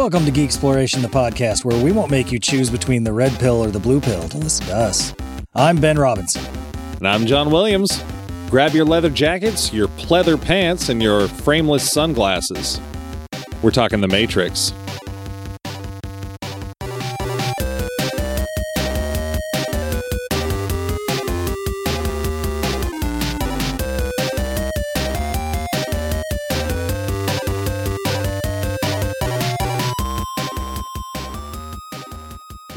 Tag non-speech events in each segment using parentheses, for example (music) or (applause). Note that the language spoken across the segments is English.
Welcome to Geeksploration, the podcast where we won't make you choose between the red pill or the blue pill to listen to us. I'm Ben Robinson. And I'm John Williams. Grab your leather jackets, your pleather pants, and your frameless sunglasses. We're talking The Matrix.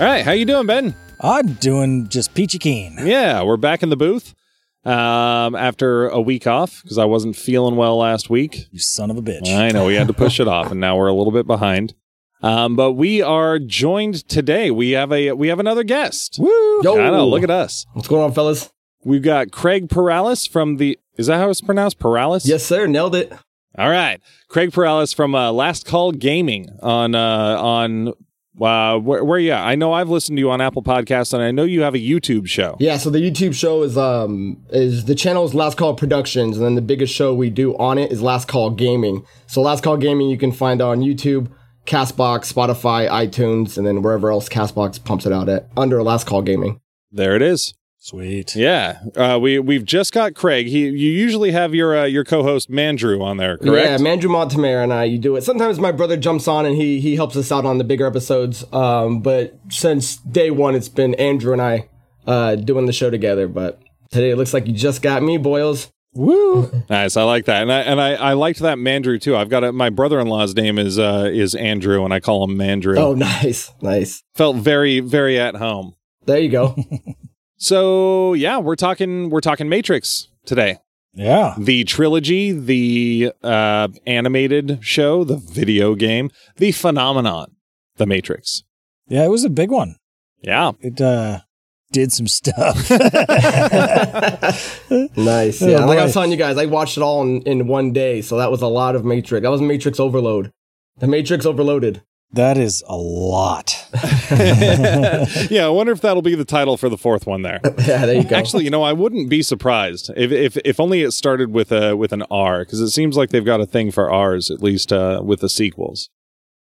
All right, how you doing, Ben? I'm doing just peachy keen. Yeah, we're back in the booth um, after a week off because I wasn't feeling well last week. You son of a bitch. I know we had to push it off, and now we're a little bit behind. Um, but we are joined today. We have a we have another guest. Woo! Yo, I know. Look at us. What's going on, fellas? We've got Craig Paralis from the. Is that how it's pronounced? Paralis. Yes, sir. Nailed it. All right, Craig Paralis from uh, Last Call Gaming on uh, on. Uh, where, where you at? I know I've listened to you on Apple Podcasts, and I know you have a YouTube show. Yeah. So the YouTube show is um is the channel is Last Call Productions, and then the biggest show we do on it is Last Call Gaming. So Last Call Gaming you can find on YouTube, Castbox, Spotify, iTunes, and then wherever else Castbox pumps it out at under Last Call Gaming. There it is. Sweet. Yeah, uh, we we've just got Craig. He you usually have your uh, your co-host Mandrew on there, correct? Yeah. Mandrew Montemare and I, you do it. Sometimes my brother jumps on and he he helps us out on the bigger episodes. Um, but since day one, it's been Andrew and I uh doing the show together. But today it looks like you just got me, Boyles. Woo! (laughs) Nice, I like that, and I and I, I liked that Mandrew too. I've got a, my brother-in-law's name is uh, is Andrew, and I call him Mandrew. Oh, (laughs) nice, nice. Felt very very at home. There you go. (laughs) So yeah, we're talking we're talking Matrix today. Yeah. The trilogy, the uh, animated show, the video game, the phenomenon, the Matrix. Yeah, it was a big one. Yeah, It uh did some stuff. (laughs) (laughs) nice. Oh, Yeah, like I was telling you guys, I watched it all in, in one day, so that was a lot of Matrix. That was Matrix Overload. The Matrix Overloaded. That is a lot. (laughs) yeah. I wonder if that'll be the title for the fourth one there. (laughs) Yeah, there you go. Actually, you know, I wouldn't be surprised if if, if only it started with a with an R because it seems like they've got a thing for R's at least uh, with the sequels.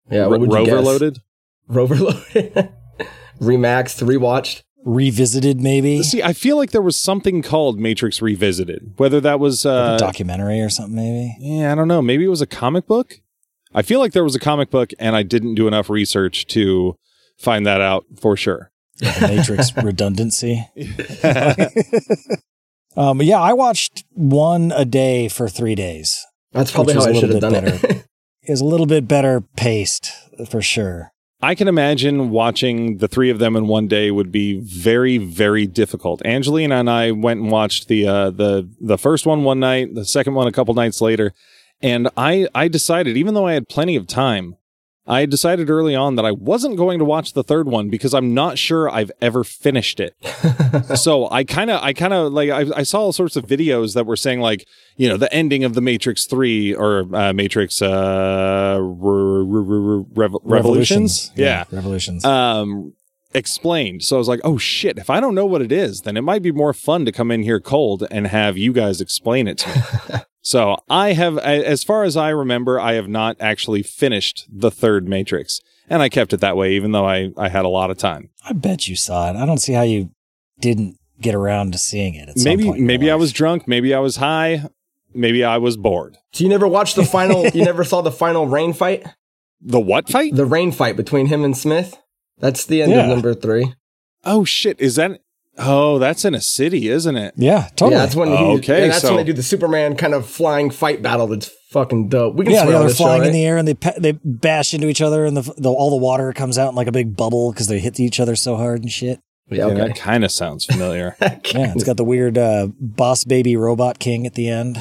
yeah, what would you Rover guess? loaded. Rover loaded. (laughs) Remaxed, rewatched. Revisited, maybe. See, I feel like there was something called Matrix Revisited. Whether that was Like uh, a documentary or something, maybe. yeah, I don't know. Maybe it was a comic book. I feel like there was a comic book, and I didn't do enough research to find that out for sure. The Matrix (laughs) redundancy. (laughs) um, yeah, I watched one a day for three days. That's probably Which how is I a should have little done bit it. (laughs) It was a little bit better paced for sure. I can imagine watching the three of them in one day would be very, very difficult. Angelina and I went and watched the uh, the the first one one night, the second one a couple nights later, and I I decided, even though I had plenty of time, I decided early on that I wasn't going to watch the third one because I'm not sure I've ever finished it. (laughs) so I kind of I kind of like I, I saw all sorts of videos that were saying like you know the ending of the Matrix three or uh, Matrix uh, re- re- re- rev- revolutions, yeah. Revolutions. um explained. So i was like oh shit if i don't know what it is then it might be more fun to come in here cold and have you guys explain it to me (laughs) so i have as far as i remember i have not actually finished the third matrix and i kept it that way even though i i had a lot of time I bet you saw it. I don't see how you didn't get around to seeing it. At some maybe point maybe i was drunk maybe i was high maybe i was bored so you never watched the final, (laughs) you never saw the final rain fight? the what fight The rain fight between him and Smith? That's the end Yeah. of number three. oh shit is that oh that's in a city isn't it Yeah, totally. Yeah, that's when he, Okay, yeah, that's so- when they do the Superman kind of flying fight battle that's fucking dope. We can yeah, yeah, they're this show, flying in the air and they pa- they bash into each other and the, the all the water comes out in like a big bubble because they hit each other so hard and shit. Yeah, yeah, okay. that kind of sounds familiar (laughs) Yeah, it's got the weird uh, boss baby robot king at the end.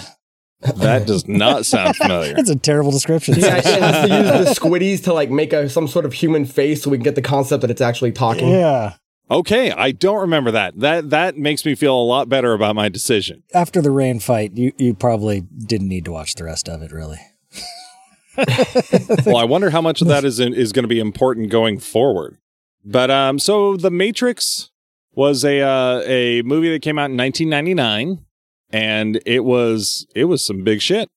that (laughs) does not sound familiar That's a terrible description. Yeah, it has to use the (laughs) squiddies to like make a some sort of human face so we can get the concept that it's actually talking. yeah. Okay, I don't remember that. That that makes me feel a lot better about my decision. After the rain fight, you you probably didn't need to watch the rest of it, really. (laughs) well, I wonder how much of that is is going to be important going forward. But um, so the Matrix was a uh, a movie that came out in 1999, and it was it was some big shit.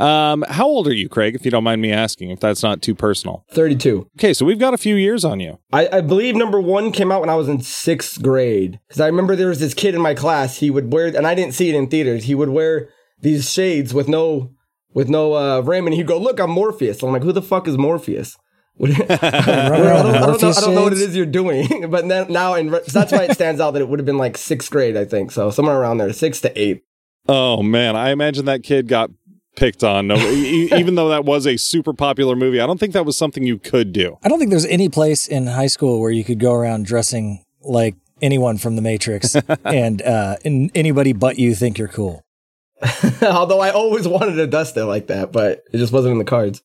Um, how old are you, Craig? If you don't mind me asking, if that's not too personal. 32. Okay, so we've got a few years on you. I, I believe number one came out when I was in sixth grade. Because I remember there was this kid in my class. He would wear, and I didn't see it in theaters. He would wear these shades with no with no uh, rim, and he'd go, "Look, I'm Morpheus." I'm like, "Who the fuck is Morpheus?" (laughs) I, don't, (laughs) I, don't, know, I don't know what it is you're doing, (laughs) but then, now, in, so that's why it stands out that it would have been like sixth grade, I think. So somewhere around there, six to eight. Oh man, I imagine that kid got picked on. No, e- (laughs) even though that was a super popular movie, I don't think that was something you could do. I don't think there's any place in high school where you could go around dressing like anyone from the Matrix (laughs) and uh, and anybody but you think you're cool. (laughs) Although I always wanted to a duster like that, but it just wasn't in the cards.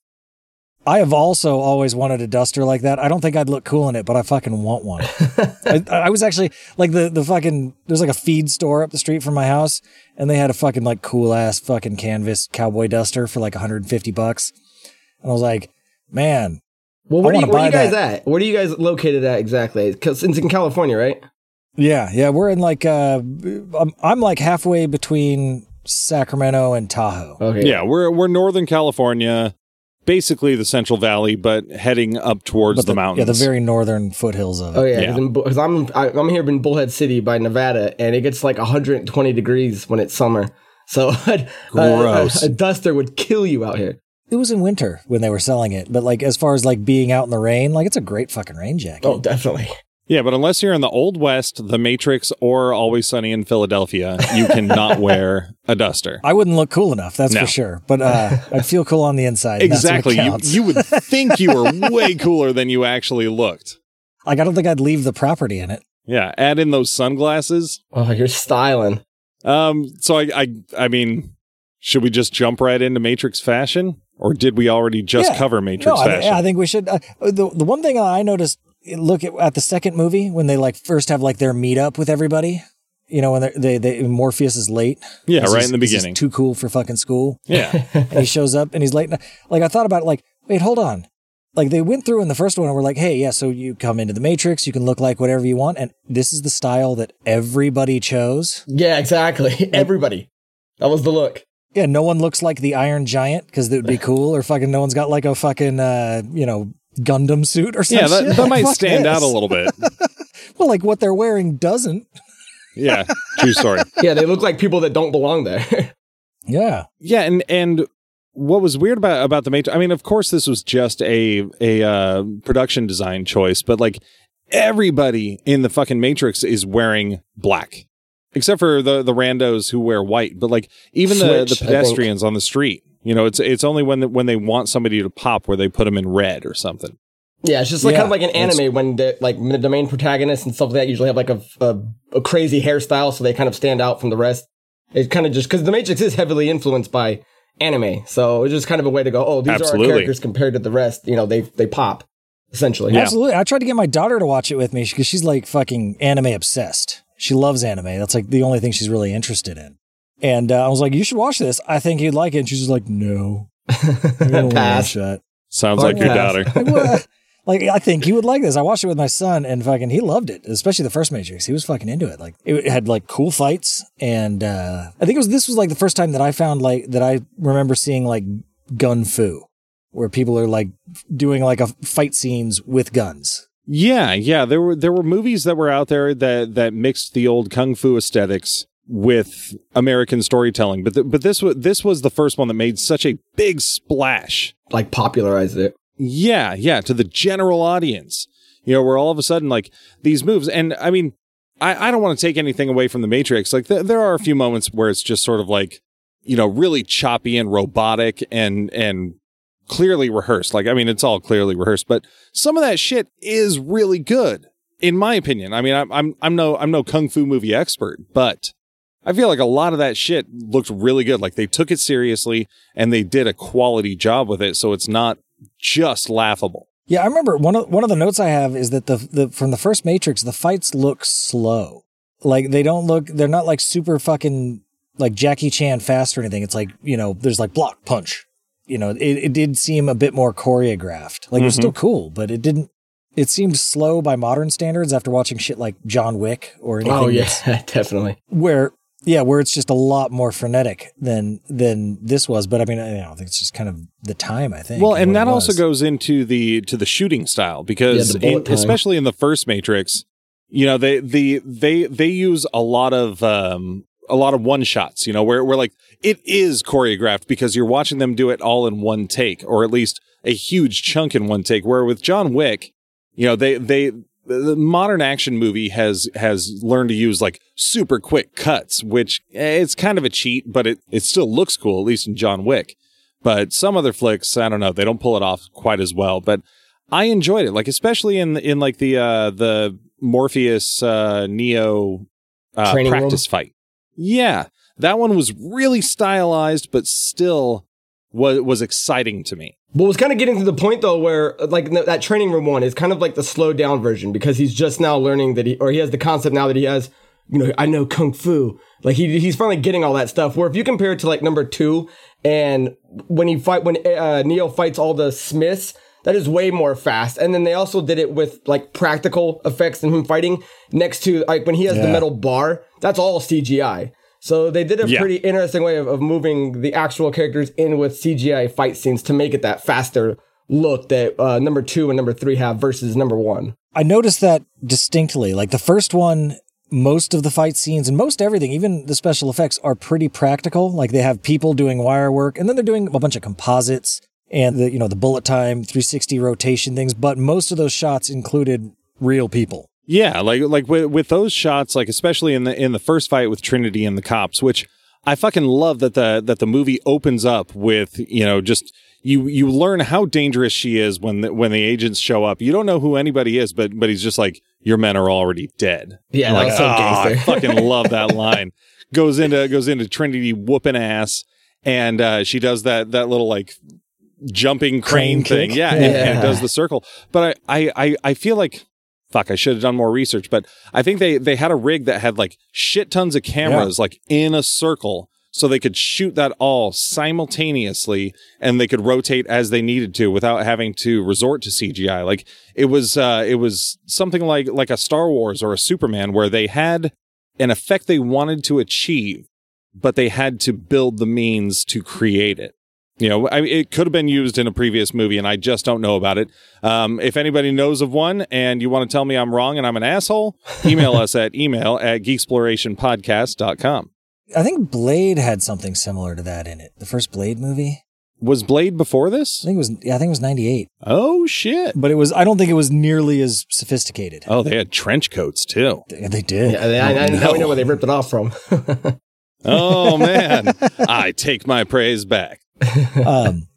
I have also always wanted a duster like that. I don't think I'd look cool in it, but I fucking want one. (laughs) I, I was actually like the the fucking there's like a feed store up the street from my house, and they had a fucking like cool ass fucking canvas cowboy duster for like 150 bucks, and I was like, man. Well, where, you, where are you guys that. at? Where are you guys located at exactly? Because it's in California, right? Yeah, yeah, we're in like uh, I'm, I'm like halfway between Sacramento and Tahoe. Okay. Yeah, we're we're Northern California basically the Central Valley, but heading up towards the, the, mountains. Yeah, the very northern foothills of it. Oh yeah, because yeah. I'm I'm here in Bullhead City by Nevada, and it gets like 120 degrees when it's summer. So (laughs) a, a, a, duster would kill you out here. It was in winter when they were selling it, but like as far as like being out in the rain, like it's a great fucking rain jacket. Oh, definitely. Yeah, but unless you're in the Old West, The Matrix, or Always Sunny in Philadelphia, you cannot (laughs) wear a duster. I wouldn't look cool enough, that's no. for sure. But uh, I'd feel cool on the inside. Exactly. You, you would (laughs) think you were way cooler than you actually looked. Like, I don't think I'd leave the property in it. Yeah, add in those sunglasses. Oh, you're styling. Um, so I, I, I mean, should we just jump right into Matrix fashion, or did we already just yeah. cover Matrix no, fashion? I, I think we should. Uh, the the one thing I noticed look at, at the second movie when they like first have like their meetup with everybody. You know, when they they Morpheus is late. Yeah, right in the beginning. Too cool for fucking school. Yeah, (laughs) and he shows up and he's late. Like I thought about it, like, wait, hold on. Like they went through in the first one and we're like, hey, yeah, so you come into the Matrix, you can look like whatever you want, and this is the style that everybody chose. Yeah, exactly. (laughs) everybody. That was the look. Yeah, no one looks like the Iron Giant because it would be (laughs) cool, or fucking no one's got like a fucking uh, you know Gundam suit or something. Yeah, that, that might stand this. out a little bit. (laughs) well, like what they're wearing doesn't. yeah, true story. (laughs) yeah, they look like people that don't belong there. (laughs) yeah. Yeah, and and what was weird about about the Matrix? I mean, of course, this was just a a uh, production design choice, but like everybody in the fucking Matrix is wearing black, except for the the randos who wear white. But like even Switch, the the pedestrians on the street you know, it's it's only when when they want somebody to pop where they put them in red or something. Yeah, it's just like yeah, kind of like an anime when the, like the main protagonists and stuff like that usually have like a, a, a crazy hairstyle, so they kind of stand out from the rest. It kind of just because the Matrix is heavily influenced by anime, so it's just kind of a way to go. Oh, these Absolutely. are our characters compared to the rest. You know, they they pop essentially. Yeah. Absolutely, I tried to get my daughter to watch it with me because she's like fucking anime obsessed. She loves anime. That's like the only thing she's really interested in. And uh, I was like, you should watch this. I think you'd like it. And she's just like, no. (laughs) Pass. That. Sounds like your daughter. (laughs) (laughs) like, I think you would like this. I watched it with my son and fucking, he loved it, especially the first Matrix. He was fucking into it. Like, it had like cool fights. And uh, I think it was, this was like the first time that I found like, that I remember seeing like gun fu, where people are like doing like a fight scenes with guns. Yeah, yeah. There were there were movies that were out there that that mixed the old kung fu aesthetics with American storytelling. But th- but this was this was the first one that made such a big splash, like popularized it. Yeah, yeah, to the general audience. You know, where all of a sudden like these moves, and I mean, I I don't want to take anything away from the Matrix. Like th- there are a few moments where it's just sort of like you know really choppy and robotic and and clearly rehearsed. Like I mean, it's all clearly rehearsed, but some of that shit is really good in my opinion. I mean, I'm I'm I'm no I'm no kung fu movie expert, but I feel like a lot of that shit looked really good. Like they took it seriously and they did a quality job with it. So it's not just laughable. Yeah, I remember one of one of the notes I have is that the the from the first Matrix, the fights look slow. Like they don't look they're not like super fucking like Jackie Chan fast or anything. It's like, you know, there's like block punch. You know, it, it did seem a bit more choreographed. Like mm-hmm. it was still mm-hmm. cool, but it didn't it seemed slow by modern standards after watching shit like John Wick or anything. Oh yeah, (laughs) definitely. Where Yeah, where it's just a lot more frenetic than than this was. But I mean, I don't think it's just kind of the time. I think. Well, and that also goes into the to the shooting style because Yeah, in- especially in the first Matrix, you know, they the they they use a lot of um a lot of one shots, you know, where where like it is choreographed because you're watching them do it all in one take or at least a huge chunk in one take where with John Wick, you know, they they the modern action movie has has learned to use like super quick cuts, which eh, it's kind of a cheat, but it it still looks cool at least in John Wick. But some other flicks, I don't know, they don't pull it off quite as well. But I enjoyed it, like especially in in like the uh the Morpheus uh Neo uh, Training room? practice fight. Yeah, that one was really stylized, but still was was exciting to me. But was kind of getting to the point though where like that training room one is kind of like the slowed down version because he's just now learning that he or he has the concept now that he has you know I know kung fu. Like he he's finally getting all that stuff. Where if you compare it to like number 2 and when he fight when uh, Neo fights all the Smiths that is way more fast. And then they also did it with like practical effects and him fighting next to like when he has the metal bar that's all CGI so they did a Yeah. pretty interesting way of, of moving the actual characters in with CGI fight scenes to make it that faster look that uh, number two and number three have versus number one. I noticed that distinctly. Like the first one, most of the fight scenes and most everything, even the special effects, are pretty practical. Like they have people doing wire work, and then they're doing a bunch of composites and the you know the bullet time, 360 rotation things. But most of those shots included real people. Yeah, like like with, with those shots, like especially in the in the first fight with Trinity and the cops, which I fucking love that the that the movie opens up with you know just you you learn how dangerous she is when the, when the agents show up. You don't know who anybody is, but but he's just like your men are already dead. Yeah, like so "Oh, I fucking (laughs) love that line. Goes into goes into Trinity whooping ass, and uh, she does that that little like jumping crane, Crane thing. kick? Yeah, and, and does the circle. But I, I, I, I feel like fuck, I should have done more research. But I think they they had a rig that had like shit tons of cameras like in a circle. So they could shoot that all simultaneously and they could rotate as they needed to without having to resort to CGI. Like it was uh it was something like like a Star Wars or a Superman where they had an effect they wanted to achieve, but they had to build the means to create it. You know, I, it could have been used in a previous movie, and I just don't know about it. Um, if anybody knows of one and you want to tell me I'm wrong and I'm an asshole, email us at email at geeksplorationpodcast.com. I think Blade had something similar to that in it. The first Blade movie. Was Blade before this? I this? think it was. Yeah, I think it was '98. Oh, shit. But it was. I don't think it was nearly as sophisticated. Oh, they had trench coats too. They, they did. Yeah, I, I, I, now we know where they ripped it off from. (laughs) Oh, man. I take my praise back. (laughs) um,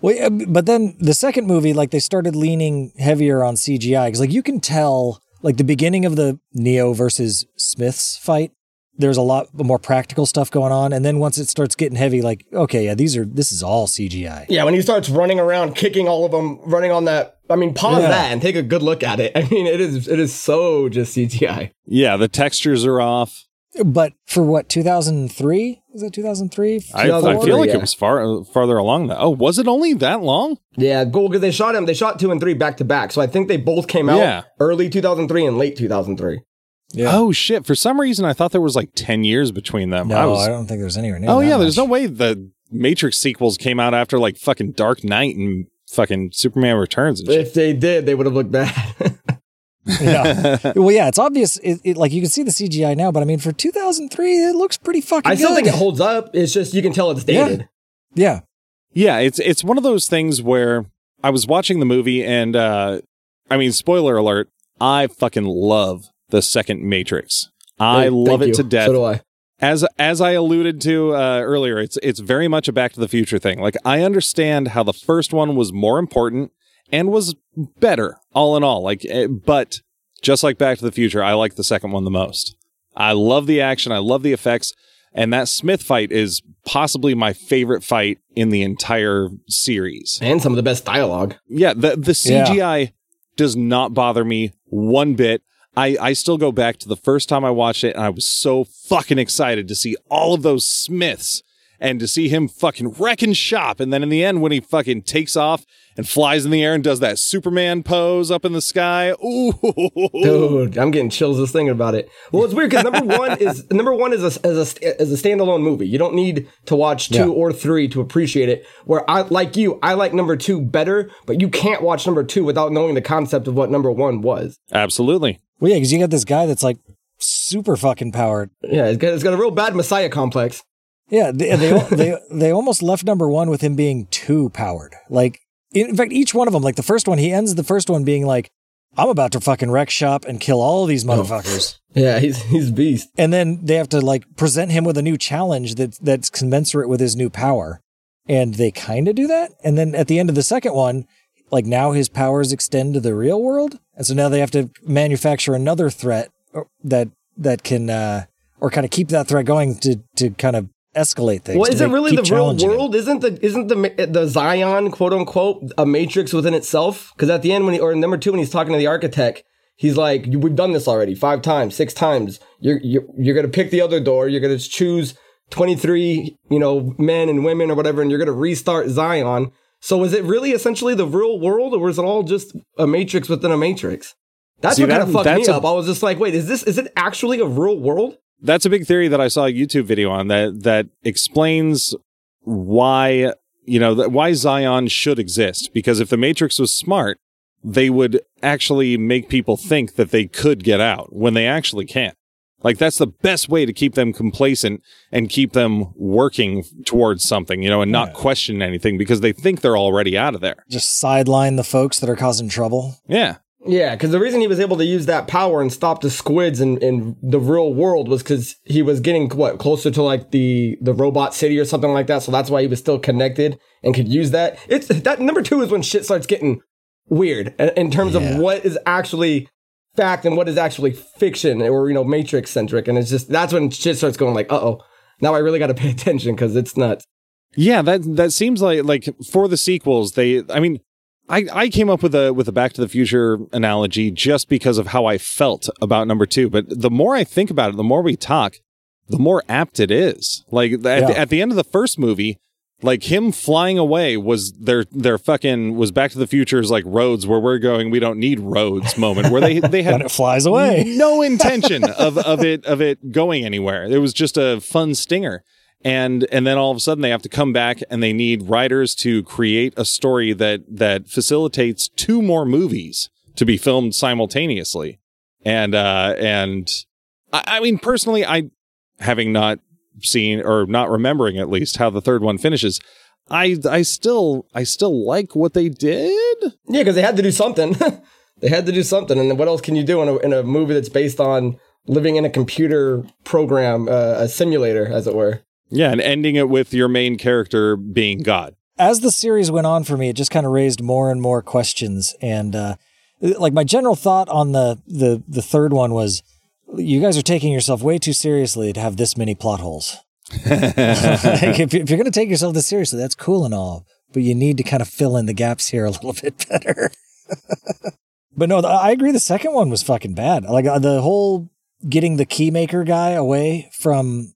well, but then the second movie, like they started leaning heavier on CGI because, like, you can tell, like the beginning of the Neo versus Smiths fight. There's a lot more practical stuff going on, and then once it starts getting heavy, like, okay, yeah, these are this is all CGI. yeah, when he starts running around, kicking all of them, running on that. I mean, pause Yeah. that and take a good look at it. (laughs) I mean, it is it is so just CGI. Yeah, the textures are off. But for what 2003 was it 2003? I, I feel like yeah. it was far uh, farther along. That. Oh, was it only that long? Yeah, cool because they shot him. They shot two and three back to back, so I think they both came out Yeah. early 2003 and late 2003. Yeah. Oh shit! For some reason, I thought there was like ten years between them. no, I I, don't think there's anywhere near. oh that yeah, there's no way the Matrix sequels came out after like fucking Dark Knight and fucking Superman Returns and shit. If they did, they would have looked bad. (laughs) Yeah. (laughs) well, yeah, it's obvious. It, it, like you can see the CGI now, but I mean, for 2003, it looks pretty fucking. I still good. think it holds up. It's just you can tell it's dated. Yeah, Yeah, it's it's one of those things where I was watching the movie and uh I mean, spoiler alert, I fucking love the second Matrix. I Hey, love it you. to death. So do I. as as I alluded to uh, earlier, it's it's very much a Back to the Future thing. Like I understand how the first one was more important and was better, all in all. Like, eh, but just like Back to the Future, I like the second one the most. I love the action, I love the effects, and that Smith fight is possibly my favorite fight in the entire series. And some of the best dialogue. Yeah, the the Yeah. CGI does not bother me one bit. I, I still go back to the first time I watched it and I was so fucking excited to see all of those Smiths and to see him fucking wrecking shop. And then in the end, when he fucking takes off and flies in the air and does that Superman pose up in the sky, ooh, Dude, I'm getting chills just thinking about it. Well, it's weird because number (laughs) one is number one is a, is a is a standalone movie. You don't need to watch two Yeah. or three to appreciate it. Where I like you, I like number two better, but you can't watch number two without knowing the concept of what number one was. absolutely. Well, yeah, because you got this guy that's like super fucking powered. Yeah, it's got, it's got a real bad Messiah complex. Yeah, they they, they (laughs) they almost left number one with him being too powered. Like, in fact, each one of them, like the first one, he ends the first one being like, "I'm about to fucking wreck shop and kill all these motherfuckers," (laughs) Yeah, he's he's beast. and then they have to like present him with a new challenge that that's commensurate with his new power, and they kind of do that. And then at the end of the second one, like now his powers extend to the real world, and so now they have to manufacture another threat that that can uh or kind of keep that threat going to to kind of escalate things. Well, is it really the real world? Isn't the isn't the the Zion quote unquote a matrix within itself? Because at the end, when he, or in number two, when he's talking to the architect, he's like, "We've done this already five times, six times. You're you're you're gonna pick the other door. You're gonna choose twenty three, you know, men and women or whatever, and you're gonna restart Zion." So is it really essentially the real world, or is it all just a matrix within a matrix? That's See, what kind of fucked me a- up. I was just like, "Wait, is this is it actually a real world?" That's a big theory that I saw a YouTube video on that that explains why you know that why Zion should exist. Because if the Matrix was smart, they would actually make people think that they could get out when they actually can't. Like that's the best way to keep them complacent and keep them working towards something, you know, and not Yeah. question anything because they think they're already out of there. Just sideline the folks that are causing trouble. Yeah. Yeah, because the reason he was able to use that power and stop the squids in, in the real world was because he was getting what closer to like the the robot city or something like that. So that's why he was still connected and could use that. It's that number two is when shit starts getting weird in, in terms Yeah. of what is actually fact and what is actually fiction or you know matrix centric. And it's just that's when shit starts going like, uh oh, now I really got to pay (laughs) attention because it's nuts. Yeah, that that seems like like for the sequels, they I mean, I I came up with a with a Back to the Future analogy just because of how I felt about number 2, but the more I think about it, the more we talk, the more apt it is. Like at, the, at the end of the first movie, like him flying away was their their fucking was Back to the Future's like roads where we're going, we don't need roads moment where they they (laughs) had it flies away. no (laughs) intention of, of it of it going anywhere. It was just a fun stinger. And and then all of a sudden they have to come back and they need writers to create a story that that facilitates two more movies to be filmed simultaneously. And uh and I, I mean personally I having not seen or not remembering at least how the third one finishes, I I still I still like what they did. Yeah, because they had to do something. (laughs) they had to do something, and what else can you do in a in a movie that's based on living in a computer program, uh, a simulator, as it were? Yeah, and ending it with your main character being God. As the series went on for me, it just kind of raised more and more questions. And uh, like my general thought on the the the third one was, you guys are taking yourself way too seriously to have this many plot holes. like if, you're going to take yourself this seriously, that's cool and all, but you need to kind of fill in the gaps here a (laughs) little bit better. (laughs) but no, I agree. The second one was fucking bad. Like uh, the whole getting the keymaker guy away from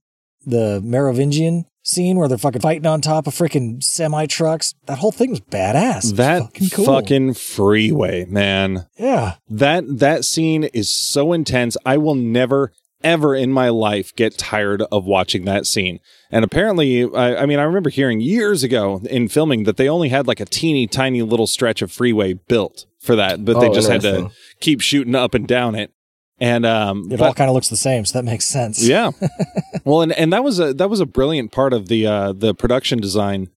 the Merovingian scene where they're fucking fighting on top of freaking semi trucks. That whole thing was badass. That fucking cool. fucking freeway, man. yeah. That that scene is so intense. I will never ever in my life get tired of watching that scene. And apparently, I, I mean, I remember hearing years ago in filming that they only had like a teeny tiny little stretch of freeway built for that, but they Oh, just had to keep shooting up and down it. And um, It but- all kind of looks the same, so that makes sense. yeah. (laughs) well, and, and that was a that was a brilliant part of the uh, the production design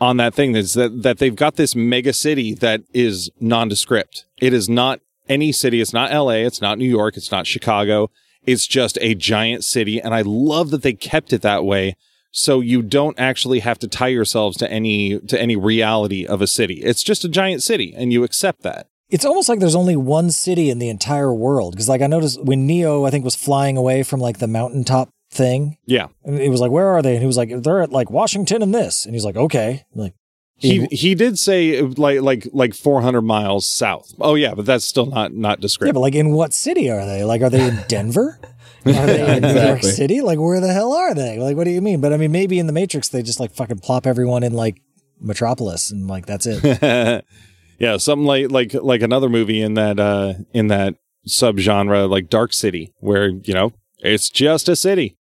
on that thing is that that they've got this mega city that is nondescript. It is not any city. It's not L.A. It's not New York. It's not Chicago. It's just a giant city, and I love that they kept it that way. So you don't actually have to tie yourselves to any to any reality of a city. It's just a giant city, and you accept that. It's almost like there's only one city in the entire world. Because, like, I noticed when Neo, I think, was flying away from like the mountaintop thing, Yeah, and it was like, "Where are they?" And he was like, "They're at like Washington and this." And he's like, "Okay." I'm like, He he did say like like like 400 miles south. Oh yeah, but that's still not not Yeah, but like in what city are they? Like, are they in Denver? (laughs) Are they in New York City? Like, where the hell are they? Like, what do you mean? But I mean, maybe in the Matrix, they just like fucking plop everyone in like Metropolis and like that's it. (laughs) yeah, something like like like another movie in that uh in that subgenre like Dark City where, you know, it's just a city.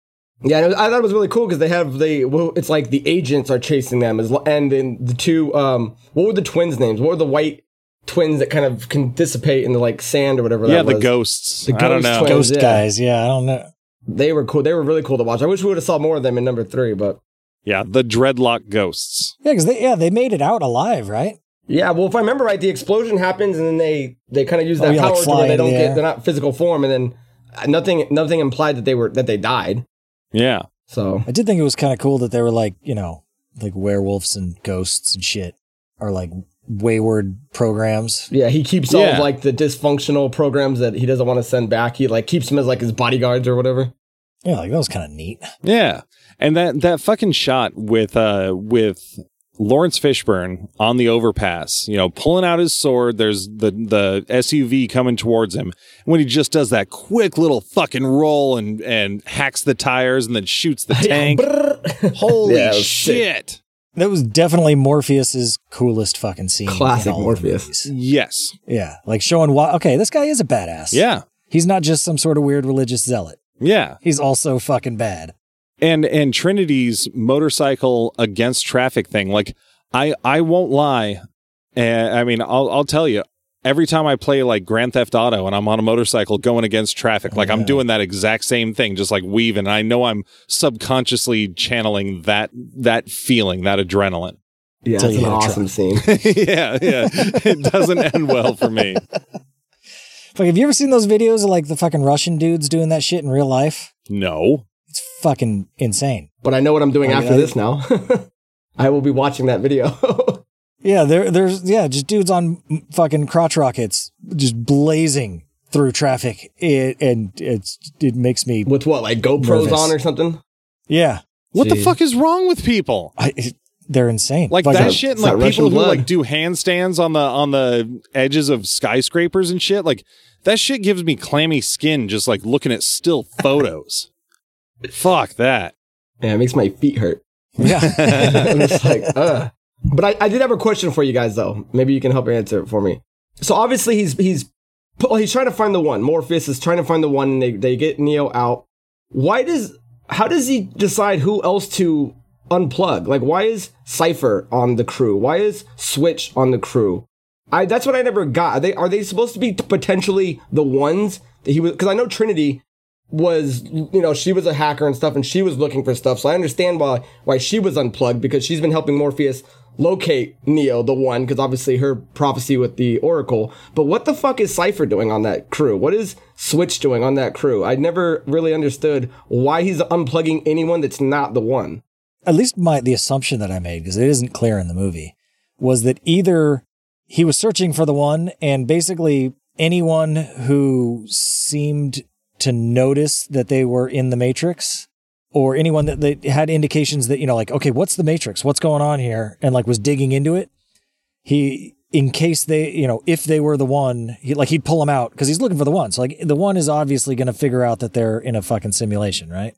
Yeah, and was- I thought it was really cool because they have the well, it's like the agents are chasing them as and then the two um what were the twins' names? What were the white twins that kind of can dissipate into like sand or whatever? yeah, that the was? ghosts. The I don't know. twins. Ghost yeah. guys. Yeah, I don't know. They were cool. They were really cool to watch. I wish we would have saw more of them in number three, but Yeah, the dreadlock ghosts. Yeah, because they yeah they made it out alive, right? Yeah. Well, if I remember right, the explosion happens and then they they kind of use Oh, that yeah, like power to fly where they don't the get they're not physical form, and then nothing nothing implied that they were that they died. Yeah. So I did think it was kind of cool that they were like you know like werewolves and ghosts and shit are like wayward programs. yeah, he keeps all of like the dysfunctional programs that he doesn't want to send back. He like keeps them as like his bodyguards or whatever. Yeah, like that was kind of neat. Yeah. And that that fucking shot with uh with Laurence Fishburne on the overpass, you know, pulling out his sword, there's the the SUV coming towards him. When he just does that quick little fucking roll and and hacks the tires and then shoots the (laughs) tank. Holy Yeah, it was sick. shit. That was definitely Morpheus's coolest fucking scene. in Classic all Morpheus. Yes. Yeah, like showing why. Okay, this guy is a badass. Yeah. he's not just some sort of weird religious zealot. Yeah. He's also fucking bad. And and Trinity's motorcycle against traffic thing. Like I I won't lie, and I mean I'll I'll tell you. Every time I play like Grand Theft Auto and I'm on a motorcycle going against traffic, like I'm doing that exact same thing, just like weaving. And I know I'm subconsciously channeling that that feeling, that adrenaline. Yeah, Till it's an awesome scene. (laughs) (laughs) yeah, yeah. It doesn't end well for me. (laughs) Like, have you ever seen those videos of like the fucking Russian dudes doing that shit in real life? No. It's fucking insane. But I know what I'm doing I- after I- this now. (laughs) I will be watching that video. (laughs) Yeah, there, there's yeah, just dudes on fucking crotch rockets, just blazing through traffic. It and it's it makes me With what, like GoPros Nervous. on or something? yeah. What the fuck is wrong with people? I, it- they're insane. Like Like, that I- shit, and like people Russian who blood. like do handstands on the on the edges of skyscrapers and shit. Like that shit gives me clammy skin just like looking at still photos. (laughs) Fuck that. Yeah, it makes my feet hurt. Yeah. (laughs) I'm just like, ugh. (laughs) Uh. But I, I did have a question for you guys though. Maybe you can help answer it for me. So obviously he's he's well, he's trying to find the one. Morpheus is trying to find the one, and they they get Neo out. Why does how does he decide who else to unplug? Like why is Cypher on the crew? Why is Switch on the crew? I that's what I never got. Are they are they supposed to be potentially the ones that he was? Because I know Trinity was you know she was a hacker and stuff and she was looking for stuff. So i understand why why she was unplugged because she's been helping morpheus locate neo the one because obviously her prophecy with the oracle. But what the fuck is cypher doing on that crew? What is switch doing on that crew? I never really understood why he's unplugging anyone that's not the one. At least my the assumption that I made because it isn't clear in the movie was that either he was searching for the one and basically anyone who seemed to notice that they were in the matrix or anyone that, that had indications that you know like okay what's the matrix? What's going on here? And like was digging into it. He in case they you know if they were the one he like he'd pull them out because he's looking for the one so like the one is obviously going to figure out that they're in a fucking simulation right?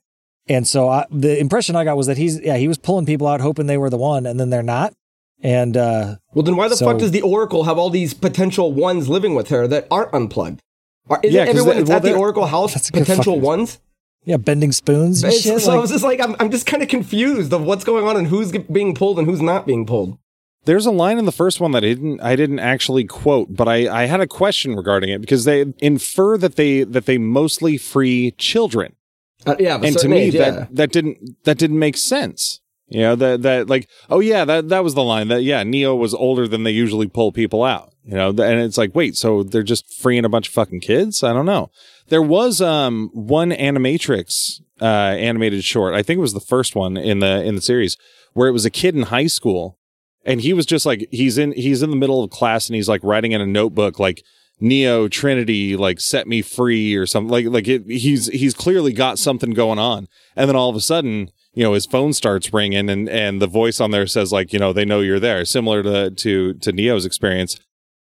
And so I, the impression i got was that he's yeah he was pulling people out hoping they were the one and then they're not. And uh well then why the So- fuck does the oracle have all these potential ones living with her that aren't unplugged Are, isn't Yeah, 'cause everyone they- that's well, at the oracle house That's a good potential fucking- ones yeah bending spoons and shit so I was just like, I'm, I'm just kind of confused of what's going on and who's being pulled and who's not being pulled. There's a line in the first one that I didn't I didn't actually quote, but I, I had a question regarding it because they infer that they that they mostly free children. Uh, yeah, and to me age, that yeah. that didn't that didn't make sense you know that that like oh yeah that that was the line that yeah neo was older than they usually pull people out you know and it's like wait so they're just freeing a bunch of fucking kids? I don't know. There was um one animatrix uh animated short. I think it was the first one in the in the series where it was a kid in high school and he was just like he's in he's in the middle of class and he's like writing in a notebook like Neo Trinity like set me free or something like like it, he's he's clearly got something going on. And then all of a sudden you know his phone starts ringing and and the voice on there says like you know they know you're there similar to to to Neo's experience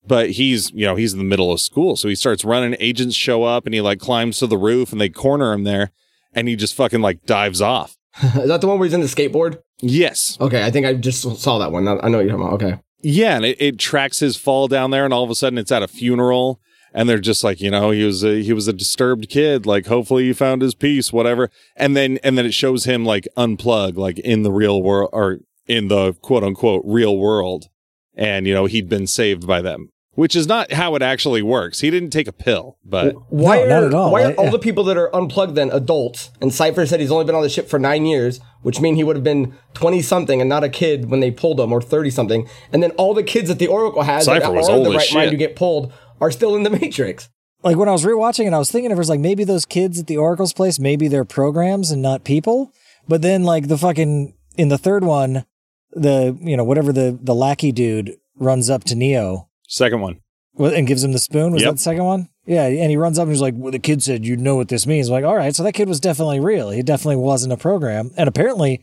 but he's you know he's in the middle of school so he starts running agents show up and he like climbs to the roof and they corner him there and he just fucking like dives off (laughs) Is that the one where he's in the skateboard? yes Okay, I think I just saw that one. I know what you're talking about. Okay. Yeah, and it, it tracks his fall down there, and all of a sudden it's at a funeral, and they're just like, you know, he was a he was a disturbed kid. Like, hopefully he found his peace, whatever. And then and then it shows him like unplug, like in the real world or in the quote unquote real world, and you know he'd been saved by them, which is not how it actually works. He didn't take a pill, but Why No, are, not at all. Why are I- all the people that are unplugged then adults? And Cypher said he's only been on the ship for nine years, which means he would have been 20 something and not a kid when they pulled him, or 30 something. And then all the kids that the Oracle has that Cypher are was in old the as right mind shit. to get pulled are still in the (laughs) Matrix. Like when I was rewatching it, I was thinking of it was like maybe those kids at the Oracle's place, maybe they're programs and not people. But then like the fucking in the third one, the you know whatever the the lackey dude runs up to Neo second one. Well, and gives him the spoon. Was Yep. that the second one? Yeah, and he runs up and he's like, well, "The kid said you know what this means." I'm like, all right, so that kid was definitely real. He definitely wasn't a program, and apparently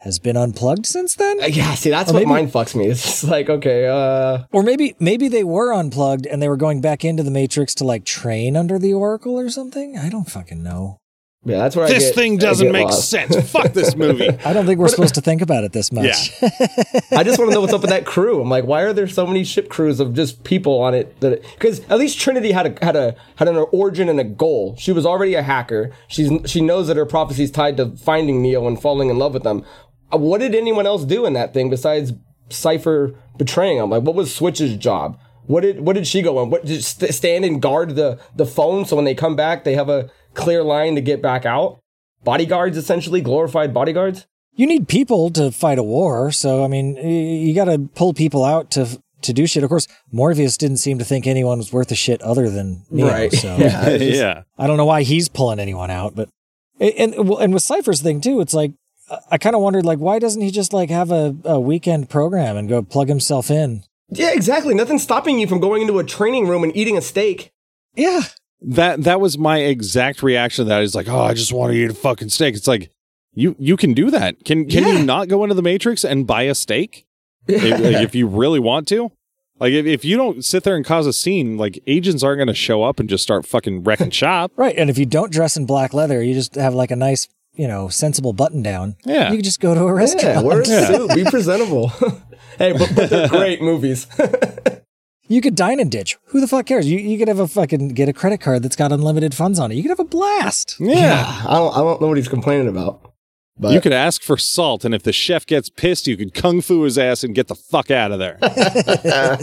has been unplugged since then. Uh, Yeah, see, that's Or what maybe- mind fucks me. (laughs) It's just like, okay, uh, Or maybe maybe they were unplugged and they were going back into the Matrix to like train under the Oracle or something. I don't fucking know. Yeah, that's where I This get- thing doesn't get make lost. sense. Fuck this (laughs) movie. I don't think we're supposed to think about it this much. (laughs) (laughs) I just want to know what's up with that crew. I'm like, why are there so many ship crews of just people on it? That because at least Trinity had a had a had an origin and a goal. She was already a hacker. She's she knows that her prophecy is tied to finding Neo and falling in love with them. Uh, What did anyone else do in that thing besides Cypher betraying him? Like, what was Switch's job? What did what did she go on? What did st- stand and guard the the phone so when they come back they have a clear line to get back out? Bodyguards, essentially glorified bodyguards. You need people to fight a war, so I mean, you got to pull people out to to do shit. Of course, Morpheus didn't seem to think anyone was worth a shit other than Neo. Right. So (laughs) Yeah. it's just- yeah. I don't know why he's pulling anyone out, but and and, well, and with Cypher's thing too, it's like I- I kind of wondered like why doesn't he just like have a, a weekend program and go plug himself in? Yeah, exactly. Nothing's stopping you from going into a training room and eating a steak. Yeah, That that was my exact reaction to that. Is like, oh, I just want to eat a fucking steak. It's like you you can do that. Can can Yeah. you not go into the Matrix and buy a steak (laughs) if, like, if you really want to? Like if, if you don't sit there and cause a scene, like agents aren't going to show up and just start fucking wrecking shop. (laughs) right. And if you don't dress in black leather, you just have like a nice, you know, sensible button down. Yeah. you can just go to a Yeah, restaurant. wear a suit. Be presentable. (laughs) hey, but, but they're great movies. You could dine and ditch. Who the fuck cares? You you could have a fucking get a credit card that's got unlimited funds on it. You could have a blast. Yeah. I don't. I don't know what he's complaining about. But You could ask for salt, and if the chef gets pissed, you could kung fu his ass and get the fuck out of there. (laughs)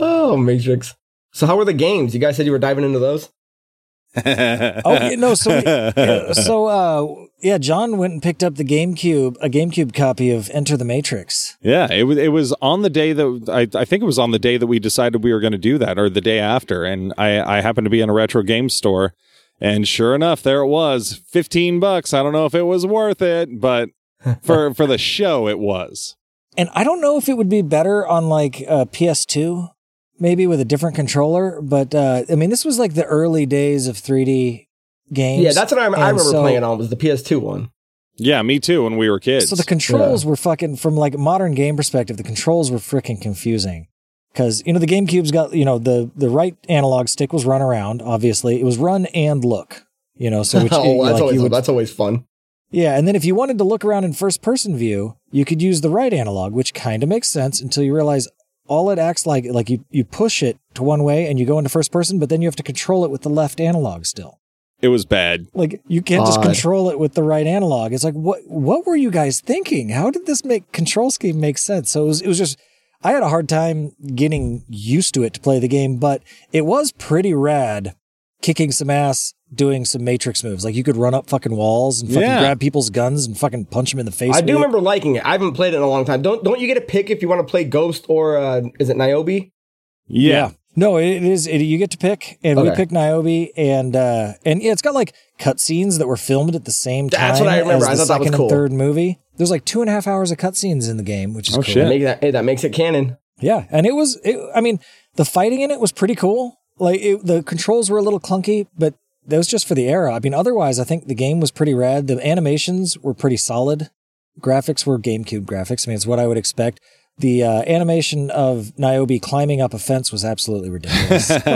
oh, Matrix. So how were the games? You guys said you were diving into those. (laughs) Oh yeah, no, so we, (laughs) so uh yeah, John went and picked up the GameCube, a GameCube copy of Enter the Matrix. Yeah, it was it was on the day that I, I think it was on the day that we decided we were going to do that, or the day after. And I I happened to be in a retro game store, and sure enough, there it was, fifteen bucks. I don't know if it was worth it, but (laughs) for for the show, it was. And I don't know if it would be better on like uh, PS2, maybe with a different controller, but uh I mean this was like the early days of 3D games. Yeah, that's what I, I remember so- playing on was the PS2 one. Yeah, me too. When we were kids. So the controls were fucking from like modern game perspective, the controls were freaking confusing. Cause you know the GameCube's got you know the the right analog stick was run around. Obviously, it was run and look. You know, so (laughs) which oh, that's like, always would, that's always fun. yeah, and then if you wanted to look around in first person view, you could use the right analog, which kind of makes sense until you realize all it acts like like you you push it to one way and you go into first person, but then you have to control it with the left analog still. It was bad. Like you can't just Odd. control it with the right analog. It's like what what were you guys thinking? How did this make control scheme make sense? So it was, it was just I had a hard time getting used to it to play the game, but it was pretty rad kicking some ass doing some matrix moves. Like you could run up fucking walls and fucking Yeah. grab people's guns and fucking punch them in the face. I with do it. remember liking it. I haven't played it in a long time. Don't don't you get a pick if you want to play Ghost or uh, is it Niobe? Yeah. No, it is. It, you get to pick, and we Okay. picked Niobe, and uh, and yeah, it's got like cutscenes that were filmed at the same time. That's what I remember. As I the thought that was second cool. and third movie. There's like two and a half hours of cutscenes in the game, which is Oh, cool. shit. Make that, hey, that makes it canon. Yeah, and it was. It, I mean, the fighting in it was pretty cool. like it, the controls were a little clunky, but that was just for the era. I mean, otherwise, I think the game was pretty rad. The animations were pretty solid. Graphics were GameCube graphics. I mean, it's what I would expect. The uh, animation of Niobe climbing up a fence was absolutely ridiculous. (laughs)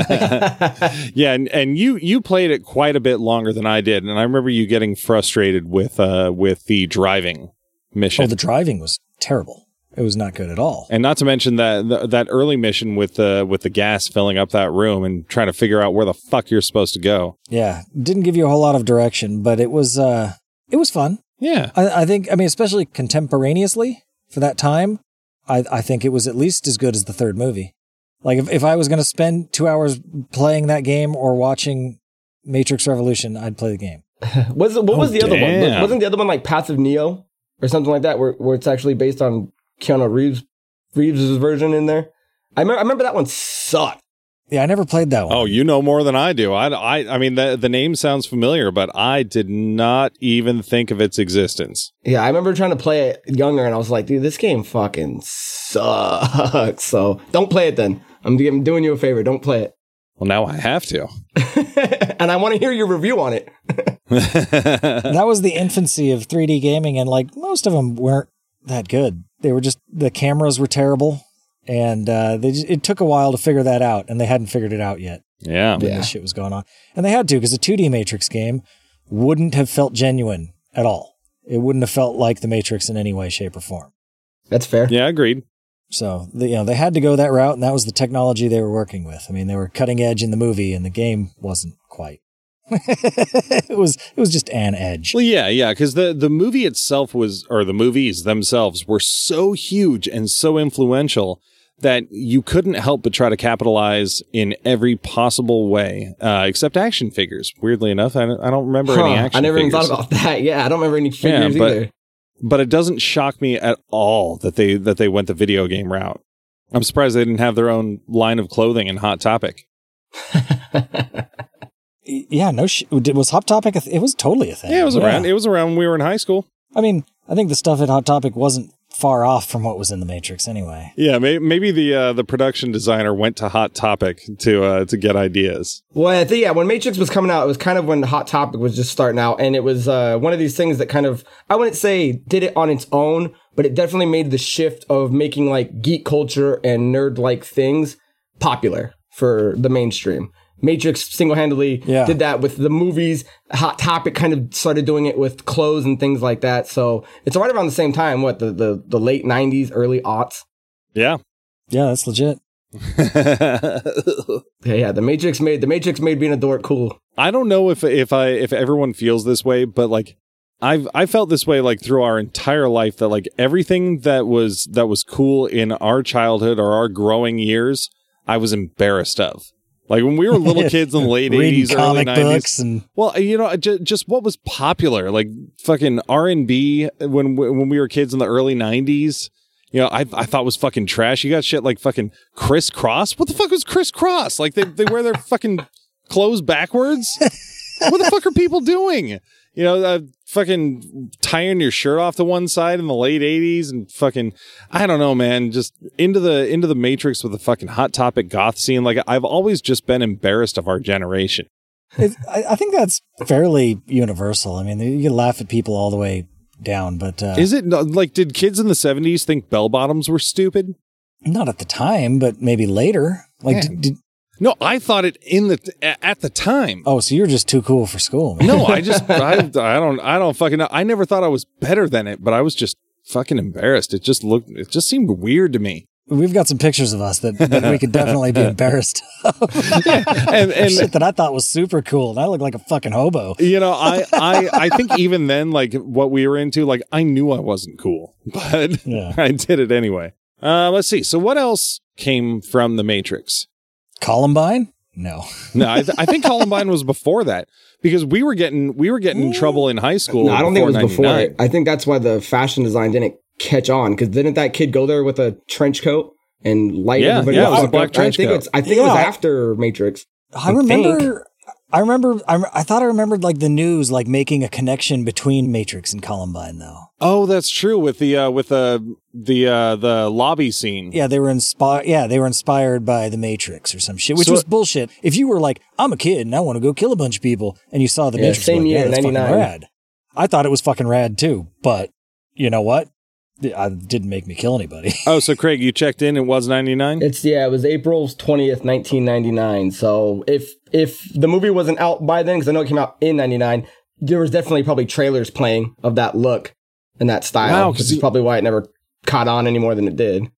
yeah, and, and you you played it quite a bit longer than I did, and I remember you getting frustrated with uh with the driving mission. oh, the driving was terrible. It was not good at all. and not to mention that th- that early mission with the with the gas filling up that room and trying to figure out where the fuck you're supposed to go. Yeah, didn't give you a whole lot of direction, but it was uh, it was fun. Yeah, I, I think. I mean, especially contemporaneously for that time, I I think it was at least as good as the third movie. Like if if I was going to spend two hours playing that game or watching Matrix Revolution, I'd play the game. (laughs) Was it, what was Oh, the other one? Wasn't the other one like Path of Neo or something like that, where where it's actually based on Keanu Reeves Reeves' version in there? I remember, I remember that one sucked. Yeah, I never played that one. Oh, you know more than I do. I, I, I mean, the, the name sounds familiar, but I did not even think of its existence. Yeah, I remember trying to play it younger, and I was like, dude, this game fucking sucks. So don't play it then. I'm, I'm doing you a favor. Don't play it. Well, now I have to. (laughs) (laughs) and I want to hear your review on it. (laughs) that was the infancy of 3D gaming, and like most of them weren't that good. They were just the cameras were terrible, and uh, they just, it took a while to figure that out, and they hadn't figured it out yet yeah. when Yeah. this shit was going on, and they had to because a 2D Matrix game wouldn't have felt genuine at all. It wouldn't have felt like the Matrix in any way, shape, or form. That's fair. Yeah, agreed. So the, you know they had to go that route, and that was the technology they were working with. I mean, they were cutting edge in the movie, and the game wasn't quite. (laughs) it was it was just an edge. Well, yeah, yeah, because the the movie itself was, or the movies themselves were so huge and so influential that you couldn't help but try to capitalize in every possible way, uh, except action figures. Weirdly enough, I don't, I don't remember any Huh, action. I never even thought about (laughs) that. Yeah, I don't remember any figures but- either. but it doesn't shock me at all that they that they went the video game route. I'm surprised they didn't have their own line of clothing in Hot Topic. (laughs) Yeah, no, sh- was Hot Topic? A th- it was totally a thing. Yeah, it was around. It was around when we were in high school. I mean, I think the stuff at Hot Topic wasn't far off from what was in the Matrix anyway. Yeah, may- maybe the uh, the production designer went to Hot Topic to uh, to get ideas. Well, I think yeah, when Matrix was coming out, it was kind of when Hot Topic was just starting out, and it was uh, one of these things that kind of I wouldn't say did it on its own, but it definitely made the shift of making like geek culture and nerd like things popular for the mainstream. Matrix single handedly Yeah. did that with the movies. Hot Topic kind of started doing it with clothes and things like that. So it's right around the same time. What the the, the late '90s, early aughts. Yeah. Yeah, that's legit. (laughs) Yeah, yeah. The Matrix made the Matrix made being a dork cool. I don't know if if I if everyone feels this way, but like I've I felt this way like through our entire life that like everything that was that was cool in our childhood or our growing years, I was embarrassed of. Like when we were little (laughs) kids in the late eighties, early nineties. and Well, you know, just, just what was popular, like fucking R and B uh, when when we were kids in the early '90s. You know, I I thought was fucking trash. You got shit like fucking Kris Kross. What the fuck was Kris Kross? Like they they wear their fucking clothes backwards. (laughs) what the fuck are people doing? You know, uh, fucking tying your shirt off to one side in the late '80s and fucking I don't know, man. Just into the into the Matrix with the fucking hot topic goth scene. Like I've always just been embarrassed of our generation. it, I, I think that's fairly universal. I mean, you laugh at people all the way down, but uh, Is it like did kids in the 70s think bell bottoms were stupid? not at the time, but maybe later. Like, Yeah. did, did, No, I thought it in the at the time. oh, so you're just too cool for school, man. No, I just (laughs) I, I don't I don't fucking know. I never thought I was better than it, but I was just fucking embarrassed. It just looked it just seemed weird to me. We've got some pictures of us that, that we could definitely be (laughs) embarrassed of. And and Shit that I thought was super cool, and I look like a fucking hobo. you know, I (laughs) I I think even then like what we were into like I knew I wasn't cool, but Yeah. I did it anyway. Uh let's see. So what else came from the Matrix? Columbine? No. No, I, th- I think Columbine was before that because we were getting we were getting in trouble in high school. No, I don't think it was before 99. it. I think that's why the fashion design didn't catch on because didn't that kid go there with a trench coat and light Yeah, everybody yeah, it was a black up? trench I think coat. it's I think it was after Matrix. I I remember I remember. I, I thought I remembered like the news, like making a connection between Matrix and Columbine, though. Oh, that's true with the uh, with the the uh, the lobby scene. Yeah, they were inspired. Yeah, they were inspired by the Matrix or some shit, which So- was bullshit. If you were like, I'm a kid and I want to go kill a bunch of people, and you saw the Yeah, Matrix, same like, year, yeah, that's fucking 99. rad. I thought it was fucking rad too, but you know what? It I- didn't make me kill anybody. (laughs) Oh, so Craig, you checked in. It was ninety nine. It's yeah, it was April twentieth, nineteen ninety nine. So if if the movie wasn't out by then, because I know it came out in ninety nine, there was definitely probably trailers playing of that look and that style. Wow, which is probably why it never caught on any more than it did.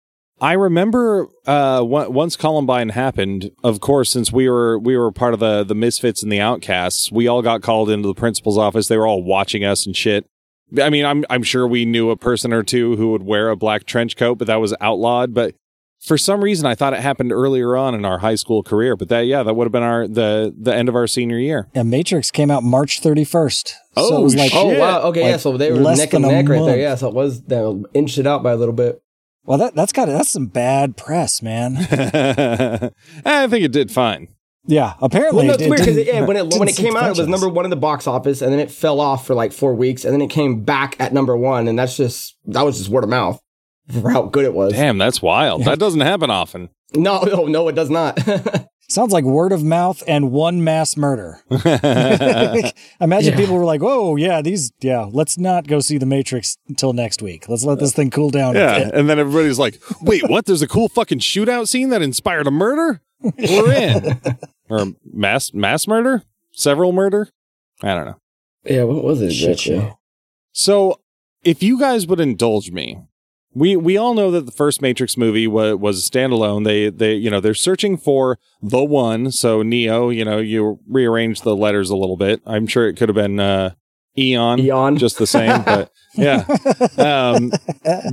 I remember uh, on- once Columbine happened. Of course, since we were we were part of the the Misfits and the Outcasts, we all got called into the principal's office. They were all watching us and shit. I mean, I'm I'm sure we knew a person or two who would wear a black trench coat, but that was outlawed. But for some reason, I thought it happened earlier on in our high school career. But that, yeah, that would have been our the the end of our senior year. yeah, Matrix came out March 31st. so Oh, it was like, shit. Oh wow, okay, yeah. So they were neck and neck right there. Yeah, so it was they inched it out by a little bit. well, that that's got that's some bad press, man. (laughs) I think it did fine. Yeah, apparently. Well, no, it- it's it weird because didn't- yeah, when it (laughs) when it came out, it was number one in the box office, and then it fell off for like four weeks, and then it came back at number one, and that's just that was just word of mouth for how good it was. Damn, that's wild. That doesn't happen often. No, no, no, it does not. (laughs) Sounds like word of mouth and one mass murder. (laughs) (laughs) Imagine Yeah. people were like, "Whoa, yeah, these, yeah, let's not go see the Matrix until next week. Let's let this thing cool down." Yeah, and then everybody's like, "Wait, what? There's a cool fucking shootout scene that inspired a murder? We're in." or mass mass murder, several murder. I don't know. yeah, what was it? Shit show. So, if you guys would indulge me, we we all know that the first Matrix movie was was a standalone. They they you know they're searching for the one. So Neo, you know, you rearrange the letters a little bit. I'm sure it could have been uh, Eon, Eon. just the same, but (laughs) yeah. Um,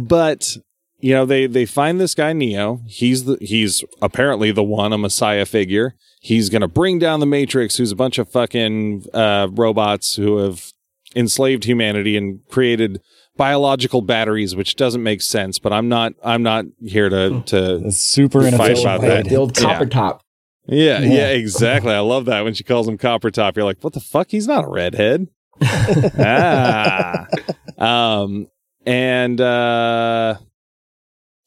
but you know they they find this guy Neo. He's the he's apparently the one, a messiah figure. He's gonna bring down the Matrix, who's a bunch of fucking uh, robots who have enslaved humanity and created biological batteries, which doesn't make sense. But I'm not I'm not here to to It's super Fight inefficient. about way that. to- the old copper Yeah. top. yeah Yeah. yeah exactly. I love that when she calls him Copper Top. You're like, what the fuck? He's not a redhead. (laughs) ah. Um and uh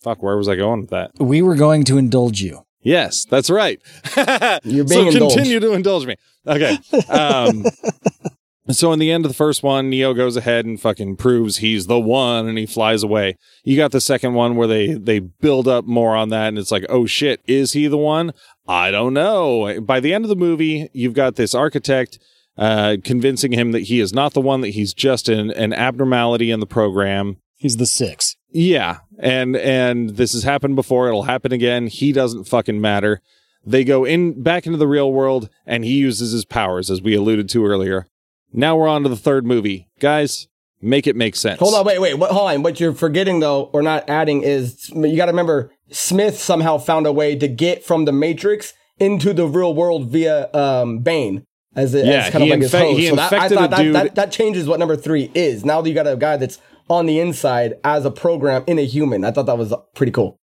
fuck, where was I going with that? We were going to indulge you. Yes, that's right. (laughs) You're so being indulged. continue to indulge me. Okay. Um, so in the end of the first one, Neo goes ahead and fucking proves he's the one, and he flies away. You got the second one where they they build up more on that, and it's like, oh shit, is he the one? I don't know. By the end of the movie, you've got this architect. Uh, convincing him that he is not the one, that he's just an, an abnormality in the program. He's the six. Yeah, and and this has happened before. It'll happen again. He doesn't fucking matter. They go in back into the real world, and he uses his powers, as we alluded to earlier. Now we're on to the third movie, guys. Make it make sense. Hold on, wait, wait. What, hold on. What you're forgetting though, or not adding, is you got to remember Smith somehow found a way to get from the Matrix into the real world via um, Bane. As, a, Yeah, as kind he of like his infect- host. he so that, I infected thought a that, dude- that, that changes what number three is. Now that you got a guy that's on the inside as a program in a human. I thought that was pretty cool.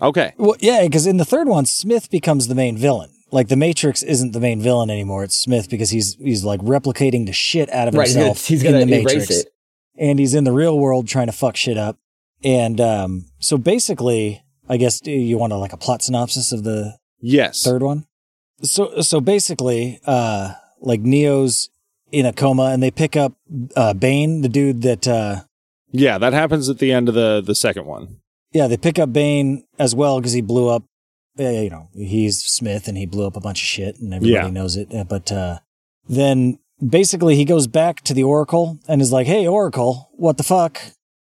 Okay. Well, yeah, because in the third one, Smith becomes the main villain. Like the Matrix isn't the main villain anymore. It's Smith because he's he's like replicating the shit out of Right, he's gonna, himself he's in gonna the erase Matrix, it. and he's in the real world trying to fuck shit up. And um, so basically, I guess you want a, like a plot synopsis of the Yes. third one. So so basically, uh, like Neo's in a coma, and they pick up uh, Bane, the dude that uh, Yeah, that happens at the end of the the second one. yeah, they pick up Bane as well because he blew up. You know, he's Smith, and he blew up a bunch of shit, and everybody Yeah. knows it. Uh, But uh, then basically, he goes back to the Oracle and is like, "Hey, Oracle, what the fuck?"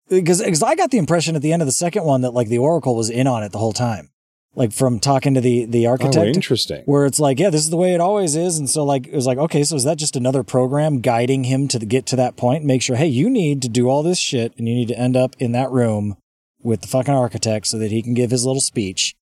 Because because I got the impression at the end of the second one that like the Oracle was in on it the whole time, like from talking to the the Oh, architect. interesting. where it's like, yeah, this is the way it always is. And so like, it was like, okay, so is that just another program guiding him to the, get to that point make sure, hey, you need to do all this shit and you need to end up in that room with the fucking architect so that he can give his little speech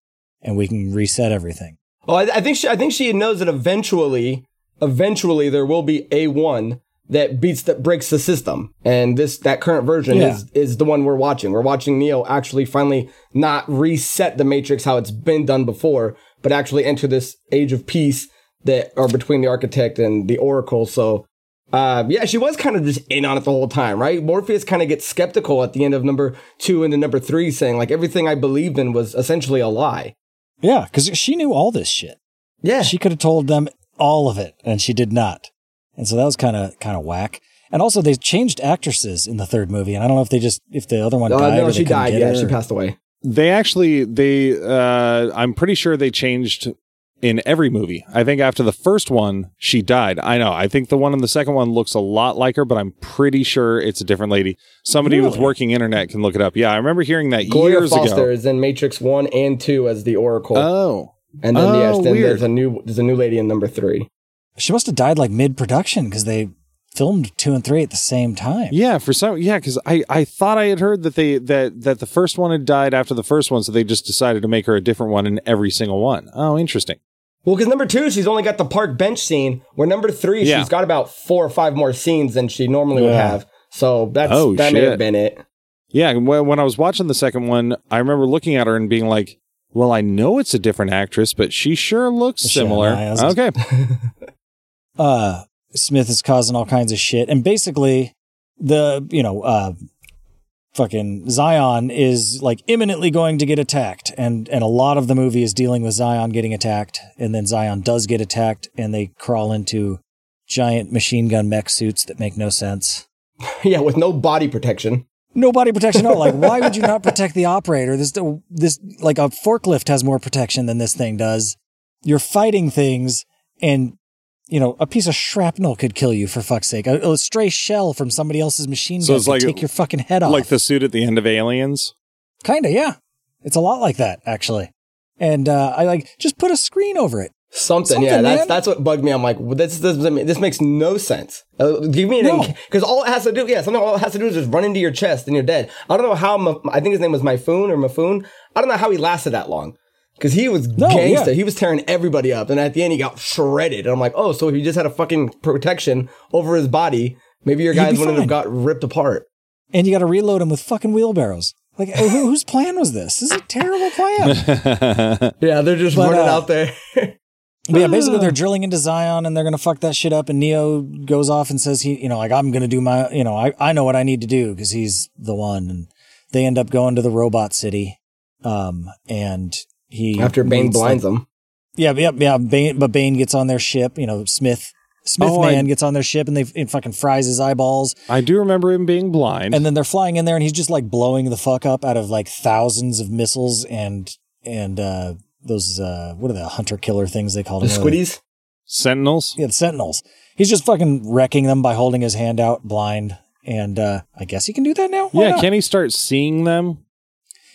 and we can reset everything. Oh, I, I think she, I think she knows that eventually, eventually there will be a one that beats that breaks the system, and this that current version Yeah. is is the one we're watching. We're watching Neo actually finally not reset the Matrix how it's been done before, but actually enter this age of peace that are between the architect and the Oracle. So, uh, yeah, she was kind of just in on it the whole time, right? Morpheus kind of gets skeptical at the end of number two and the number three, saying like everything I believed in was essentially a lie. Yeah, because she knew all this shit. Yeah, She could have told them all of it, and she did not. And so that was kind of kind of whack. And also, they changed actresses in the third movie, and I don't know if they just if the other one Uh, died. no, or she died. Yeah, her. she passed away. They actually they uh I'm pretty sure they changed in every movie. I think after the first one, she died. I know. I think the one in the second one looks a lot like her, but I'm pretty sure it's a different lady. Somebody with working internet can look it up. Yeah, I remember hearing that Gloria years Foster ago. is in Matrix one and two as the Oracle, Oh. and then oh, yes, then oh, weird. there's a new there's a new lady in number three. She must have died like mid production because they filmed two and three at the same time. Yeah, for some yeah, because I, I thought I had heard that they that that the first one had died after the first one, so they just decided to make her a different one in every single one. Oh, interesting. Well, because number two, she's only got the park bench scene, where number three, Yeah. she's got about four or five more scenes than she normally would have. So that's Oh, that may shit. have been it. Yeah, when when I was watching the second one, I remember looking at her and being like, "Well, I know it's a different actress, but she sure looks Michelle similar." Okay, (laughs) uh Smith is causing all kinds of shit. And basically the you know, uh fucking Zion is like imminently going to get attacked. And and a lot of the movie is dealing with Zion getting attacked. And then Zion does get attacked and they crawl into giant machine gun mech suits that make no sense. (laughs) yeah, with no body protection. No body protection at all. Like, why would you not (laughs) protect the operator? This, this, like a forklift has more protection than this thing does. You're fighting things, and you know a piece of shrapnel could kill you for fuck's sake. A, a stray shell from somebody else's machine So gun could like- take your fucking head off. like the suit at the end of Aliens. Kinda, yeah. It's a lot like that actually. And uh, I like just put a screen over it. Something, yeah. Something, That's man. that's what bugged me. I'm like, well, this this this makes no sense. Uh, give me an because all it has to do, yeah, something all it has to do is just run into your chest and you're dead. I don't know how. Ma- I think his name was Myfoon or Mafoon. I don't know how he lasted that long. Because he was No, gangster. yeah. He was tearing everybody up. And at the end, he got shredded. And I'm like, oh, so if you just had a fucking protection over his body, maybe your guys be wouldn't fine. have got ripped apart. And you got to reload him with fucking wheelbarrows. Like, who, whose plan was this? This is a terrible plan. (laughs) Yeah, they're just But, running uh, out there. But yeah, basically (laughs) they're drilling into Zion and they're gonna fuck that shit up. And Neo goes off and says he, you know, like I'm gonna do my, you know, I, I know what I need to do because he's the one. And they end up going to the robot city. Um, and he After Bane blinds like- them. Yeah, yeah, yeah. Bane, but Bane gets on their ship. You know, Smith, Smith Oh, I- man gets on their ship and they it fucking fries his eyeballs. I do remember him being blind. And then they're flying in there and he's just like blowing the fuck up out of like thousands of missiles and and uh those uh what are the hunter killer things they call The them? What squiddies. Sentinels. Yeah, the Sentinels. He's just fucking wrecking them by holding his hand out blind. And uh I guess he can do that now? Why Yeah, not? can he start seeing them?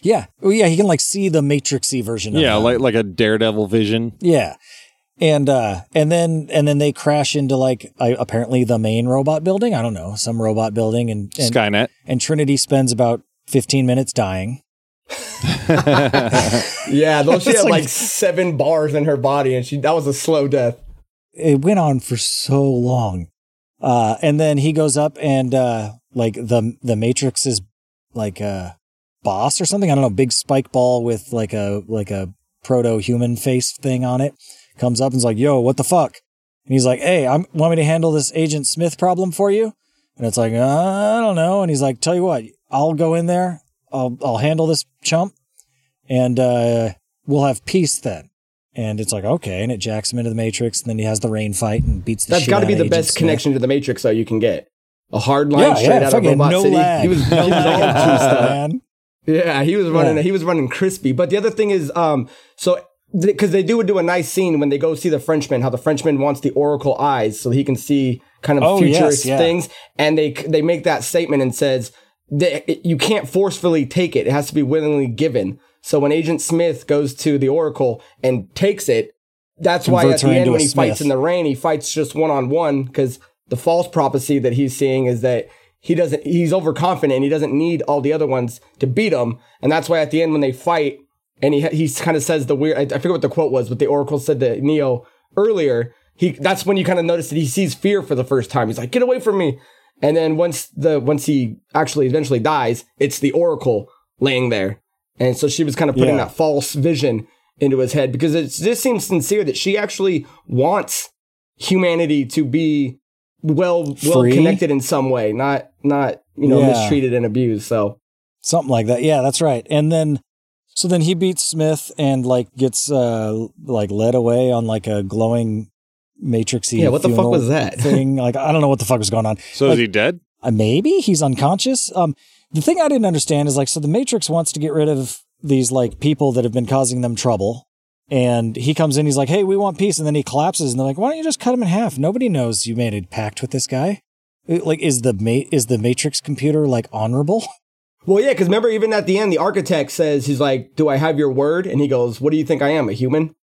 Yeah. Oh yeah, he can like see the matrixy version of Yeah, them. like like a daredevil vision. Yeah. And uh and then and then they crash into like uh, apparently the main robot building. I don't know, some robot building and and, Skynet. and Trinity spends about 15 minutes dying. (laughs) (laughs) (laughs) Yeah, though she had like- like seven bars in her body, and she that was a slow death. It went on for so long. Uh and then he goes up and uh like the the Matrix is like a boss or something. I don't know, big spike ball with like a like a proto human face thing on it. Comes up and's like, "Yo, what the fuck?" And he's like, "Hey, I'm want me to handle this Agent Smith problem for you?" And it's like, uh, "I don't know." And he's like, "Tell you what, I'll go in there. I'll I'll handle this chump, and uh, we'll have peace then." And it's like, okay, and it jacks him into the Matrix, and then he has the rain fight and beats the That's got to be the Agent best Smith. connection to the Matrix though you can get. A hard line Yeah, straight yeah, out of Robot no City. lag. He was, (laughs) he was all juiced up. man. Yeah, he was running. Yeah. He was running crispy. But the other thing is, um, so because they do do a nice scene when they go see the Frenchman, how the Frenchman wants the Oracle eyes so he can see kind of Oh, yes, yeah. things, and they they make that statement and says that it- you can't forcefully take it; it has to be willingly given. So when Agent Smith goes to the Oracle and takes it, that's why at the end when he fights in the rain, he fights just one on one because the false prophecy that he's seeing is that he doesn't he's overconfident. And he doesn't need all the other ones to beat him. And that's why at the end when they fight and he he kind of says the weird I, I forget what the quote was but the oracle said to neo earlier he that's when you kind of notice that he sees fear for the first time. He's like get away from me. And then once the once he actually eventually dies it's the oracle laying there. And so she was kind of putting Yeah. that false vision into his head because it just seems sincere that she actually wants humanity to be well well Free? connected in some way, not not you know Yeah. mistreated and abused. So Something like that. Yeah, that's right. And then, so then he beats Smith and like gets uh like led away on like a glowing matrixy. yeah, what the fuck was that? (laughs) thing? Like I don't know what the fuck was going on. So Like- is he dead? Uh, maybe he's unconscious. Um, the thing I didn't understand is like, so the Matrix wants to get rid of these like people that have been causing them trouble. And he comes in, he's like, "Hey, we want peace," and then he collapses, and they're like, "Why don't you just cut him in half? Nobody knows you made a pact with this guy. Uh, Like, is the ma- is the Matrix computer like honorable? (laughs) Well, yeah, because remember, even at the end, the architect says he's like, "Do I have your word?" And he goes, "What do you think I am, a human?"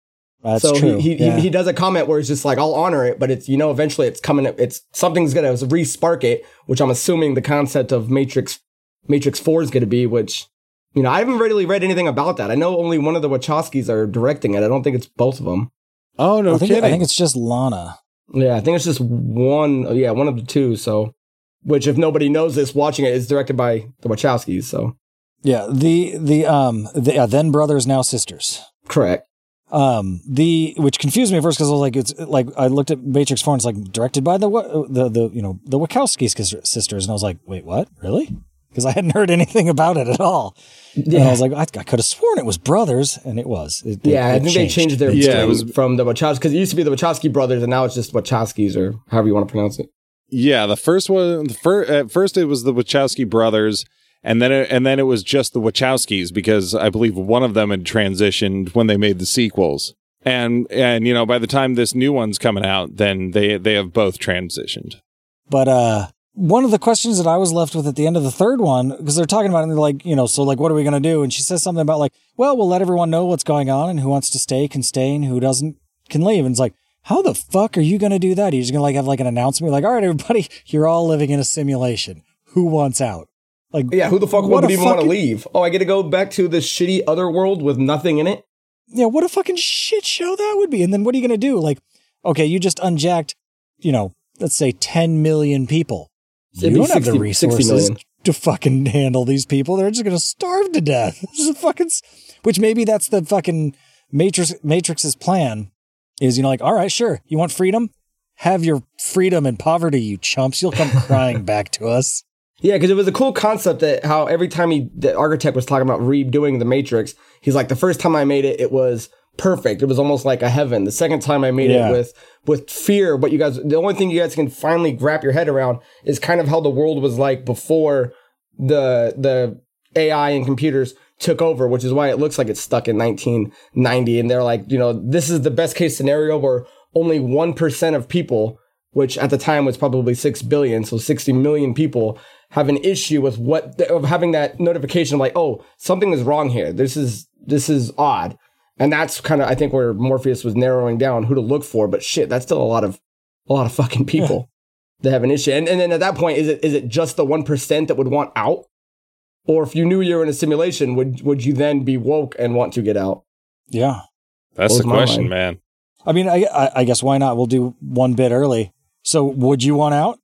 That's so true. he he, yeah. he he does a comment where it's just like, "I'll honor it," but it's you know eventually it's coming. It's something's gonna re-spark it, which I'm assuming the concept of Matrix Matrix Four is gonna be. Which you know I haven't really read anything about that. I know only one of the Wachowskis are directing it. I don't think it's both of them. Oh no I think kidding. I think it's just Lana. Yeah, I think it's just one. Yeah, one of the two. So, which if nobody knows this, watching it is directed by the Wachowskis. So Yeah, the the um the yeah, then brothers now sisters. correct. Um, the which confused me at first because I was like, it's like I looked at Matrix Four and it's like directed by the Wa- the the you know the Wachowski sisters, and I was like, wait, what? Really? Because I hadn't heard anything about it at all. And I was like, I, I could have sworn it was brothers, and it was. It, it- Yeah, I it think they changed their Yeah, it was- from the Wachowski because it used to be the Wachowski brothers, and now it's just Wachowskis or however you want to pronounce it. Yeah, the first one. The fir- at first, it was the Wachowski brothers, and then it, and then it was just the Wachowskis because I believe one of them had transitioned when they made the sequels. And and you know by the time this new one's coming out, then they they have both transitioned. But uh, one of the questions that I was left with at the end of the third one, because they're talking about it, and they're like, you know, so like, what are we going to do? And she says something about like, well, we'll let everyone know what's going on, and who wants to stay can stay, and who doesn't can leave. And it's like, how the fuck are you going to do that? Are you just going to like have like an announcement, like, all right, everybody, (laughs) you're all living in a simulation. Who wants out? Like, Yeah, who the fuck would even want to leave? Oh, I get to go back to this shitty other world with nothing in it. yeah, what a fucking shit show that would be. And then what are you going to do? Like, okay, you just unjacked, you know, let's say 10 million people. You don't have the resources to fucking handle these people. They're just going to starve to death. (laughs) This is fucking, which maybe that's the fucking Matrix, Matrix's plan is, you know, like, all right, sure. You want freedom? Have your freedom and poverty, you chumps. You'll come crying back to us. (laughs) Yeah, because it was a cool concept that how every time he the architect was talking about redoing the Matrix, he's like, the first time I made it, it was perfect. It was almost like a heaven. The second time I made Yeah. it with with fear, but you guys, the only thing you guys can finally wrap your head around is kind of how the world was like before the the AI and computers took over, which is why it looks like it's stuck in 1990. And they're like, you know, this is the best case scenario where only 1% of people, which at the time was probably 6 billion, so 60 million people, have an issue with what, of having that notification of like, oh, something is wrong here. This is, this is odd. And that's kind of, I think, where Morpheus was narrowing down who to look for. But shit, that's still a lot of, a lot of fucking people that have an issue. And, and then at that point, is it, is it just the 1% that would want out? Or if you knew you were in a simulation, would, would you then be woke and want to get out? Yeah. That's Blows the question, mind. man. I mean, I, I, I guess why not? We'll do one bit early. So would you want out?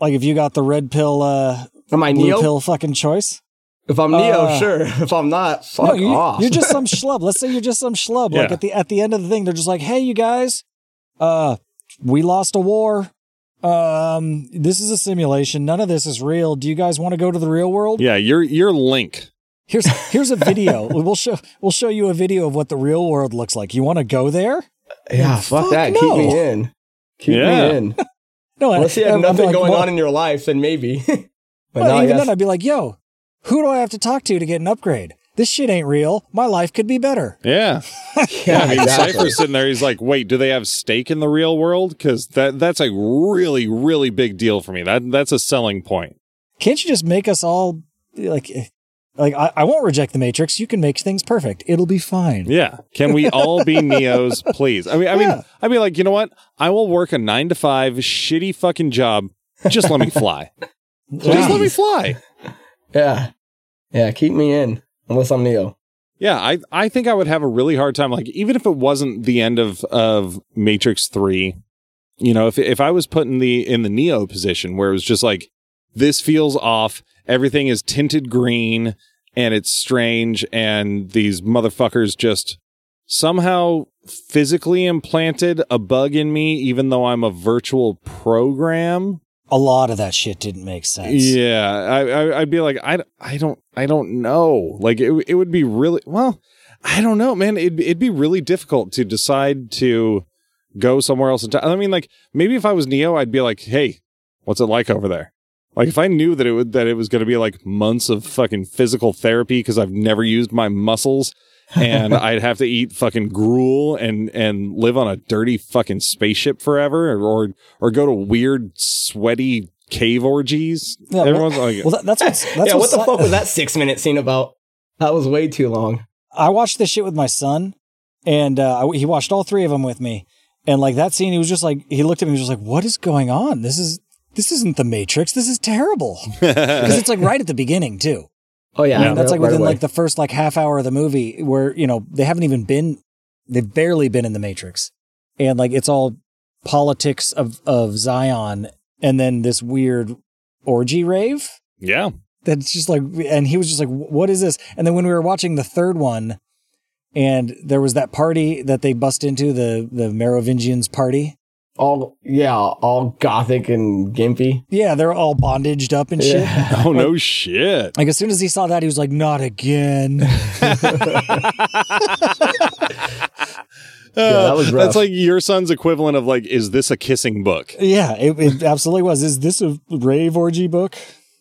Like if you got the red pill, uh, Am I blue Neo? pill fucking choice? If I'm Neo, Uh, sure. (laughs) If I'm not, fuck no, you, off. you're just (laughs) some schlub. Let's say you're just some schlub. Like at the at the end of the thing, they're just like, "Hey, you guys, uh, we lost a war. Um, this is a simulation. None of this is real. Do you guys want to go to the real world? Yeah, you're you're Link. Here's (laughs) here's a video. we'll show we'll show you a video of what the real world looks like. You want to go there? yeah, fuck, Fuck that. no. Keep me in. Keep Yeah. me in. No, Unless you I- have I'm nothing like, going well- on in your life, then maybe. but Well, now, even yes. then, I'd be like, "Yo, who do I have to talk to to get an upgrade? This shit ain't real. My life could be better." Yeah. (laughs) yeah, I mean, exactly. Cypher's sitting there. He's like, "Wait, do they have stake in the real world? Because that that's a really really big deal for me. That that's a selling point." Can't you just make us all like, eh, like I, I won't reject the Matrix. You can make things perfect. It'll be fine. Yeah. Can we all be (laughs) Neos, please? I mean, I mean, Yeah. I mean, like, you know what? I will work a nine to five shitty fucking job. Just let me fly. (laughs) Just let me fly. Yeah. Yeah, keep me in. Unless I'm Neo. Yeah, I, I think I would have a really hard time. Like, even if it wasn't the end of, of Matrix Three, you know, if if I was put in the in the Neo position where it was just like, this feels off, everything is tinted green, and it's strange, and these motherfuckers just somehow physically implanted a bug in me, even though I'm a virtual program. A lot of that shit didn't make sense. Yeah, I, I I'd be like, I, I don't I don't know. Like it it would be really well. I don't know, man. It'd it'd be really difficult to decide to go somewhere else. Time. I mean, like maybe if I was Neo, I'd be like, hey, what's it like over there? Like if I knew that it would that it was going to be like months of fucking physical therapy because I've never used my muscles and (laughs) I'd have to eat fucking gruel and and live on a dirty fucking spaceship forever or or, or go to weird sweaty cave orgies. Yeah, Everyone's well, like well, that, that's what's, that's yeah, what the sli- fuck was that six minute scene about? That was way too long. I watched this shit with my son, and uh, he watched all three of them with me. And like that scene, he was just like, he looked at me, and was just like, "What is going on? This is this isn't the Matrix. This is terrible." (laughs) Because it's like right at the beginning too. Oh yeah, I mean, that's like right within away. like the first like half hour of the movie where you know they haven't even been, they've barely been in the Matrix, and like it's all politics of of Zion, and then this weird orgy rave. Yeah. that's just like and he was just like what is this? And then when we were watching the third one and there was that party that they bust into the the merovingians party all yeah, all gothic and gimpy. yeah they're all bondaged up and shit Yeah. (laughs) Oh no shit. like as soon as he saw that he was like not again (laughs) (laughs) Yeah, that was rough. That's like your son's equivalent of like, is this a kissing book? yeah it, it absolutely was is this a rave orgy book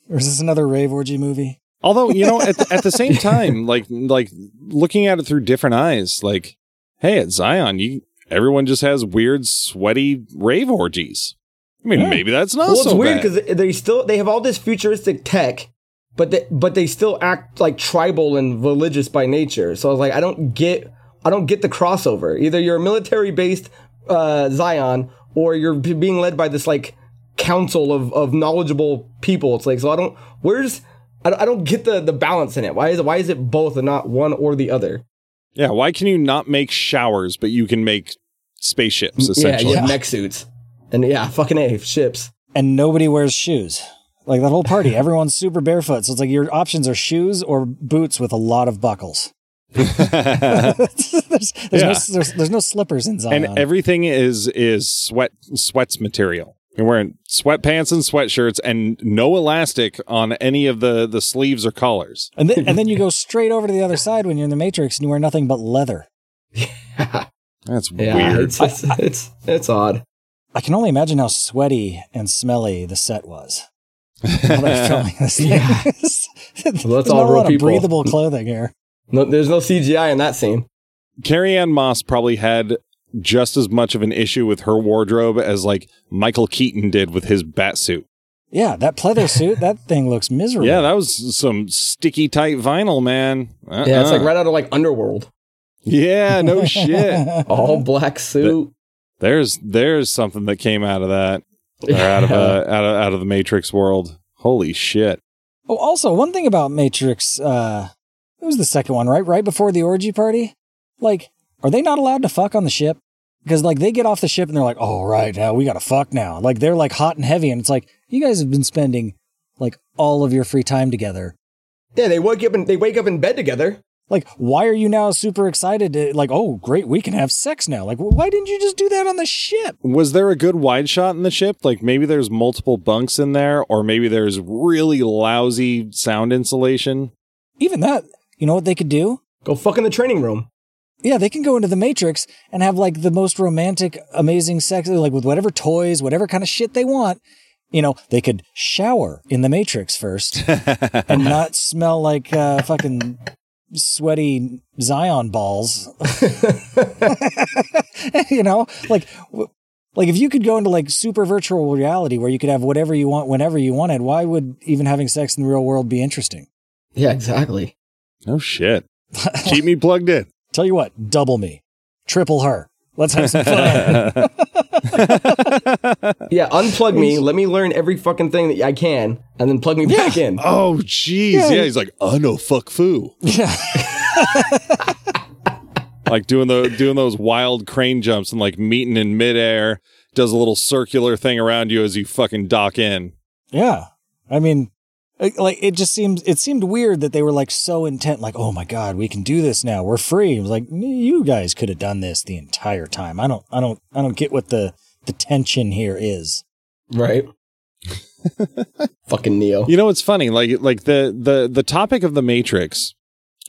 or is this another rave orgy movie Although you know, at the, at the same time, like like looking at it through different eyes, like, hey, at Zion, you everyone just has weird, sweaty rave orgies. I mean, Yeah. maybe that's not well, it's so weird because they still they have all this futuristic tech, but they, but they still act like tribal and religious by nature. So I was like, I don't get I don't get the crossover. Either you're a military based uh, Zion or you're being led by this like council of of knowledgeable people. It's like so I don't where's I don't, I don't get the the balance in it. Why is it why is it both and not one or the other? Yeah, why can you not make showers, but you can make spaceships? Essentially, Yeah, yeah, mech suits. And yeah, fucking A, ships. and nobody wears shoes like that whole party (laughs) everyone's super barefoot so it's like your options are shoes or boots with a lot of buckles (laughs) there's, there's, Yeah. no, there's, there's no slippers in Zion. and everything is is sweat sweats material. You're wearing sweatpants and sweatshirts, and no elastic on any of the the sleeves or collars. and then, and then you (laughs) go straight over to the other side when you're in the Matrix and you wear nothing but leather. Yeah. That's Yeah, weird. it's it's, it's it's odd. I can only imagine how sweaty and smelly the set was. While they're (laughs) filming this thing. Yeah. There's (laughs) Well, that's not all a real lot of people. breathable clothing here. No, there's no CGI in that scene. Carrie Ann Moss probably had just as much of an issue with her wardrobe as like Michael Keaton did with his bat suit. Yeah, that pleather suit, that thing looks miserable. Yeah, that was some sticky tight vinyl, man. Uh-uh. Yeah, it's like right out of like Underworld. Yeah, no (laughs) shit. All black suit. There's there's something that came out of that or out of uh, out of out of the Matrix world. Holy shit. Oh, also, one thing about Matrix, uh, it was the second one, right? Right before the orgy party? Like, are they not allowed to fuck on the ship? Because, like, they get off the ship and they're like, oh, right, now we gotta fuck now. Like, they're like hot and heavy, and it's like, you guys have been spending, like, all of your free time together. yeah, they wake up and they wake up in bed together. Like, why are you now super excited to, like, oh, great, we can have sex now? Like, why didn't you just do that on the ship? Was there a good wide shot in the ship? Like maybe there's multiple bunks in there, or maybe there's really lousy sound insulation. Even that, you know what they could do? Go fuck in the training room. Yeah, they can go into the Matrix and have like the most romantic, amazing sex, like with whatever toys, whatever kind of shit they want. You know, they could shower in the Matrix first (laughs) and not smell like uh, fucking sweaty Zion balls. (laughs) you know, like, like if you could go into like super virtual reality where you could have whatever you want whenever you wanted, why would even having sex in the real world be interesting? Yeah, exactly. Oh shit. (laughs) Keep me plugged in. Tell you what, double me, triple her. Let's have some fun. (laughs) Yeah, unplug me. Let me learn every fucking thing that I can, and then plug me back in. Oh jeez. Yeah. Yeah. he's like, oh no, fuck foo. yeah. (laughs) like doing the doing those wild crane jumps and like meeting in midair, does a little circular thing around you as you fucking dock in. Yeah. I mean, Like it just seems it seemed weird that they were like so intent, like, oh my god, we can do this now. We're free. It was like you guys could have done this the entire time. I don't I don't I don't get what the the tension here is. Right. (laughs) Fucking Neo. You know what's funny? Like like the the the topic of the Matrix,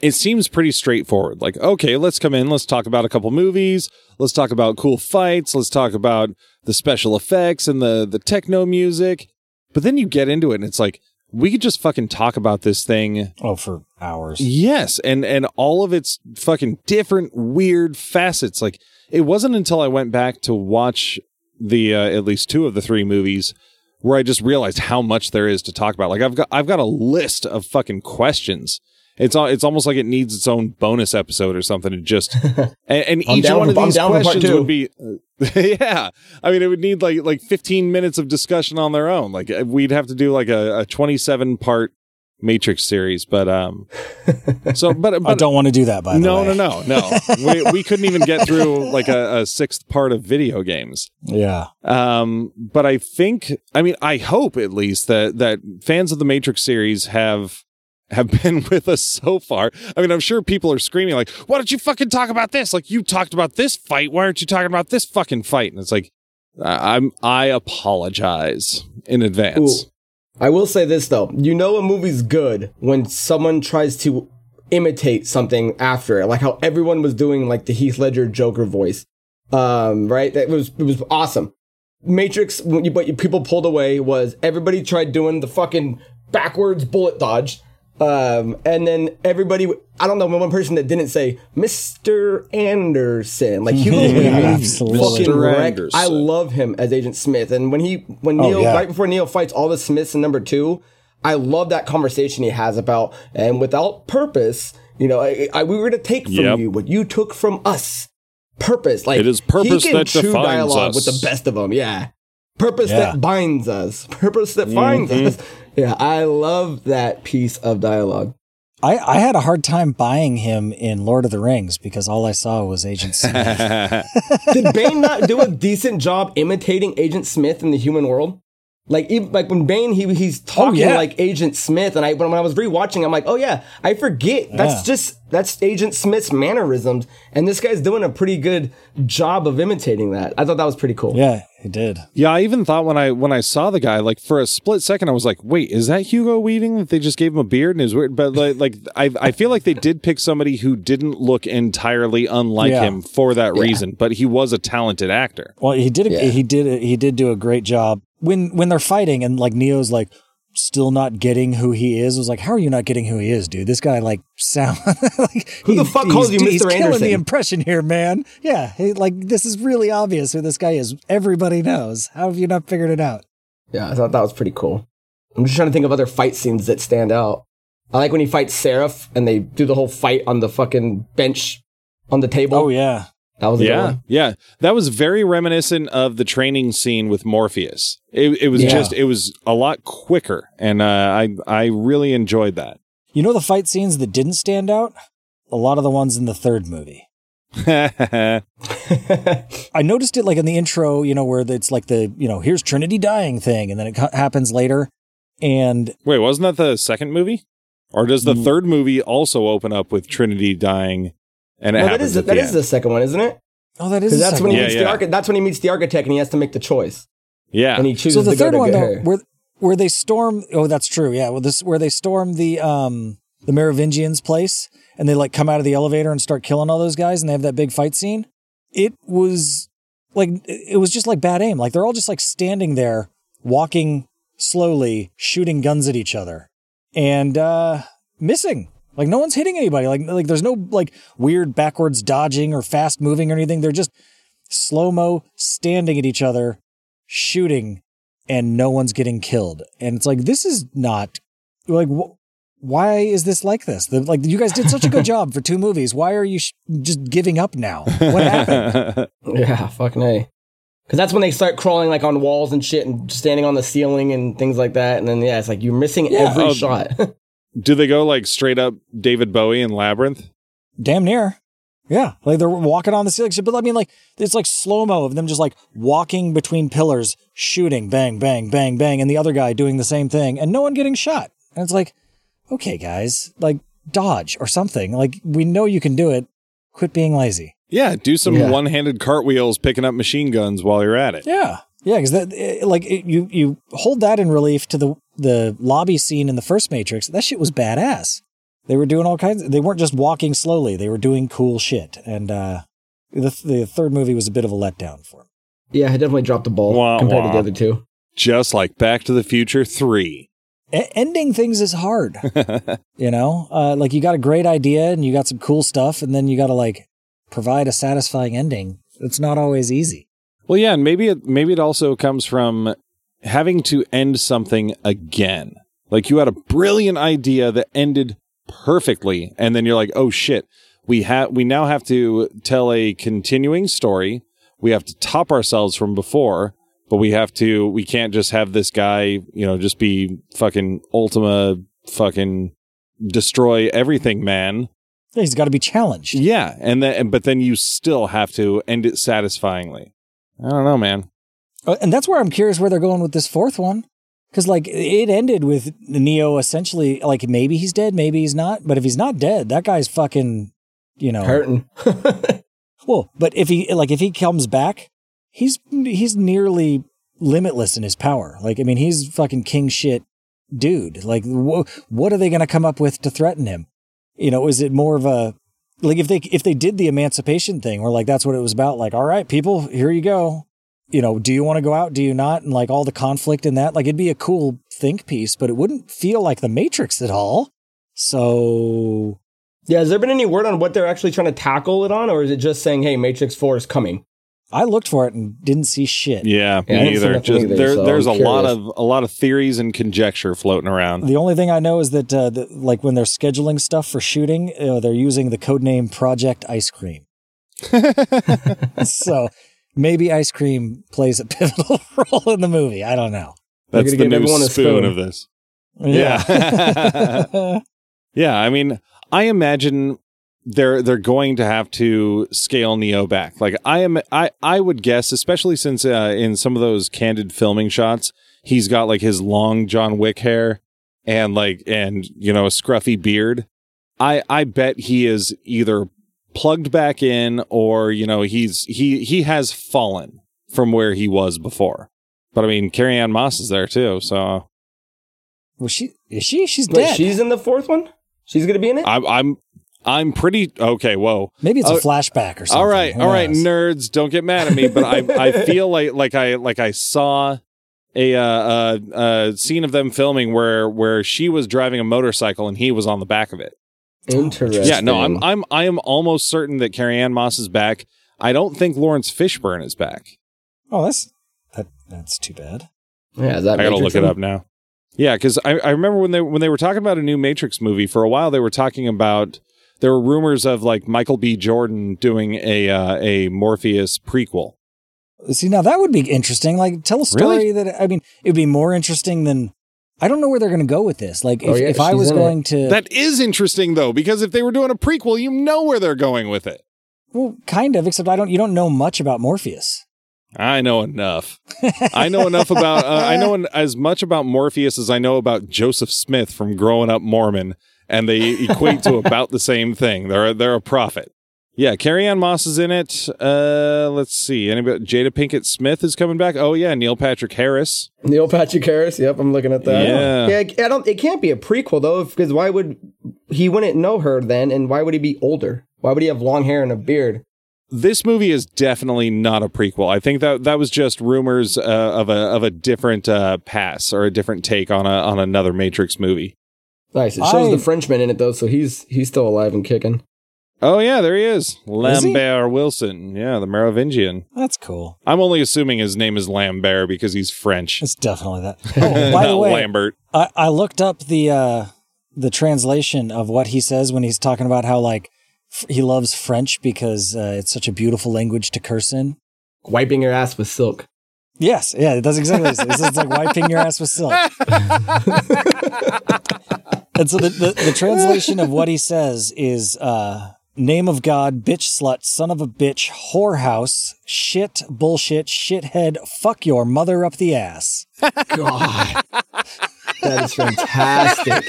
it seems pretty straightforward. Like, okay, let's come in, let's talk about a couple movies, let's talk about cool fights, let's talk about the special effects and the the techno music. But then you get into it and it's like, we could just fucking talk about this thing Oh, for hours. Yes, and and all of its fucking different weird facets. Like it wasn't until I went back to watch the uh, at least two of the three movies where I just realized how much there is to talk about. Like I've got I've got a list of fucking questions. It's it's almost like it needs its own bonus episode or something. To just (laughs) and, and each down one of I'm these down for part questions would be (laughs) yeah. I mean, it would need like like 15 minutes of discussion on their own. Like uh, we'd have to do like a, a 27 part Matrix series, but um, (laughs) so but I don't want to do that by the no way. no no no we we couldn't even get through like a, a sixth part of video games. Yeah. Um, but I think I mean I hope at least that that fans of the Matrix series have have been (laughs) with us so far. I mean, I'm sure people are screaming like, "Why don't you fucking talk about this? Like you talked about this fight. Why aren't you talking about this fucking fight?" And it's like, I'm I apologize in advance. Ooh. I will say this though. You know a movie's good when someone tries to imitate something after it. Like how everyone was doing like the Heath Ledger Joker voice. Um, right? That was it was awesome. Matrix, but people pulled away was everybody tried doing the fucking backwards bullet dodge. Um, and then everybody, I don't know, one person that didn't say Mr. Anderson. Like he was (laughs) Yeah, fucking absolutely. Wrecked. I love him as Agent Smith. And when he, when Oh, yeah. right before Neo fights all the Smiths in number two, I love that conversation he has about, and without purpose, you know, I, I, we were going to take from Yep. you what you took from us. Purpose. Like, It is purpose he can that chew defines dialogue us. with the best of them. Yeah. Purpose Yeah. that binds us. (laughs) Purpose that finds Mm-hmm. us. Yeah. I love that piece of dialogue. I, I had a hard time buying him in Lord of the Rings because all I saw was Agent Smith. (laughs) Did Bane not do a decent job imitating Agent Smith in the human world? Like, even, like when Bane, he he's oh, talking yeah. like Agent Smith, and I when, when I was rewatching, I'm like, oh yeah, I forget that's just that's Agent Smith's mannerisms, and this guy's doing a pretty good job of imitating that. I thought that was pretty cool. yeah, he did. Yeah, I even thought when I when I saw the guy, like for a split second, I was like, "Wait, is that Hugo Weaving? That they just gave him a beard and is weird?" But like, like I I feel like they did pick somebody who didn't look entirely unlike Yeah. him for that reason, but he was a talented actor. Well, he did. A, Yeah. He did. He did do a great job when when they're fighting and like Neo's like still not getting who he is. It was like, how are you not getting who he is, dude? This guy like sound (laughs) like Who the he's- fuck calls you he's- Mr. He's killing the impression here, man. Yeah, he, like this is really obvious who this guy is. Everybody knows. How have you not figured it out? Yeah, I thought that was pretty cool. I'm just trying to think of other fight scenes that stand out. I like when he fights Seraph and they do the whole fight on the fucking bench on the table. Oh yeah, that was Yeah, yeah, that was very reminiscent of the training scene with Morpheus. It, it was Yeah. just it was a lot quicker, and uh, I I really enjoyed that. you know the fight scenes that didn't stand out. A lot of the ones in the third movie. (laughs) (laughs) I noticed it like in the intro, you know, where it's like the, you know, here's Trinity dying thing, and then it co- happens later. And Wait, wasn't that the second movie? Or does the Mm. third movie also open up with Trinity dying? And it No, that happens is at that the is end? the second one, isn't it? oh, that is Because the that's second when he Yeah, meets yeah. the archi- That's when he meets the architect and he has to make the choice, yeah. and he chooses so the to go third to one though, where where they storm. Oh, that's true. Yeah, well, this where they storm the um the Merovingians' place, and they like come out of the elevator and start killing all those guys, and they have that big fight scene. It was like it was just like bad aim. Like they're all just like standing there, walking slowly, shooting guns at each other, and uh missing. Like no one's hitting anybody. Like like there's no like weird backwards dodging or fast moving or anything. They're just slow mo standing at each other, shooting, and no one's getting killed. And it's like this is not like wh- why is this like this? The, like you guys did such a good (laughs) job for two movies. Why are you sh- just giving up now? What happened? (laughs) Yeah, fucking a. Because that's when they start crawling like on walls and shit and standing on the ceiling and things like that. And then yeah, it's like you're missing Yeah. every Oh, shot. (laughs) Do they go like straight up David Bowie in Labyrinth? Damn near. Yeah, like they're walking on the ceiling. But I mean, like it's like slow mo of them just like walking between pillars, shooting, bang, bang, bang, bang, and the other guy doing the same thing, and no one getting shot. And it's like, okay, guys, like dodge or something. Like we know you can do it. Quit being lazy. Yeah, do some Yeah. one-handed cartwheels picking up machine guns while you're at it. Yeah, yeah, because that eh, like it, you you hold that in relief to the the lobby scene in the first Matrix. That shit was badass. They were doing all kinds. They weren't just walking slowly. They were doing cool shit. And uh, the the third movie was a bit of a letdown for him. Yeah, I definitely dropped the ball Wah, compared to the other two. Just like Back to the Future 3. E- ending things is hard. (laughs) you know, uh, like you got a great idea and you got some cool stuff, and then you got to like provide a satisfying ending. It's not always easy. Well, yeah, and maybe it maybe it also comes from having to end something again. Like you had a brilliant idea that ended perfectly, and then you're like, "Oh shit, we have we now have to tell a continuing story. We have to top ourselves from before, but we have to we can't just have this guy, you know, just be fucking Ultima fucking destroy everything man. He's got to be challenged. Yeah, and then but then you still have to end it satisfyingly. I don't know, man. Uh, And that's where I'm curious where they're going with this fourth one. Because, like, it ended with Neo essentially, like, maybe he's dead, maybe he's not. But if he's not dead, that guy's fucking, you know. Hurting. (laughs) Well, but if he, like, if he comes back, he's, he's nearly limitless in his power. Like, I mean, he's fucking king shit dude. Like, wh- what are they going to come up with to threaten him? You know, is it more of a, like, if they, if they did the emancipation thing, where, like, that's what it was about, like, all right, people, here you go you know, do you want to go out? Do you not? And like all the conflict in that, like it'd be a cool think piece, but it wouldn't feel like the Matrix at all. So yeah, has there been any word on what they're actually trying to tackle it on, or is it just saying, "Hey, Matrix Four is coming"? I looked for it and didn't see shit. Yeah, Yeah, me didn't either. Just either, there, so there's a I'm lot curious. of a lot of theories and conjecture floating around. The only thing I know is that, uh, the, like when they're scheduling stuff for shooting, uh, they're using the code name Project Ice Cream. (laughs) so maybe ice cream plays a (laughs) pivotal role in the movie. I don't know. They're That's gonna the give new everyone a spoon spoon. of this. Yeah. Yeah, (laughs) I mean, I imagine they're they're going to have to scale Neo back. Like I am, I I would guess, especially since uh, in some of those candid filming shots, he's got like his long John Wick hair and like and you know a scruffy beard. I I bet he is either plugged back in or you know he's he he has fallen from where he was before. But I mean, Carrie Ann Moss is there too, so well, she is she? She's Wait, dead. she's in the fourth one. She's gonna be in it. I'm I'm I'm pretty okay. Whoa. Maybe it's a Oh, flashback or something. All right, Who all right, knows? nerds, don't get mad at me, but I I (laughs) feel like like I like I saw a uh, uh, uh scene of them filming where where she was driving a motorcycle and he was on the back of it. Interesting. Yeah, no, I'm I'm I am almost certain that Carrie Ann Moss is back. I don't think Laurence Fishburne is back. Oh, that's that, that's too bad. Yeah, is that I gotta Matrix look it up now. Yeah, because I, I remember when they when they were talking about a new Matrix movie for a while, they were talking about there were rumors of like Michael B. Jordan doing a uh, a Morpheus prequel. See, now that would be interesting. Like, tell a story Really? that I mean, it would be more interesting than. I don't know where they're going to go with this. Like, if, Oh, yeah, if I was in it. going to, That is interesting though, because if they were doing a prequel, you know where they're going with it. well, kind of, except I don't. You don't know much about Morpheus. I know enough. I know enough about. Uh, I know en- as much about Morpheus as I know about Joseph Smith from Growing Up Mormon, and they equate to about the same thing. They're they're a prophet. Yeah, Carrie Ann Moss is in it. Uh, let's see. Anybody? Jada Pinkett Smith is coming back. Oh yeah, Neil Patrick Harris. Neil Patrick Harris. Yep, I'm looking at that. Yeah. yeah. I don't. It can't be a prequel though, because why would he wouldn't know her then, and why would he be older? Why would he have long hair and a beard? This movie is definitely not a prequel. I think that that was just rumors uh, of a of a different uh, pass or a different take on a on another Matrix movie. Nice. It shows I- the Frenchman in it though, so he's he's still alive and kicking. Oh yeah, there he is, Is he? Lambert Wilson. Yeah, the Merovingian. That's cool. I'm only assuming his name is Lambert because he's French. It's definitely that. (laughs) Oh, by the Not way, Lambert. I, I looked up the uh, the translation of what he says when he's talking about how like f- he loves French because uh, it's such a beautiful language to curse in. Wiping your ass with silk. Yes, yeah, that's exactly This. it. It's like wiping your ass with silk. and so the, the, the translation of what he says is uh, name of God, bitch slut, son of a bitch, whorehouse, shit, bullshit, shithead, fuck your mother up the ass. God. That is fantastic.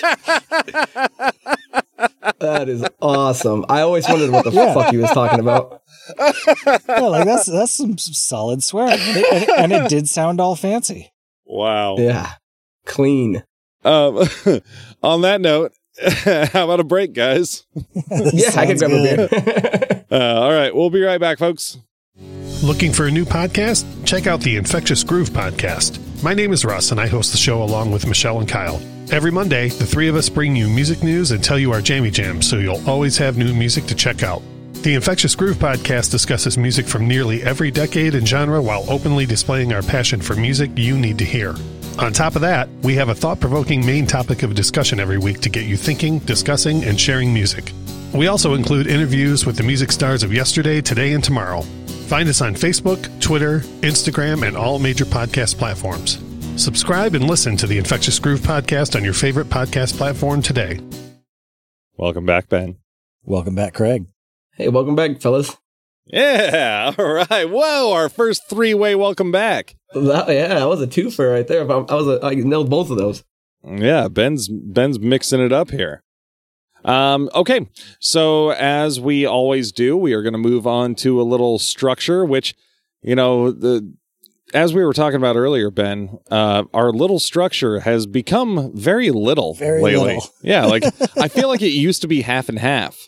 that is awesome. I always wondered what the Yeah. fuck he was talking about. Yeah, like that's that's some solid swearing, and it, and it- did sound all fancy. Wow. Yeah. Clean. Um, (laughs) on that note, (laughs) how about a break, guys? (laughs) Yeah, I can Sounds grab a beer. Uh, all right, we'll be right back, folks. Looking for a new podcast? Check out the Infectious Groove podcast. My name is Russ, and I host the show along with Michelle and Kyle. Every Monday, the three of us bring you music news and tell you our jammy jams, so you'll always have new music to check out. The Infectious Groove podcast discusses music from nearly every decade and genre while openly displaying our passion for music you need to hear. On top of that, we have a thought provoking main topic of discussion every week to get you thinking, discussing, and sharing music. We also include interviews with the music stars of yesterday, today, and tomorrow. Find us on Facebook, Twitter, Instagram, and all major podcast platforms. Subscribe and listen to the Infectious Groove podcast on your favorite podcast platform today. Welcome back, Ben. Welcome back, Craig. Hey, welcome back, fellas. Yeah, (laughs) all right. Whoa, our first three way welcome back. That, yeah, that was a twofer right there. I, was a, I nailed both of those. Yeah, Ben's Ben's mixing it up here. Um, okay, so as we always do, we are going to move on to a little structure, which you know the as we were talking about earlier, Ben, uh, our little structure has become very little Very lately. little. Yeah, like (laughs) I feel like it used to be half and half.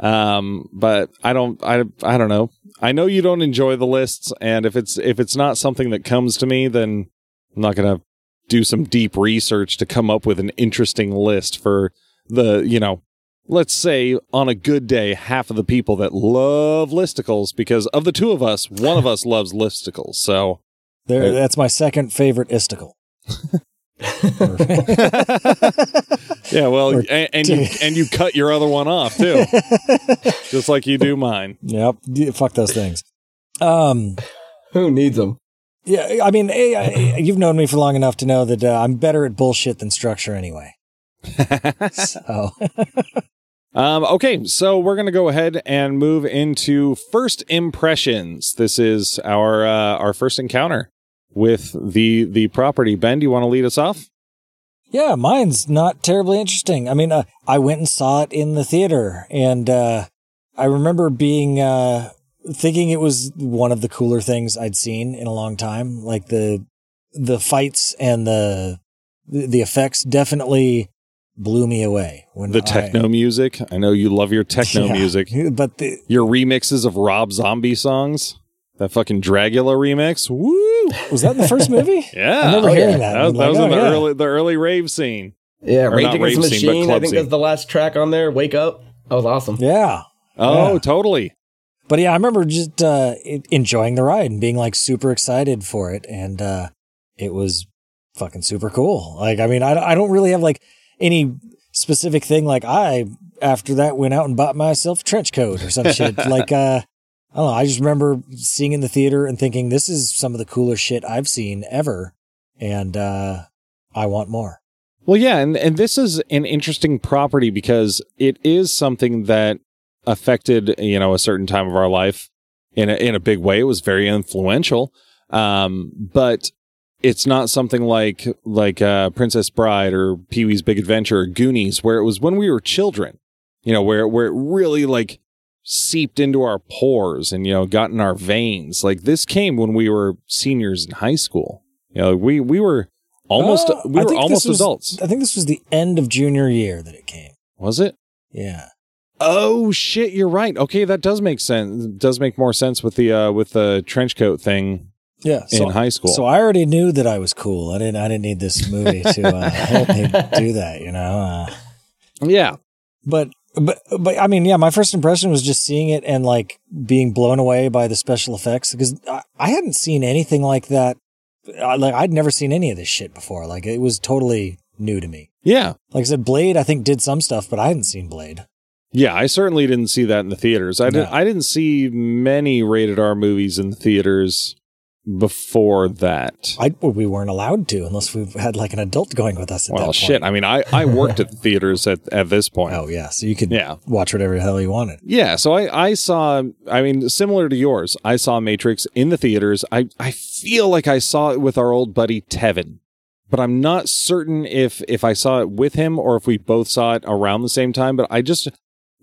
Um, but I don't, I, I don't know. I know you don't enjoy the lists, and if it's if it's not something that comes to me, then I'm not gonna do some deep research to come up with an interesting list for the, you know, let's say on a good day, half of the people that love listicles, because of the two of us, one of us loves listicles. So There, that's my second favorite isticle. (laughs) yeah, well, Or and, and you and you cut your other one off too, (laughs) just like you do mine. Yep, yeah, fuck those things. Um, Who needs them? yeah, I mean, I- you've known me for long enough to know that uh, I'm better at bullshit than structure anyway. (laughs) So, (laughs) Um, okay, so we're gonna go ahead and move into first impressions. This is our uh, our first encounter with the the property. Ben, do you want to lead us off? yeah, mine's not terribly interesting. I mean, uh, I went and saw it in the theater, and uh, I remember being uh, thinking it was one of the cooler things I'd seen in a long time. Like the the fights and the the effects definitely blew me away when The I- techno music. I know you love your techno (laughs) Yeah, music. but the, Your remixes of Rob Zombie songs. That fucking Dragula remix. Woo! was that in the first movie? (laughs) Yeah. I remember Oh, hearing yeah. that. That was, I'm that was like, in the oh, yeah. early the early rave scene. Yeah, Or Rage not Against the rave scene, but Machine. club I think scene. that's the last track on there. Wake up. That was awesome. Yeah. Oh, Yeah. totally. But yeah, I remember just uh, enjoying the ride and being like super excited for it. And uh, it was fucking super cool. Like, I mean, I, I don't really have like any specific thing. Like, I, after that, went out and bought myself a trench coat or some shit. (laughs) Like, uh, I don't know. I just remember seeing in the theater and thinking, this is some of the coolest shit I've seen ever. And uh, I want more. Well, yeah, and, and this is an interesting property because it is something that affected, you know, a certain time of our life in a, in a big way. It was very influential. Um, but it's not something like, like, uh, Princess Bride or Pee Wee's Big Adventure or Goonies, where it was when we were children, you know, where, where it really like seeped into our pores and, you know, got in our veins. Like this came when we were seniors in high school. You know, we, we were almost, Uh, we were almost was- adults. I think this was the end of junior year that it came. Was it? Yeah. Oh shit, you're right. Okay, that does make sense. Does make more sense with the uh with the trench coat thing Yeah. in high school. So I already knew that I was cool. I didn't. I didn't need this movie to uh, help me (laughs) do that. You know. Uh, yeah. but but but I mean, yeah. My first impression was just seeing it and like being blown away by the special effects because I, I hadn't seen anything like that. I, like I'd never seen any of this shit before. Like it was totally new to me. Yeah. Like I said, Blade I think did some stuff, but I hadn't seen Blade. Yeah, I certainly didn't see that in the theaters. I didn't I didn't see many rated R movies in the theaters before that. I we weren't allowed to unless we had like an adult going with us. At well, shit. I mean, I I worked at the theaters at at this point. Oh yeah, so you could Yeah. watch whatever the hell you wanted. Yeah, so I, I saw I mean similar to yours. I saw Matrix in the theaters. I I feel like I saw it with our old buddy Tevin but I'm not certain if if I saw it with him or if we both saw it around the same time. But I just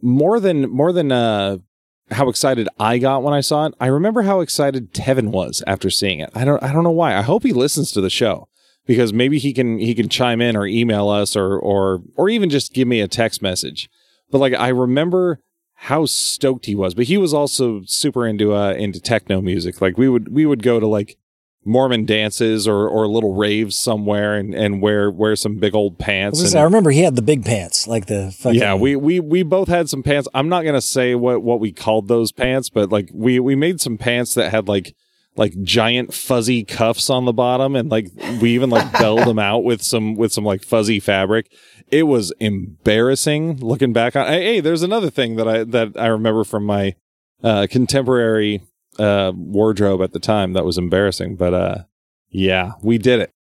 more than more than uh, how excited I got when I saw it. I remember how excited Tevin was after seeing it. I don't I don't know why. I hope he listens to the show because maybe he can he can chime in or email us or or or even just give me a text message. But like I remember how stoked he was. But he was also super into uh into techno music. Like we would we would go to like Mormon dances or or little raves somewhere and and wear wear some big old pants. and- I remember he had the big pants, like the fucking. yeah, we we we both had some pants. I'm not gonna say what what we called those pants, but like we we made some pants that had like like giant fuzzy cuffs on the bottom, and like we even like (laughs) belled them out with some with some like fuzzy fabric. It was embarrassing looking back on. Hey, hey, there's another thing that I that I remember from my uh, contemporary uh, wardrobe at the time that was embarrassing, but uh, yeah, we did it.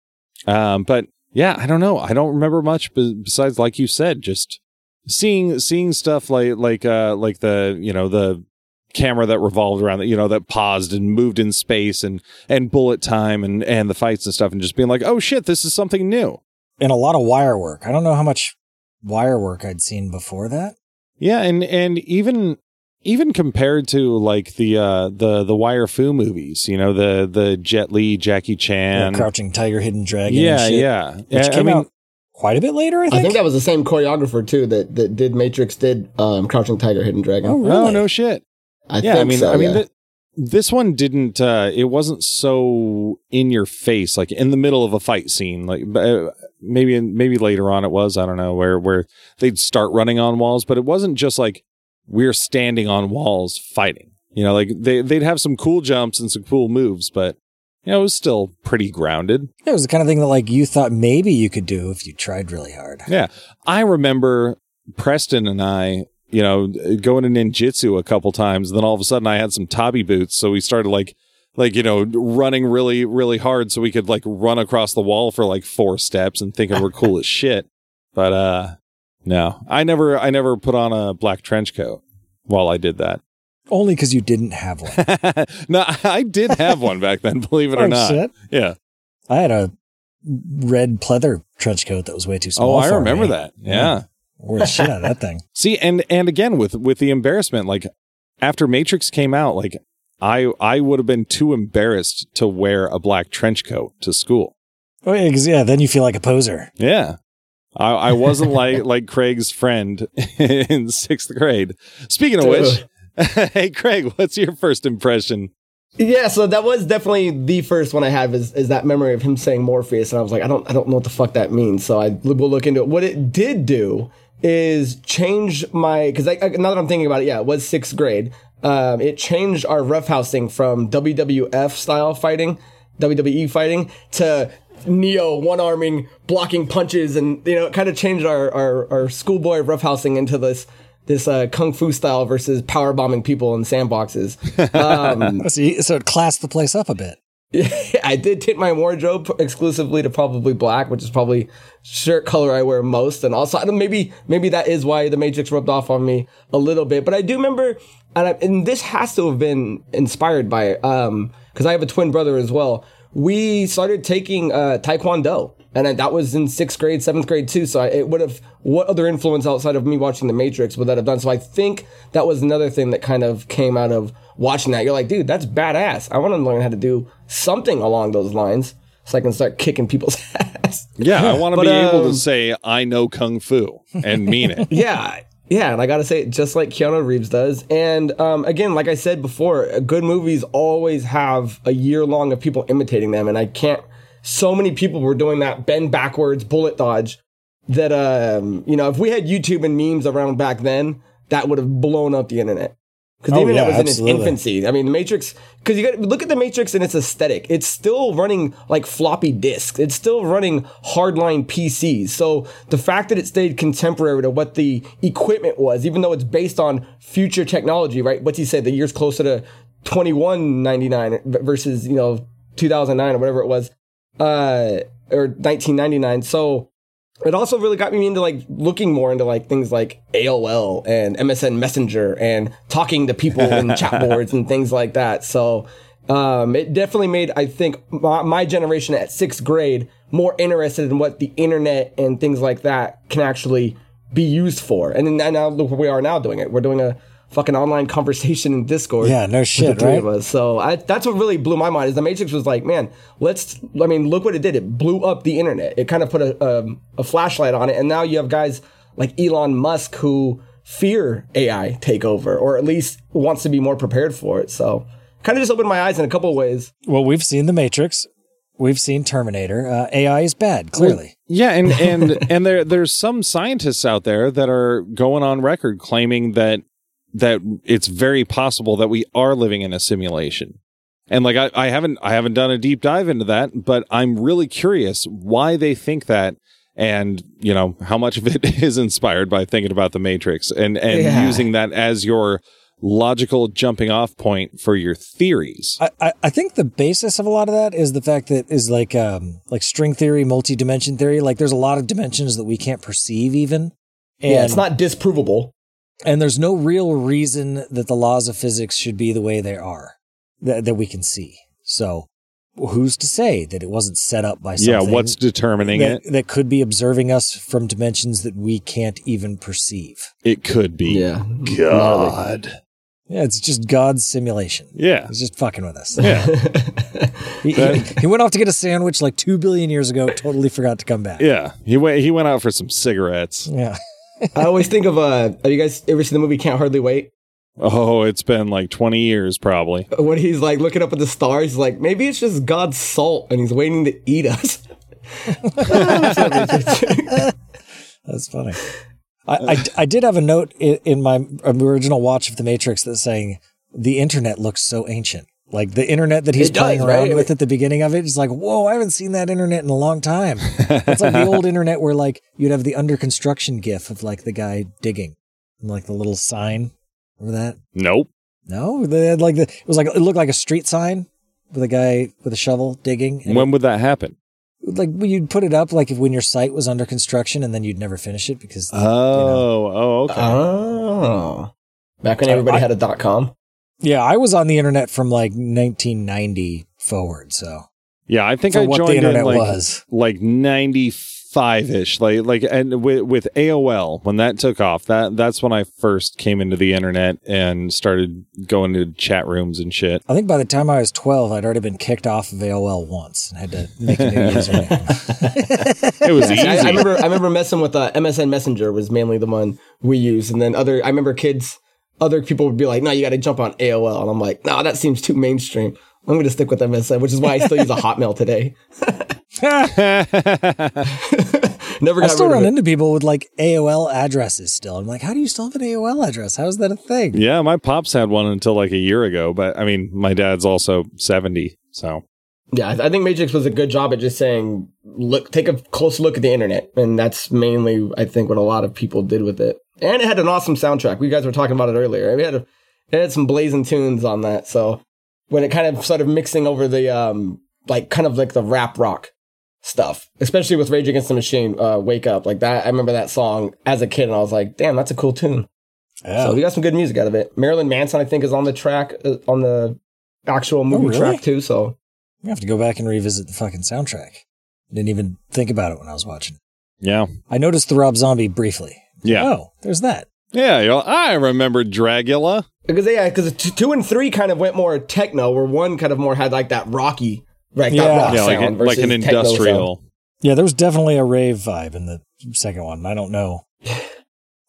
Um, but yeah, I don't know. I don't remember much besides, like you said, just seeing seeing stuff like like uh like the you know the camera that revolved around that you know that paused and moved in space and and bullet time and and the fights and stuff and just being like oh shit this is something new and a lot of wire work. I don't know how much wire work I'd seen before that. yeah and and even even compared to like the uh the the wire fu movies you know the the jet li jackie chan Crouching Tiger, Hidden Dragon. yeah and shit, yeah Which Yeah, came i mean out quite a bit later, I think. I think that was the same choreographer too that that did Matrix, did um, Crouching Tiger, Hidden Dragon. Oh, really? oh no shit I yeah, think I mean, so, I mean, yeah. th- this one didn't. uh It wasn't so in your face, like in the middle of a fight scene. Like uh, maybe, maybe later on it was. I don't know where where they'd start running on walls, but it wasn't just like we're standing on walls fighting. You know, like they they'd have some cool jumps and some cool moves, but you know, it was still pretty grounded. it was the kind of thing that like you thought maybe you could do if you tried really hard. Yeah. I remember Preston and I, you know, going to ninjutsu a couple times. Then all of a sudden I had some tabi boots. So we started like, like, you know, running really, really hard so we could like run across the wall for like four steps and thinking we're cool as shit. But, uh, no, I never, I never put on a black trench coat while I did that. Only because you didn't have one. (laughs) no, I did have one back then, (laughs) believe it or Oh, not. shit. Yeah. I had a red pleather trench coat that was way too small. Oh, I remember me. that. yeah. Wore the shit out of that thing. (laughs) See, and and again with with the embarrassment, like after Matrix came out, like I I would have been too embarrassed to wear a black trench coat to school. Oh, yeah, 'cause, yeah, then you feel like a poser. Yeah. I, I wasn't like (laughs) like Craig's friend in sixth grade. Speaking of which, (laughs) hey Craig, what's your first impression? Yeah, so that was definitely the first one I have is, is that memory of him saying Morpheus, and I was like, I don't I don't know what the fuck that means. So I will look into it. What it did do is change my because now that I'm thinking about it, yeah, it was sixth grade. Um, it changed our roughhousing from WWF style fighting, WWE fighting to Neo one arming, blocking punches, and you know, it kind of changed our our, our schoolboy roughhousing into this this uh, kung fu style versus power bombing people in sandboxes. (laughs) Um, So, you, so it classed the place up a bit. (laughs) I did tint my wardrobe exclusively to probably black, which is probably shirt color I wear most, and also I don't, maybe maybe that is why the Matrix rubbed off on me a little bit. But I do remember, and, I, and this has to have been inspired by it, um, because I have a twin brother as well. We started taking uh, Taekwondo, and then that was in sixth grade, seventh grade too. So I, it would have what other influence outside of me watching The Matrix would that have done? So I think that was another thing that kind of came out of watching that. You're like, dude, that's badass. I want to learn how to do something along those lines so I can start kicking people's (laughs) ass. Yeah, I want to But, be able um, to say I know kung fu and mean it. (laughs) yeah. Yeah, and I gotta say, just like Keanu Reeves does. And um, again, like I said before, good movies always have a year long of people imitating them. And I can't, so many people were doing that bend backwards, bullet dodge that, um, you know, if we had YouTube and memes around back then, that would have blown up the internet. Because Oh, internet yeah, was in its infancy. I mean, the Matrix, because you got look at the Matrix and its aesthetic. It's still running like floppy disks. It's still running hardline PCs. So the fact that it stayed contemporary to what the equipment was, even though it's based on future technology, right? What's he said? The year's closer to twenty one ninety nine versus you know two thousand nine or whatever it was, uh, or nineteen ninety nine. So it also really got me into like looking more into like things like AOL and MSN Messenger and talking to people in (laughs) chat boards and things like that. So um, it definitely made I think my, my generation at sixth grade more interested in what the internet and things like that can actually be used for. And then now look where we are now doing it. We're doing a fucking online (laughs) conversation in Discord. Yeah, no with shit, the three right? of us. So I, that's what really blew my mind. Is the Matrix was like, man, let's. I mean, look what it did. It blew up the internet. It kind of put a um, a flashlight on it, and now you have guys like Elon Musk who fear AI takeover, or at least wants to be more prepared for it. So kind of just opened my eyes in a couple of ways. Well, we've seen The Matrix. We've seen Terminator. Uh, AI is bad, clearly. Yeah, and and (laughs) and there there's some scientists out there that are going on record claiming that that it's very possible that we are living in a simulation. And like I, I haven't I haven't done a deep dive into that, but I'm really curious why they think that and you know how much of it (laughs) is inspired by thinking about the Matrix and and Yeah. using that as your logical jumping off point for your theories. I, I, I think the basis of a lot of that is the fact that is like um like string theory, multi-dimension theory. Like there's a lot of dimensions that we can't perceive even. And, yeah, it's not disprovable. And there's no real reason that the laws of physics should be the way they are that, that we can see. So who's to say that it wasn't set up by something? yeah, what's determining that, it? that could be observing us from dimensions that we can't even perceive? It could be. Yeah, God. Yeah, it's just God's simulation. Yeah. He's just fucking with us. Yeah. (laughs) He, he, he went off to get a sandwich like two billion years ago, totally forgot to come back. Yeah, he went. He went out for some cigarettes. Yeah. I always think of uh, have you guys ever seen the movie Can't Hardly Wait? Oh, it's been like twenty years, probably. (laughs) When he's like looking up at the stars, he's like, maybe it's just God's salt and he's waiting to eat us. (laughs) That's funny. I, I, I did have a note in, in my original watch of The Matrix that's saying the internet looks so ancient. Like the internet that he's It does, playing around right? with at the beginning of it is like, whoa, I haven't seen that internet in a long time. it's like the old (laughs) internet where like you'd have the under construction gif of like the guy digging and like the little sign. Remember that? Nope. No, they had like the it was like it looked like a street sign with a guy with a shovel digging. And When would that happen? like well, you'd put it up like if when your site was under construction and then you'd never finish it because Oh, you know. Oh, oh, okay. oh. Back when everybody I- had a dot com. Yeah, I was on the internet from like 1990 forward. So yeah, I think for I what joined the internet in like was, like ninety five ish. Like like and with with AOL when that took off, that that's when I first came into the internet and started going to chat rooms and shit. I think by the time I was 12, I'd already been kicked off of AOL once and had to make a new (laughs) username. (laughs) It was easy. I, I remember I remember messing with uh, MSN Messenger was mainly the one we used, and then other I remember kids, other people would be like, "No, you got to jump on AOL," and I'm like, "No, that seems too mainstream. I'm going to stick with MSN," which is why I still use a (laughs) Hotmail today. (laughs) Never I got still run it. into people with like AOL addresses still. I'm like, how do you still have an AOL address? How is that a thing? yeah, my pops had one until like a year ago, but I mean, my dad's also seventy, so Yeah, I I think Matrix was a good job at just saying, look, take a close look at the internet. And that's mainly, I think, what a lot of people did with it. And it had an awesome soundtrack. We guys were talking about it earlier. It had, a, it had some blazing tunes on that. So when it kind of started mixing over the, um, like, kind of like the rap rock stuff, especially with Rage Against the Machine, uh, Wake Up, like that. I remember that song as a kid and I was like, damn, that's a cool tune. Yeah. So we got some good music out of it. Marilyn Manson, I think, is on the track, uh, on the actual movie really? track too. So we have to go back and revisit the fucking soundtrack. Didn't even think about it when I was watching. yeah, I noticed the Rob Zombie briefly. Yeah, Oh, there's that. yeah. You know, I remember Dragula. Because yeah, because t- two and three kind of went more techno, where one kind of more had like that rocky, right? Yeah. that rock Yeah, like sound an, like an techno sound. industrial. Yeah, there was definitely a rave vibe in the second one. I don't know.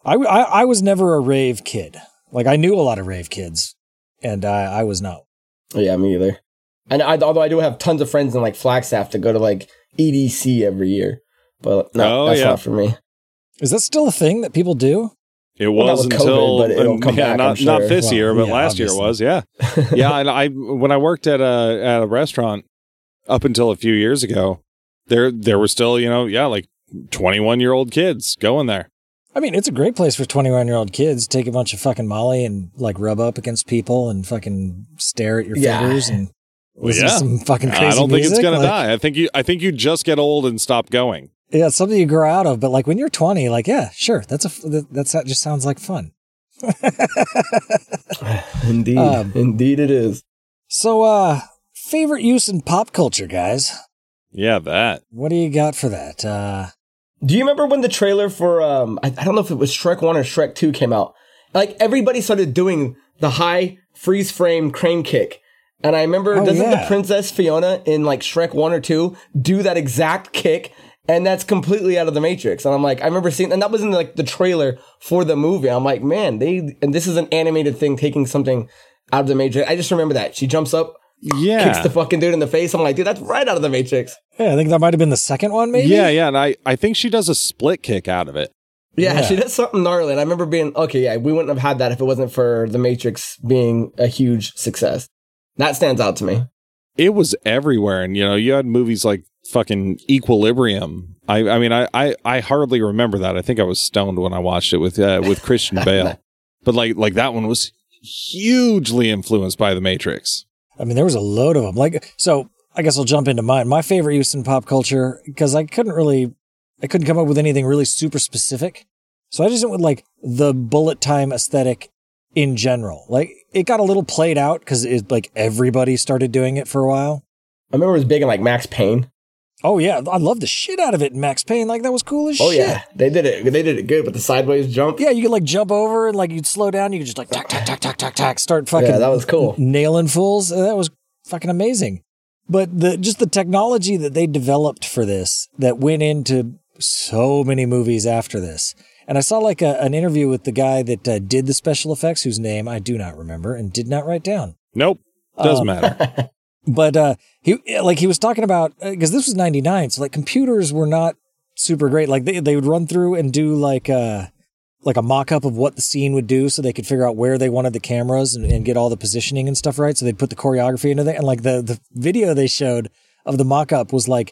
I, I, I was never a rave kid. Like I knew a lot of rave kids, and I, I was not. Yeah, me either. And I, although I do have tons of friends in like Flagstaff to go to like EDC every year, but no, Oh, that's yeah. not for me. Is that still a thing that people do? It Well, not was with until COVID, but it'll um, come yeah, back, not I'm not this Well, year, but yeah, last year obviously. was. Yeah, (laughs) yeah. And I when I worked at a at a restaurant up until a few years ago, there there were still you know yeah like twenty one year old kids going there. I mean, it's a great place for 21 year old kids. To take a bunch of fucking Molly and like rub up against people and fucking stare at your Yeah. fingers and listen yeah. to some fucking crazy I don't think it's gonna Like, die. I think you I think you just get old and stop going. Yeah, it's something you grow out of. But like when you're 20, like, yeah, sure. That's a that, that's, that just sounds like fun. (laughs) Indeed, Um, indeed, it is. So, uh, favorite use in pop culture, guys. Yeah, that. What do you got for that? Uh, Do you remember when the trailer for um I, I don't know if it was Shrek 1 or Shrek 2 came out? Like everybody started doing the high freeze frame crane kick. And I remember Oh, doesn't yeah. the Princess Fiona in like Shrek 1 or 2 do that exact kick? And that's completely out of the Matrix. And I'm like, I remember seeing, and that was in like the trailer for the movie. I'm like, man, they, and this is an animated thing taking something out of the Matrix. I just remember that. She jumps up, Yeah. kicks the fucking dude in the face. I'm like, dude, that's right out of the Matrix. yeah, I think that might have been the second one, maybe. yeah, yeah. And I, I think she does a split kick out of it. Yeah, Yeah. she does something gnarly. And I remember being, okay, yeah, we wouldn't have had that if it wasn't for The Matrix being a huge success. That stands out to me. It was everywhere. And, you know, you had movies like fucking Equilibrium. I, I mean, I, I, I hardly remember that. I think I was stoned when I watched it with, uh, with Christian (laughs) Bale. But like, like that one was hugely influenced by The Matrix. I mean, there was a load of them. Like, so I guess I'll jump into mine. My favorite use in pop culture, because I couldn't really, I couldn't come up with anything really super specific. So I just went with like the bullet time aesthetic in general. Like, it got a little played out because it like everybody started doing it for a while. I remember it was big in like Max Payne. Oh yeah, I love the shit out of it in Max Payne. Like that was cool as Oh shit. Oh yeah, they did it. They did it good with the sideways jump. Yeah, you could like jump over and like you'd slow down. You could just like tack, tack, tack, tack, tack, tack, start fucking. Yeah, that was cool. Nailing fools. Uh, That was fucking amazing. But the just the technology that they developed for this that went into so many movies after this. And I saw like a, an interview with the guy that uh, did the special effects, whose name I do not remember and did not write down. Nope. Doesn't Um, matter. (laughs) But uh, he like he was talking about because this was '99, so like computers were not super great. Like they they would run through and do like uh like a mock up of what the scene would do, so they could figure out where they wanted the cameras and, and get all the positioning and stuff right. So they'd put the choreography into there, and like the the video they showed of the mock up was like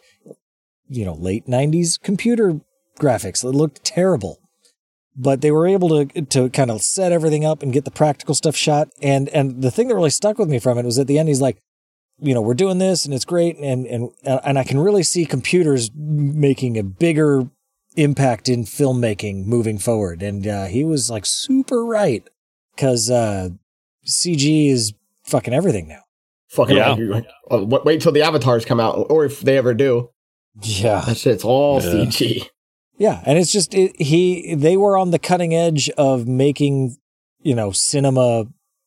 you know late '90s computer graphics. It looked terrible. But they were able to to kind of set everything up and get the practical stuff shot. And and the thing that really stuck with me from it was at the end, he's like, you know, we're doing this and it's great. And, and, and I can really see computers making a bigger impact in filmmaking moving forward. And, uh, he was like super right. Cause, uh, CG is fucking everything now. Fucking Yeah. like, uh, wait wait till the avatars come out, or if they ever do. Yeah. That shit's all Yeah. CG. Yeah. And it's just, it, he, they were on the cutting edge of making, you know, cinema,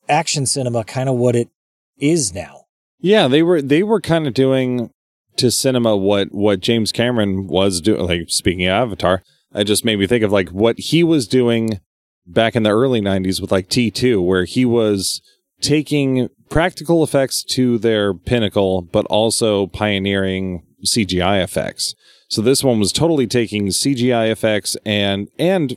action cinema kind of what it is now. Yeah, they were they were kind of doing to cinema what what James Cameron was doing. Like speaking of Avatar, it just made me think of like what he was doing back in the early '90s with like T two, where he was taking practical effects to their pinnacle, but also pioneering CGI effects. So this one was totally taking CGI effects and and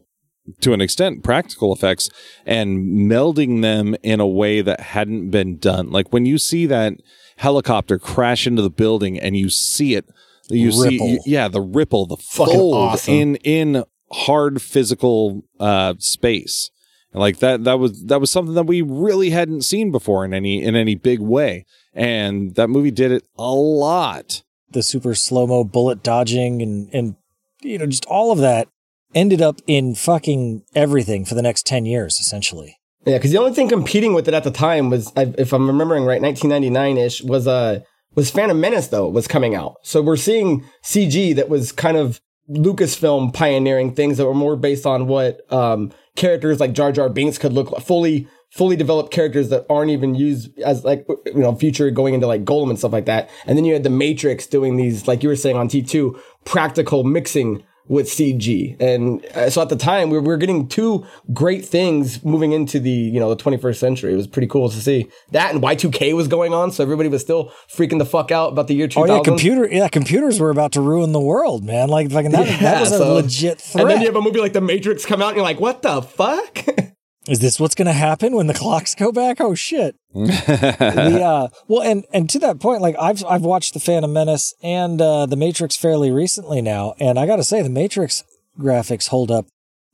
to an extent practical effects and melding them in a way that hadn't been done. Like when you see that helicopter crash into the building and you see it, you Ripple. see, yeah, the ripple, the Fucking fold awesome. in in hard physical uh, space. And like that, that was that was something that we really hadn't seen before in any in any big way. And that movie did it a lot. The super slow mo bullet dodging and and you know just all of that ended up in fucking everything for the next 10 years essentially Yeah, because the only thing competing with it at the time was, if I'm remembering right, 1999 ish was uh was Phantom Menace though was coming out. So we're seeing CG that was kind of Lucasfilm pioneering things that were more based on what um characters like Jar Jar Binks could look like, fully fully developed characters that aren't even used as like you know future going into like Gollum and stuff like that. And then you had the Matrix doing these like you were saying on T2 practical mixing with CG. And uh, so at the time we were, we were getting two great things moving into the, you know, the 21st century. It was pretty cool to see that and Y2K was going on. So everybody was still freaking the fuck out about the year oh 2000. yeah computer yeah computers were about to ruin the world man like fucking that, that Yeah, was a so- legit threat and then you have a movie like The Matrix come out and you're like, what the fuck? (laughs) is this what's going to happen when the clocks go back oh shit (laughs) the uh well and and to that point like i've i've watched the phantom menace and uh the matrix fairly recently now and i gotta say the matrix graphics hold up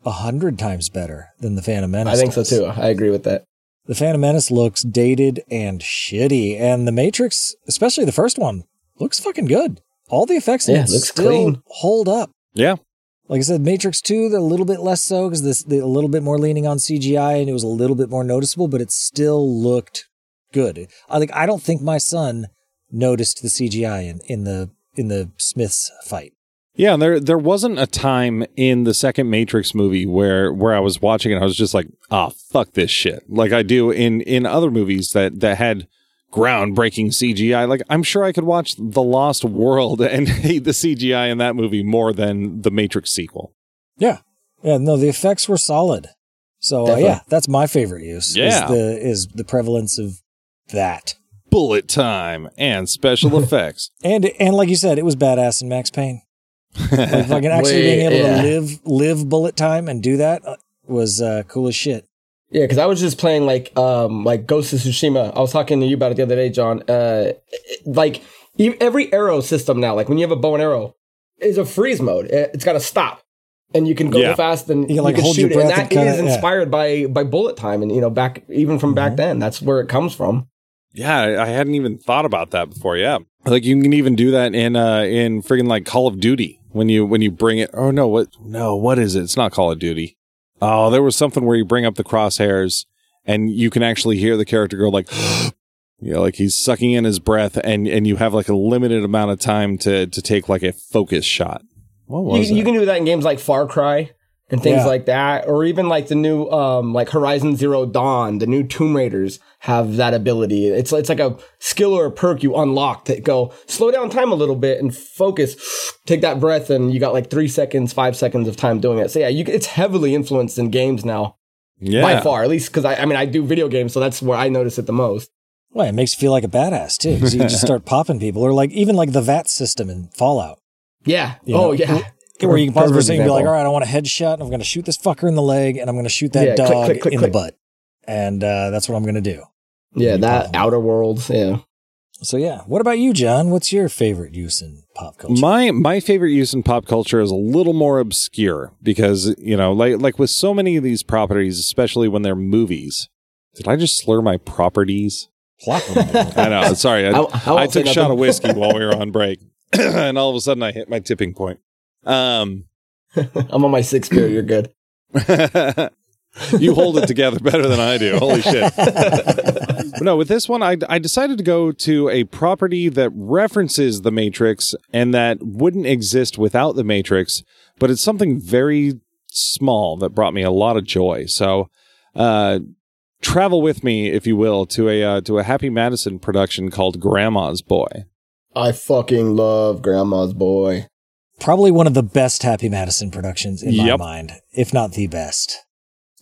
a hundred times better than the phantom menace I think so too. I agree with that. The Phantom Menace looks dated and shitty, and the Matrix, especially the first one, looks fucking good. All the effects Yeah, it looks still clean. hold up. Yeah. Like I said, Matrix Two, they're a little bit less so because this a little bit more leaning on CGI, and it was a little bit more noticeable, but it still looked good. I like. I don't think my son noticed the CGI in, in the in the Smiths fight. Yeah, and there there wasn't a time in the second Matrix movie where where I was watching it, I was just like, ah, oh, fuck this shit. Like I do in in other movies that that had groundbreaking CGI. Like I'm sure I could watch The Lost World (laughs) and hate the CGI in that movie more than the Matrix sequel. Yeah, yeah, no, the effects were solid. So uh, yeah, that's my favorite use. Yeah, is the is the prevalence of that bullet time and special (laughs) effects, and and like you said, it was badass in Max Payne. like (laughs) fucking actually Wait, being able yeah. to live live bullet time and do that uh, was uh, cool as shit. Yeah, because I was just playing like um like Ghost of Tsushima. I was talking to you about it the other day, John. Uh, like every arrow system now, like when you have a bow and arrow, is a freeze mode. It's got to stop, and you can go yeah. fast and you can, like, you can shoot it. And that kinda, is inspired yeah. by by bullet time, and you know back even from mm-hmm. back then, that's where it comes from. Yeah, I hadn't even thought about that before. Yeah, like you can even do that in uh in friggin' like Call of Duty when you when you bring it. Oh no, what no, what is it? It's not Call of Duty. Oh, there was something where you bring up the crosshairs and you can actually hear the character go like, (gasps) you know, like he's sucking in his breath, and and you have like a limited amount of time to to take like a focus shot. What was you, you can do that in games like Far Cry and things yeah. like that, or even like the new um like Horizon Zero Dawn, the new Tomb Raiders have that ability. It's it's like a skill or a perk you unlock to go slow down time a little bit and focus, take that breath, and you got like three seconds, five seconds of time doing it. So yeah, you, it's heavily influenced in games now. Yeah, by far, at least because I, I mean I do video games, so that's where I notice it the most. Well, it makes you feel like a badass too, because you just (laughs) start popping people, or like even like the VAT system in Fallout. Yeah. You oh know? yeah. Where you can pause for a second and be like, all right, I want a headshot, and I'm going to shoot this fucker in the leg, and I'm going to shoot that yeah, dog click, click, click, in the butt, and uh, that's what I'm going to do. Yeah, that Outer Worlds. Yeah. So yeah, what about you, John? What's your favorite use in pop culture? My my favorite use in pop culture is a little more obscure because you know, like like with so many of these properties, especially when they're movies. Did I just slur my properties? (laughs) I know. Sorry, I, I, I took a shot of whiskey while we were (laughs) on break, (clears throat) and all of a sudden I hit my tipping point. Um, (laughs) I'm on my sixth beer. You're good. (laughs) you hold it together better than I do. Holy shit. (laughs) no, with this one, I, I decided to go to a property that references the Matrix and that wouldn't exist without the Matrix, but it's something very small that brought me a lot of joy. So, uh, travel with me, if you will, to a uh, to a Happy Madison production called Grandma's Boy. I fucking love Grandma's Boy. Probably one of the best Happy Madison productions in yep. my mind, if not the best.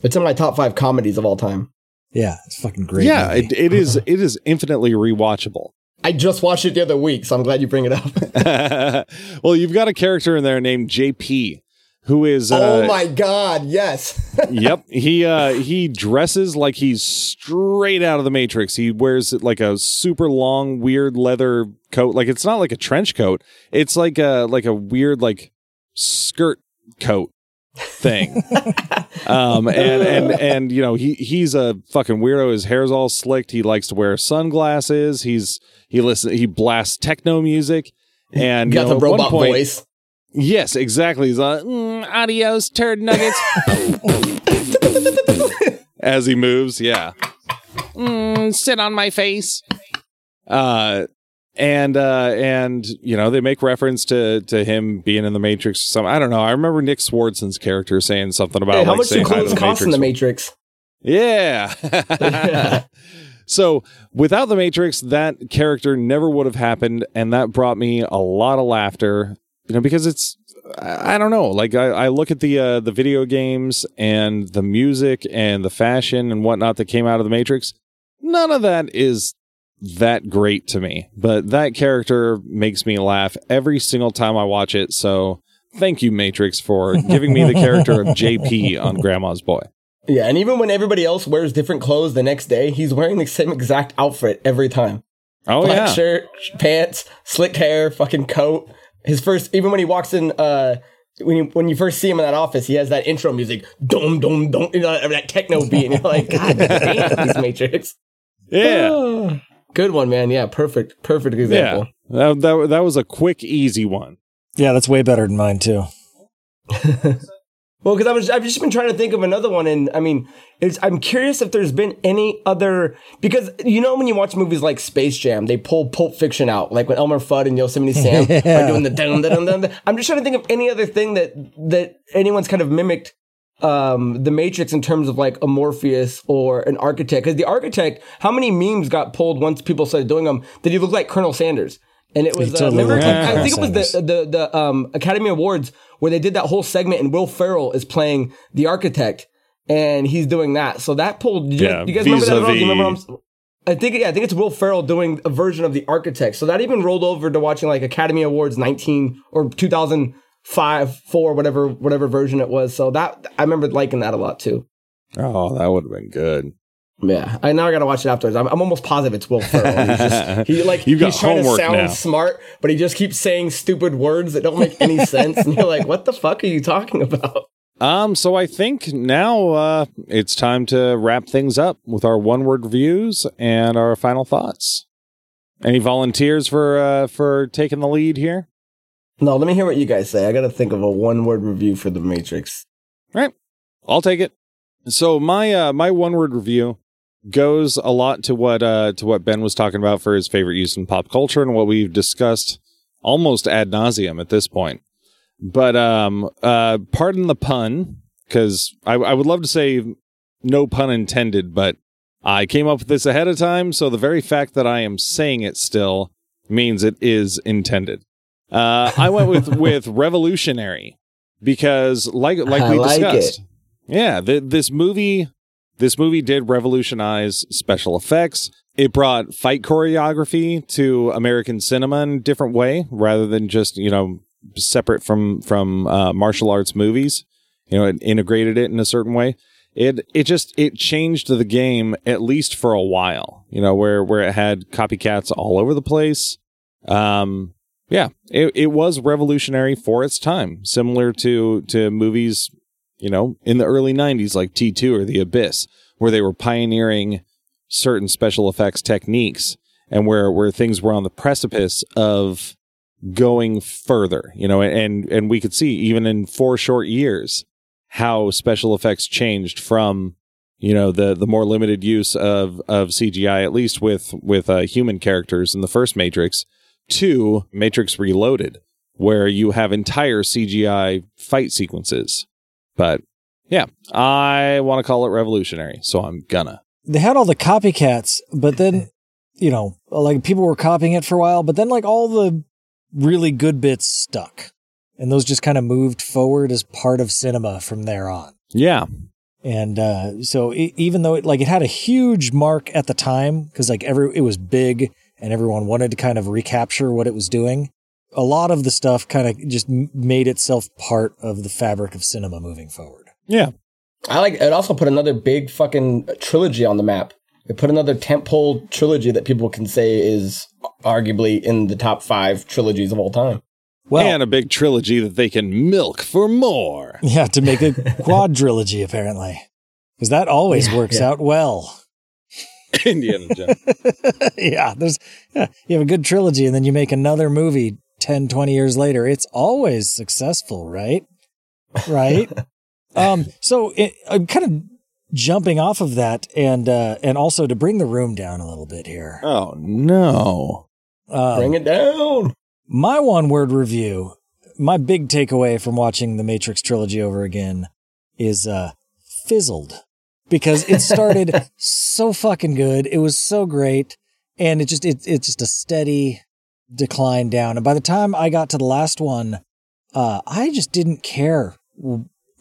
It's in my top five comedies of all time. Yeah, it's fucking great. Yeah, it, it is. It is infinitely rewatchable. (laughs) I just watched it the other week, so I'm glad you bring it up. (laughs) (laughs) well, you've got a character in there named JP, who is. Uh, oh my god! Yes. (laughs) yep he uh, he dresses like he's straight out of the Matrix. He wears it like a super long, weird leather coat. Like it's not like a trench coat. It's like a like a weird like skirt coat thing. (laughs) um, and and and you know he he's a fucking weirdo. His hair's all slicked. He likes to wear sunglasses. He's he listen he blasts techno music. And got you know, the robot point, voice. Yes, exactly. He's like, mm, adios, turd nuggets. As he moves, yeah. Mm, sit on my face. Uh, and uh and you know they make reference to to him being in the matrix some i don't know i remember nick swardson's character saying something about hey, how like, much do clothes cost in the matrix yeah (laughs) (laughs) so without the matrix that character never would have happened and that brought me a lot of laughter you know because it's I don't know. Like I, I look at the uh, the video games and the music and the fashion and whatnot that came out of the Matrix. None of that is that great to me, but that character makes me laugh every single time I watch it. So thank you, Matrix, for giving me the character of JP on Grandma's Boy. Yeah, and even when everybody else wears different clothes the next day, he's wearing the same exact outfit every time. Oh Black yeah, shirt, pants, slick hair, fucking coat. His first, even when he walks in, uh, when you when you first see him in that office, he has that intro music, dum dum dum, you know, that techno beat, and you're like, (laughs) God damn, these Matrix. Yeah. (sighs) Good one, man. Yeah, perfect, perfect example. Yeah, that, that, that was a quick, easy one. Yeah, that's way better than mine too. (laughs) Well, because I was, I've just been trying to think of another one, and I mean, it's, I'm curious if there's been any other because you know when you watch movies like Space Jam, they pull Pulp Fiction out, like when Elmer Fudd and Yosemite Sam are (laughs) doing the dun dun dun dun. I'm just trying to think of any other thing that that anyone's kind of mimicked um, the Matrix in terms of like a Morpheus or an architect. Because the architect, how many memes got pulled once people started doing them? Did he look like Colonel Sanders? And it was, uh, remember, like I think it was the the the um, Academy Awards where they did that whole segment, and Will Ferrell is playing the architect, and he's doing that. So that pulled. You, Yeah, you guys remember that at all? Do you remember? I think yeah, I think it's Will Ferrell doing a version of the architect. So that even rolled over to watching like Academy Awards 19 or 2005, four, whatever whatever version it was. So that I remember liking that a lot too. Oh, that would have been good. Yeah, I now I gotta watch it afterwards. I'm, I'm almost positive it's Will Ferrell. He's just, (laughs) he like You've got he's trying to sound now. smart, but he just keeps saying stupid words that don't make any (laughs) sense, and you're like, "What the fuck are you talking about?" Um, so I think now uh, it's time to wrap things up with our one word reviews and our final thoughts. Any volunteers for uh, for taking the lead here? No, let me hear what you guys say. I gotta think of a one word review for The Matrix. Right, I'll take it. So my uh, my one word review goes a lot to what uh, to what Ben was talking about for his favorite use in pop culture and what we've discussed almost ad nauseum at this point. But um, uh, pardon the pun, because I, I would love to say no pun intended, but I came up with this ahead of time, so the very fact that I am saying it still means it is intended. Uh, I went with (laughs) with revolutionary because, like like I we like discussed, yeah, th- this movie this movie did revolutionize special effects. It brought fight choreography to American cinema in a different way, rather than just you know separate from from uh, martial arts movies. You know, it integrated it in a certain way. It it just it changed the game at least for a while. You know, where where it had copycats all over the place. Um, yeah, it it was revolutionary for its time, similar to to movies you know, in the early 90s, like T2 or The Abyss, where they were pioneering certain special effects techniques and where, where things were on the precipice of going further, you know, and, and we could see even in four short years how special effects changed from, you know, the, the more limited use of, of CGI, at least with, with uh, human characters in the first Matrix to Matrix Reloaded, where you have entire CGI fight sequences. But yeah, I want to call it revolutionary, so I'm gonna. They had all the copycats, but then, (laughs) you know, like people were copying it for a while, but then like all the really good bits stuck. And those just kind of moved forward as part of cinema from there on. Yeah, And uh, so e even though it like it had a huge mark at the time because like every it was big and everyone wanted to kind of recapture what it was doing, a lot of the stuff kind of just made itself part of the fabric of cinema moving forward. yeah, I like it. Also, put another big fucking uh, trilogy on the map. It put another tentpole trilogy that people can say is arguably in the top five trilogies of all time. Well, and a big trilogy that they can milk for more. yeah, to make a (laughs) quadrilogy apparently, because that always Yeah, works yeah. out well. Indiana Jones. (laughs) yeah, there's yeah, you have a good trilogy and then you make another movie 10, 20 years later. It's always successful, right? Right? (laughs) um so it, I'm kind of jumping off of that and uh and also to bring the room down a little bit here. Oh no! Um, Bring it down. my one word review, my big takeaway from watching the Matrix trilogy over again is uh fizzled because it started (laughs) so fucking good. It was so great and it just it, it's just a steady decline down. And by the time I got to the last one, uh I just didn't care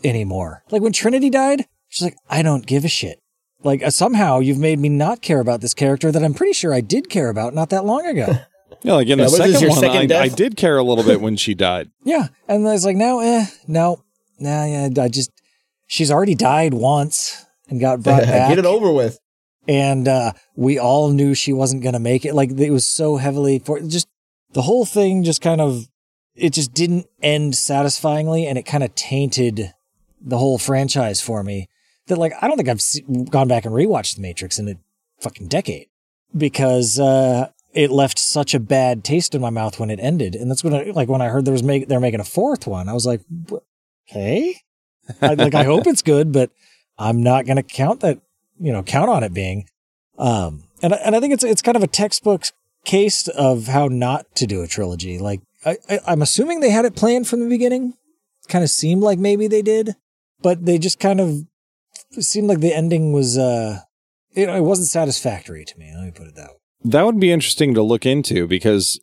anymore. Like when Trinity died, she's like I don't give a shit. Like uh, somehow you've made me not care about this character that I'm pretty sure I did care about not that long ago. (laughs) Yeah, like in Yeah, the second your one, second I. I did care a little bit when she died. (laughs) Yeah. And I was like, no, eh, no, nah, yeah, I just, she's already died once and got (laughs) brought back. Get it over with. And uh, we all knew she wasn't going to make it. Like, it was so heavily for just the whole thing just kind of, it just didn't end satisfyingly and it kind of tainted the whole franchise for me. That, like, I don't think I've gone back and rewatched The Matrix in a fucking decade because uh, it left such a bad taste in my mouth when it ended. And that's when I, like when I heard there was make, they're making a fourth one, I was like, "Wh- okay. I, like I hope it's good, but I'm not going to count that, you know, count on it being. Um, and I- and I think it's it's kind of a textbook case of how not to do a trilogy. Like I, I'm assuming they had it planned from the beginning. Kind of seemed like maybe they did, but they just kind of seemed like the ending was uh, it, it wasn't satisfactory to me. Let me put it that way. That would be interesting to look into because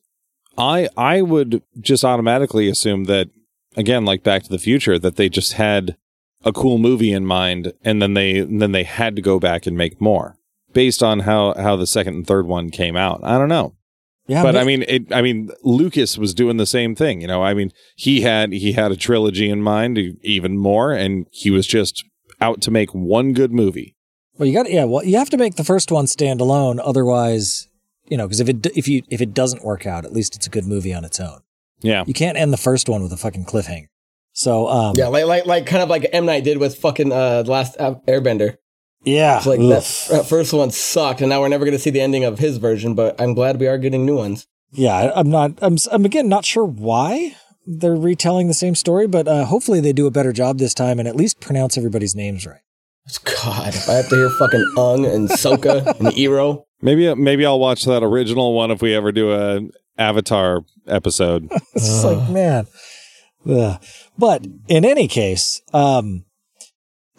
I I would just automatically assume that again, like Back to the Future, that they just had a cool movie in mind, and then they and then they had to go back and make more based on how how the second and third one came out. I don't know. Yeah, but ma- I mean, it, I mean, Lucas was doing the same thing. You know, I mean, he had he had a trilogy in mind, even more, and he was just out to make one good movie. Well, you got yeah. Well, you have to make the first one stand alone, otherwise, you know, because if it if you if it doesn't work out, at least it's a good movie on its own. Yeah, You can't end the first one with a fucking cliffhanger. So, um, Yeah, like like like kind of like M Night did with fucking uh the last Airbender. Yeah, It's like Ugh. that, that first one sucked, and now we're never going to see the ending of his version. But I'm glad we are getting new ones. yeah. I, I'm not. I'm. s- I'm again not sure why they're retelling the same story, but uh, hopefully they do a better job this time and at least pronounce everybody's names right. God, if I have to hear fucking Ung and Soka (laughs) and Ero. maybe maybe I'll watch that original one if we ever do a Avatar episode. (laughs) It's just like man. Ugh. But in any case, um,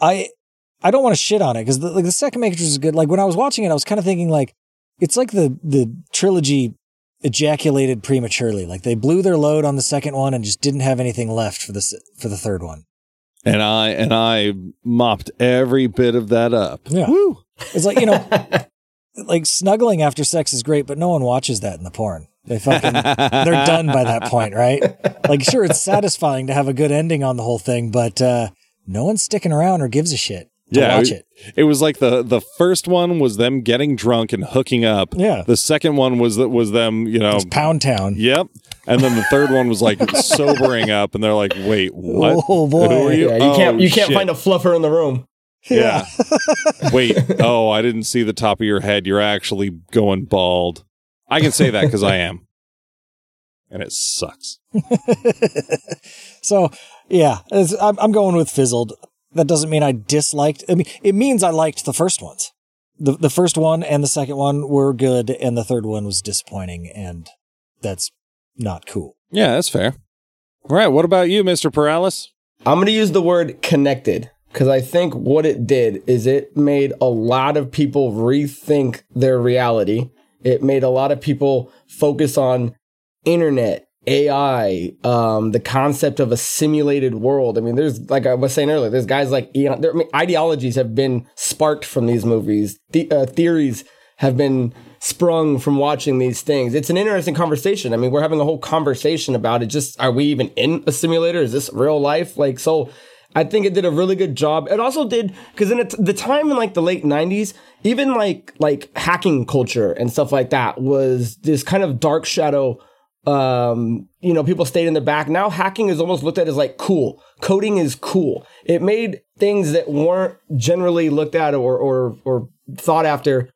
I I don't want to shit on it because the, like the second Matrix is good. Like when I was watching it, I was kind of thinking like it's like the the trilogy ejaculated prematurely. Like they blew their load on the second one and just didn't have anything left for the for the third one. and I and I mopped every bit of that up. Yeah. Woo. It's like you know, (laughs) like snuggling after sex is great, but no one watches that in the porn. They fucking they're done by that point, right? Like, sure, it's satisfying to have a good ending on the whole thing, but uh, no one's sticking around or gives a shit to Yeah, watch it- it. It was like the the first one was them getting drunk and hooking up. Yeah. The second one was that was them, you know. It's Pound Town. Yep. And then the third one was like (laughs) sobering up, and they're like, "Wait, what? Oh, boy. Who are you? Yeah, you can't Oh, you can't find a fluffer in the room. Yeah. (laughs) Wait. Oh, I didn't see the top of your head. You're actually going bald. I can say that because I am, and it sucks. (laughs) so, yeah, it's, I'm, I'm going with fizzled. That doesn't mean I disliked. I mean, it means I liked the first ones. The the first one and the second one were good, and the third one was disappointing, and that's not cool. Yeah, that's fair. All right. What about you, Mister Paralysis? I'm going to use the word connected because I think what it did is it made a lot of people rethink their reality. It made a lot of people focus on internet, AI, um, the concept of a simulated world. I mean, there's, like I was saying earlier, there's guys like Eon, there, I mean, ideologies have been sparked from these movies. The, uh, theories have been sprung from watching these things. It's an interesting conversation. I mean, we're having a whole conversation about it. Just are we even in a simulator? Is this real life? Like, so I think it did a really good job. It also did because in the time in like the late '90s, even like like hacking culture and stuff like that was this kind of dark shadow. Um, you know, people stayed in the back. Now hacking is almost looked at as like cool. Coding is cool. It made things that weren't generally looked at or or or thought after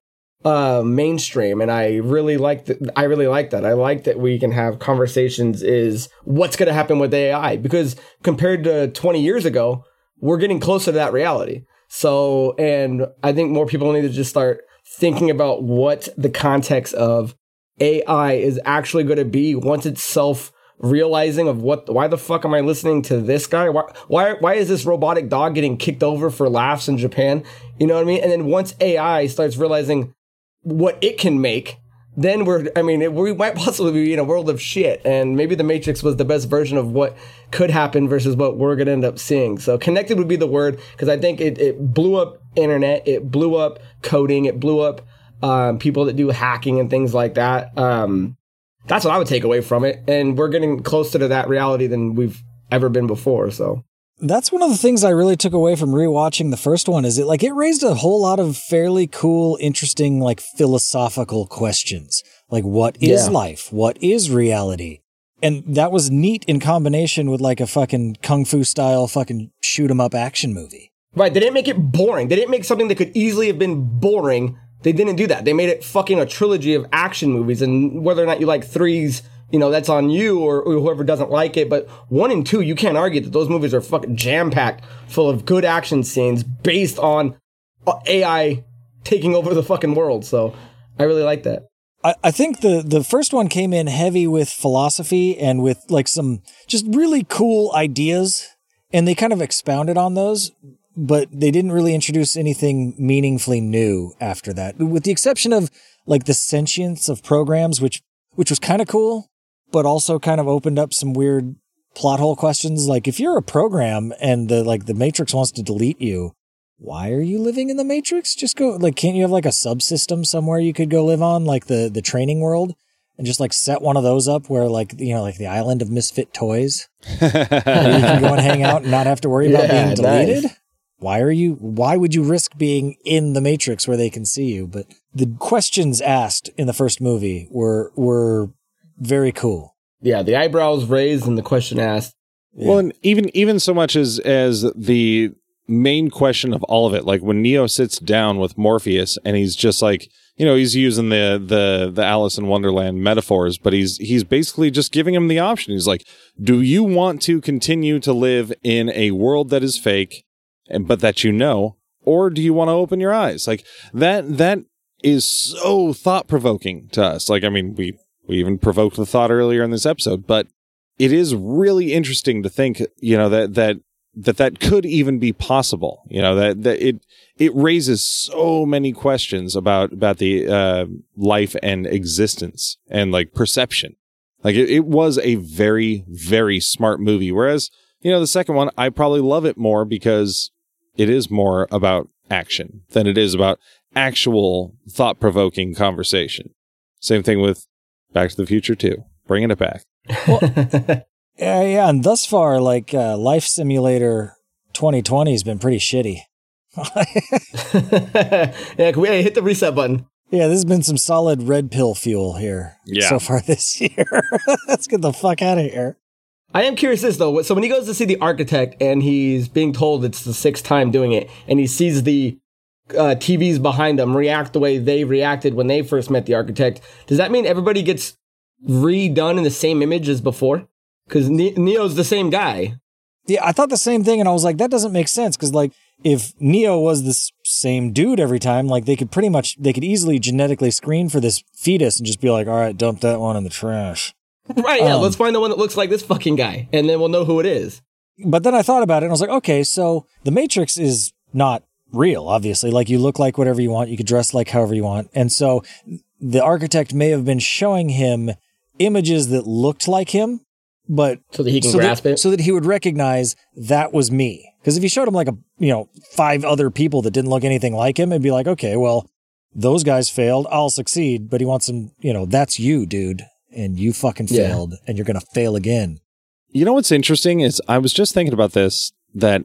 uh mainstream and i really like that i really like that i like that we can have conversations is what's going to happen with ai because compared to 20 years ago we're getting closer to that reality so and i think more people need to just start thinking about what the context of ai is actually going to be once it's self realizing of what why the fuck am i listening to this guy why why why is this robotic dog getting kicked over for laughs in japan you know what i mean and then once ai starts realizing what it can make, then we're, I mean, it, we might (laughs) possibly be in a world of shit. And maybe the Matrix was the best version of what could happen versus what we're going to end up seeing. So connected would be the word because I think it, it blew up internet, it blew up coding, it blew up um, people that do hacking and things like that. Um, that's what I would take away from it. And we're getting closer to that reality than we've ever been before. So. That's one of the things I really took away from rewatching the first one is it like it raised a whole lot of fairly cool, interesting, like philosophical questions. Like what is Yeah. life? What is reality? And that was neat in combination with like a fucking kung fu style fucking shoot 'em up action movie. Right. They didn't make it boring. They didn't make something that could easily have been boring. They didn't do that. They made it fucking a trilogy of action movies. And whether or not you like threes, you know, that's on you or, or whoever doesn't like it. But one and two, you can't argue that those movies are fucking jam packed full of good action scenes based on uh, AI taking over the fucking world. So I really like that. I, I think the the first one came in heavy with philosophy and with like some just really cool ideas, and they kind of expounded on those, but they didn't really introduce anything meaningfully new after that, with the exception of like the sentience of programs, which which was kind of cool, but also kind of opened up some weird plot hole questions. Like if you're a program and the like the Matrix wants to delete you, why are you living in the Matrix? Just go like can't you have like a subsystem somewhere you could go live on, like the the training world? And just like set one of those up where like you know like the island of misfit toys, (laughs) you can go and hang out and not have to worry about being deleted. nice. Why are you? Why would you risk being in the Matrix where they can see you? But the questions asked in the first movie were were very cool. Yeah, the eyebrows raised and the question asked. Well, and even even so much as as the main question of all of it, like when Neo sits down with Morpheus and he's just like, you know, he's using the the the Alice in Wonderland metaphors, but he's he's basically just giving him the option. He's like, "Do you want to continue to live in a world that is fake, but that you know, or do you want to open your eyes?" Like that that is so thought provoking to us. Like, I mean, we we even provoked the thought earlier in this episode, but it is really interesting to think, you know, that that that that could even be possible. You know, that that it it raises so many questions about about the uh, life and existence and like perception. Like it, it was a very very smart movie. Whereas you know the second one, I probably love it more because it is more about action than it is about actual thought provoking conversation. Same thing with Back to the Future too. Bringing it back. (laughs) Yeah, yeah. And thus far, like uh, Life Simulator 2020 has been pretty shitty. (laughs) yeah, can we hey, hit the reset button? Yeah, this has been some solid red pill fuel here Yeah. so far (laughs) this year. Let's get the fuck out of here. I am curious this though. So when he goes to see the architect and he's being told it's the sixth time doing it, and he sees the uh, TVs behind him react the way they reacted when they first met the architect, does that mean everybody gets redone in the same image as before? Because ne- Neo's the same guy. Yeah, I thought the same thing, and I was like, that doesn't make sense because, like, if Neo was this same dude every time, like, they could pretty much, they could easily genetically screen for this fetus and just be like, all right, dump that one in the trash. Right, yeah, Um, let's find the one that looks like this fucking guy, and then we'll know who it is. But then I thought about it and I was like, okay, so the Matrix is not real, obviously. Like, you look like whatever you want, you could dress like however you want. And so the architect may have been showing him images that looked like him, but So that he can so grasp that, it. so that he would recognize that was me. Because if you showed him like a you know five other people that didn't look anything like him, it'd be like, okay, well, those guys failed, I'll succeed. But he wants him, you know, that's you, dude, and you fucking Yeah. failed, and you're gonna fail again. You know what's interesting is I was just thinking about this that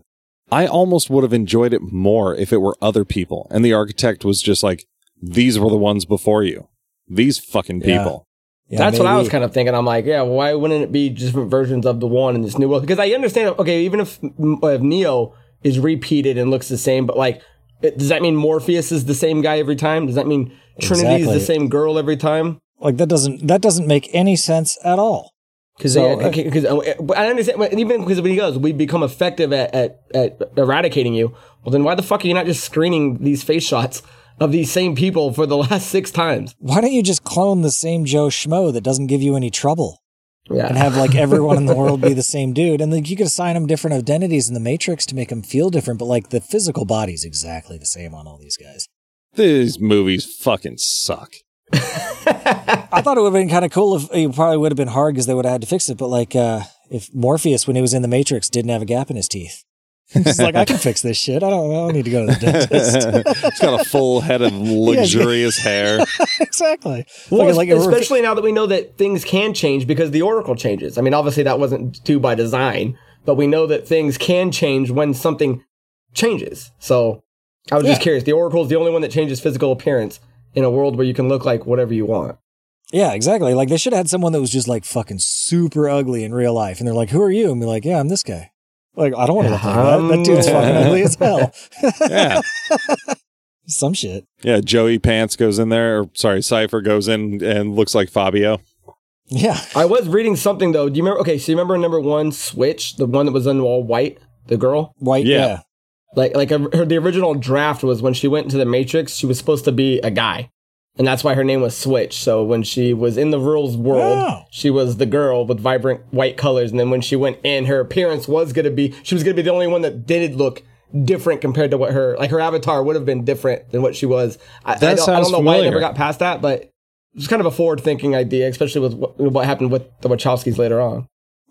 I almost would have enjoyed it more if it were other people and the architect was just like, these were the ones before you. These fucking people. Yeah, That's what I was kind of thinking. I'm like, yeah, why wouldn't it be different versions of the one in this new world? Because I understand, okay, even if, if Neo is repeated and looks the same, but like, it, does that mean Morpheus is the same guy every time? Does that mean Trinity Exactly. the same girl every time? Like that doesn't that doesn't make any sense at all. Because So, uh, because I understand, even because when he goes, we become effective at, at at eradicating you. Well, then why the fuck are you not just screening these face shots of these same people for the (laughs) last six times? Why don't you just clone the same Joe Schmo that doesn't give you any trouble? Yeah, and have like everyone in the world be (laughs) the same dude. And then you could assign them different identities in the Matrix to make them feel different, but like the physical body's exactly the same on all these guys. These movies fucking suck. (laughs) I thought it would have been kind of cool if it probably would have been hard because they would have had to fix it. But like, uh, if Morpheus, when he was in the Matrix, didn't have a gap in his teeth, (laughs) he's like, I can fix this shit. I don't, I don't need to go to the dentist. (laughs) It's got a full head of luxurious hair. exactly. Well, Like- like especially now that we know that things can change because the Oracle changes. I mean, obviously that wasn't due by design, but we know that things can change when something changes. So I was just curious. The Oracle is the only one that changes physical appearance in a world where you can look like whatever you want. Yeah, exactly. Like they should have had someone that was just like fucking super ugly in real life, and they're like, "Who are you?" And be like, "Yeah, I'm this guy." Like, I don't want to look like that. That dude's fucking uh-huh. ugly as hell. (laughs) Yeah. (laughs) Some shit. Yeah. Joey Pants goes in there, or sorry, Cypher goes in and looks like Fabio. Yeah. I was reading something though. Do you remember? Okay, so you remember number one, Switch, the one that was in all white, the girl. White. Yeah. Yeah. Like, like her, the original draft was when she went into the Matrix, she was supposed to be a guy, and that's why her name was Switch. So when she was in the rules world, Oh. she was the girl with vibrant white colors, and then when she went in, her appearance was gonna be she was gonna be the only one that did look different compared to what her like her avatar would have been different than what she was. I, I, That don't, I sounds don't know why I never got past that, but it's kind of a forward thinking idea, especially with what, what happened with the Wachowskis later on.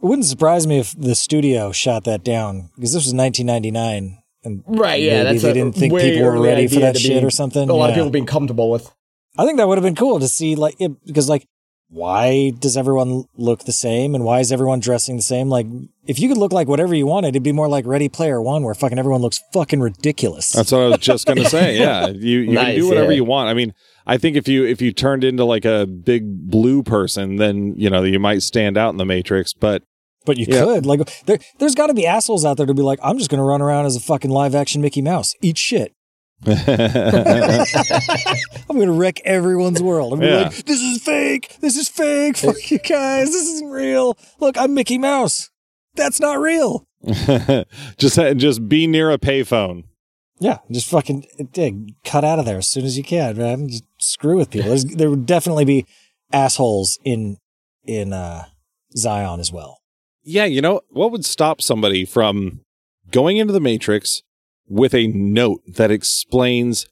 It wouldn't surprise me if the studio shot that down because this was 1999. And Right, yeah, maybe that's they a didn't think way people were ready for that shit be- or something. A lot of Yeah. people being comfortable with. I think that would have been cool to see, like, it, because, like, why does everyone look the same and why is everyone dressing the same? Like, if you could look like whatever you wanted, it'd be more like Ready Player One, where fucking everyone looks fucking ridiculous. That's what I was just gonna say. Yeah, (laughs) you you can do whatever yeah. you want. I mean, I think if you if you turned into like a big blue person, then you know you might stand out in the Matrix. But but you Yeah. could, like, there, there's got to be assholes out there to be like, I'm just going to run around as a fucking live action Mickey Mouse, eat shit. (laughs) (laughs) I'm going to wreck everyone's world. I'm Yeah. be like, this is fake. This is fake. Fuck you guys. This isn't real. Look, I'm Mickey Mouse. That's not real. (laughs) just just be near a payphone. Yeah, just fucking dig, cut out of there as soon as you can, man. Just screw with people. There's, there would definitely be assholes in in uh, Zion as well. Yeah, you know what would stop somebody from going into the Matrix with a note that explains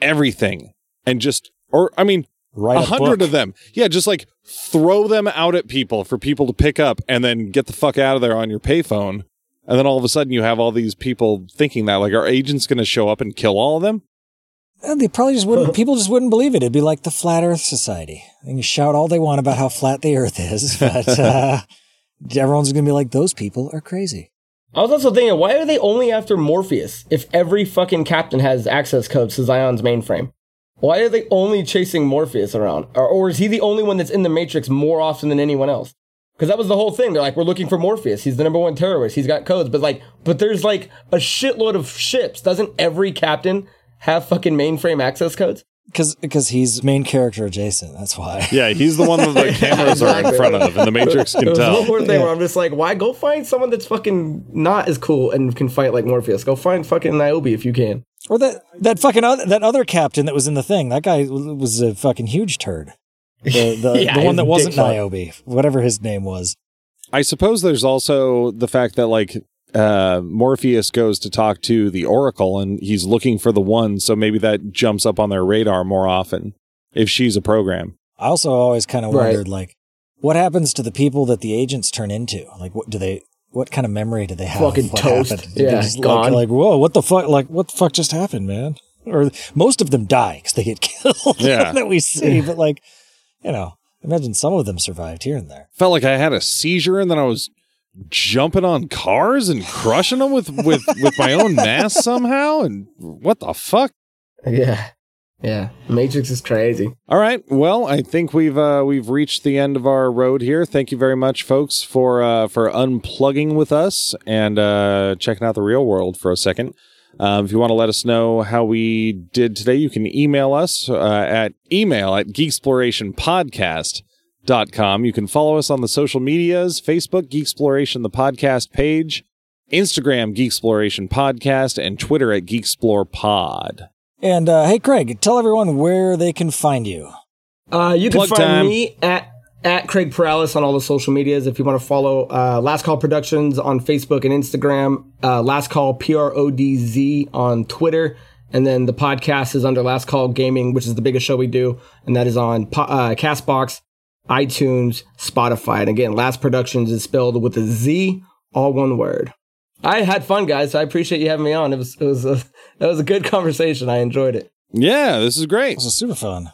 everything and just, or I mean, Right, a hundred of them. Yeah, just like throw them out at people for people to pick up and then get the fuck out of there on your payphone. And then all of a sudden you have all these people thinking that like, are agents going to show up and kill all of them? And they probably just wouldn't. (laughs) people just wouldn't believe it. It'd be like the Flat Earth Society. They can shout all they want about how flat the Earth is, (laughs) but uh, everyone's gonna be like, "Those people are crazy." I was also thinking, why are they only after Morpheus if every fucking captain has access codes to Zion's mainframe? Why are they only chasing Morpheus around? Or, or is he the only one that's in the Matrix more often than anyone else? Because that was the whole thing. They're like, we're looking for Morpheus. He's the number one terrorist. He's got codes. But like, but there's like a shitload of ships. Doesn't every captain have fucking mainframe access codes? Because because he's main character adjacent. That's why. Yeah, he's the one that the (laughs) cameras are in front of and the Matrix can (laughs) It was tell. one more thing where I'm just like, why go find someone that's fucking not as cool and can fight like Morpheus? Go find fucking Niobe if you can. Or that that fucking other, that other captain that was in the thing. That guy was a fucking huge turd. The the, (laughs) Yeah, the one that wasn't. Niobe, whatever his name was. I suppose there's also the fact that like uh Morpheus goes to talk to the Oracle and he's looking for the one, so maybe that jumps up on their radar more often if she's a program. I also always kind of Right. wondered, like, what happens to the people that the agents turn into? Like, what do they? What kind of memory do they have? Fucking what toast. happened? Yeah, just gone. Like, like, whoa, what the fuck? Like, what the fuck just happened, man? Or most of them die because they get (laughs) killed. Yeah. that we see. (laughs) But like, you know, imagine some of them survived here and there. Felt like I had a seizure and then I was jumping on cars and crushing them with with with my own mass (laughs) somehow and what the fuck? Yeah. Yeah. Matrix is crazy. All right. Well, I think we've uh, we've reached the end of our road here. Thank you very much, folks, for uh, for unplugging with us and uh, checking out the real world for a second. Um, if you want to let us know how we did today, you can email us uh, at email at geeksplorationpodcast.com. You can follow us on the social medias Facebook, Geeksploration, the podcast page, Instagram, Geeksploration Podcast, and Twitter at GeeksplorePod. And uh, hey, Craig, tell everyone where they can find you. Uh, you can Plug find time. me at at Craig Paralis on all the social medias. If you want to follow uh, Last Call Productions on Facebook and Instagram, uh, Last Call P R O D Z on Twitter, and then the podcast is under Last Call Gaming, which is the biggest show we do, and that is on po- uh, Castbox, iTunes, Spotify. And again, Last Productions is spelled with a Z, all one word. I had fun, guys. So I appreciate you having me on. It was it was a, that was a good conversation. I enjoyed it. Yeah, this is great. This is super fun.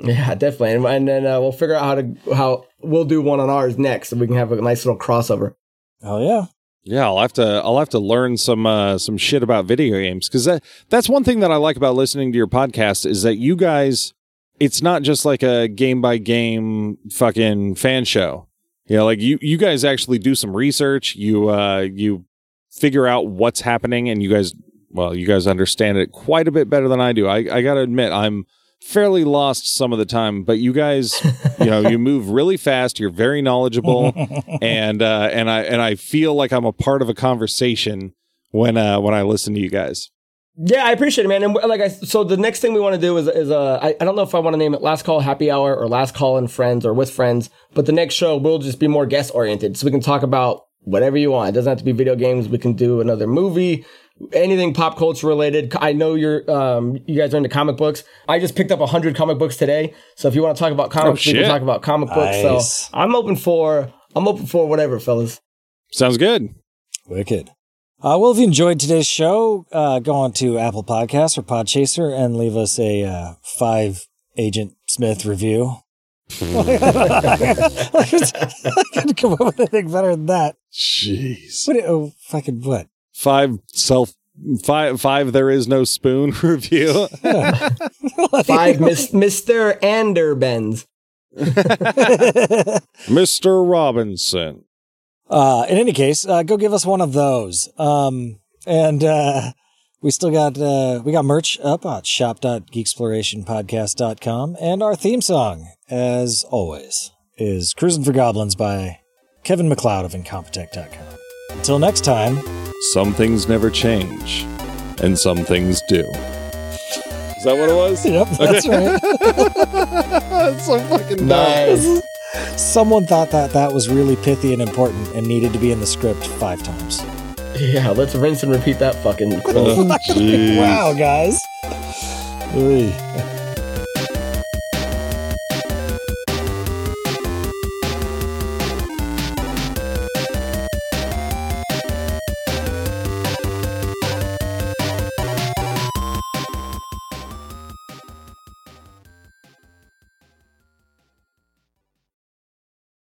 Yeah, definitely. And, and then uh, we'll figure out how to how we'll do one on ours next, and we can have a nice little crossover. Oh yeah. Yeah, I'll have to I'll have to learn some uh, some shit about video games because that that's one thing that I like about listening to your podcast is that you guys it's not just like a game by game fucking fan show. You know, like you you guys actually do some research. You uh you figure out what's happening, and you guys well you guys understand it quite a bit better than I do. I I got to admit I'm fairly lost some of the time, but you guys, you know, you move really fast. You're very knowledgeable, (laughs) and uh, and I and I feel like I'm a part of a conversation when uh, when I listen to you guys. Yeah, I appreciate it, man. And like I, so the next thing we want to do is, is uh, I, I don't know if I want to name it Last Call Happy Hour or Last Call and Friends or with Friends, but the next show will just be more guest oriented. So we can talk about whatever you want. It doesn't have to be video games. We can do another movie, anything pop culture related. I know you're, um, you guys are into comic books. I just picked up a hundred comic books today. So if you want to talk about comics, we can talk about comic books. So I'm open for, I'm open for whatever, fellas. Sounds good. Wicked. Uh, well, if you enjoyed today's show, uh, go on to Apple Podcasts or Podchaser and leave us a uh, five Agent Smith review. I (laughs) couldn't come up with anything better than that. Jeez. What? Oh, fucking what? Five self. Five, five. There is no spoon (laughs) review. (laughs) Five Miss, Mr. Anderbens. Mr. Robinson. Uh, in any case, uh, go give us one of those. Um, and uh, we still got uh, we got merch up at shop.geeksplorationpodcast.com, and our theme song, as always, is "Cruising for Goblins" by Kevin MacLeod of Incompetech.com. Until next time, Some things never change, and some things do. Is that what it was? (laughs) yep, that's right. (laughs) That's so fucking Nice. (laughs) Someone thought that that was really pithy and important and needed to be in the script five times. Yeah, let's rinse and repeat that fucking (laughs) quote. Wow, guys. Ooh.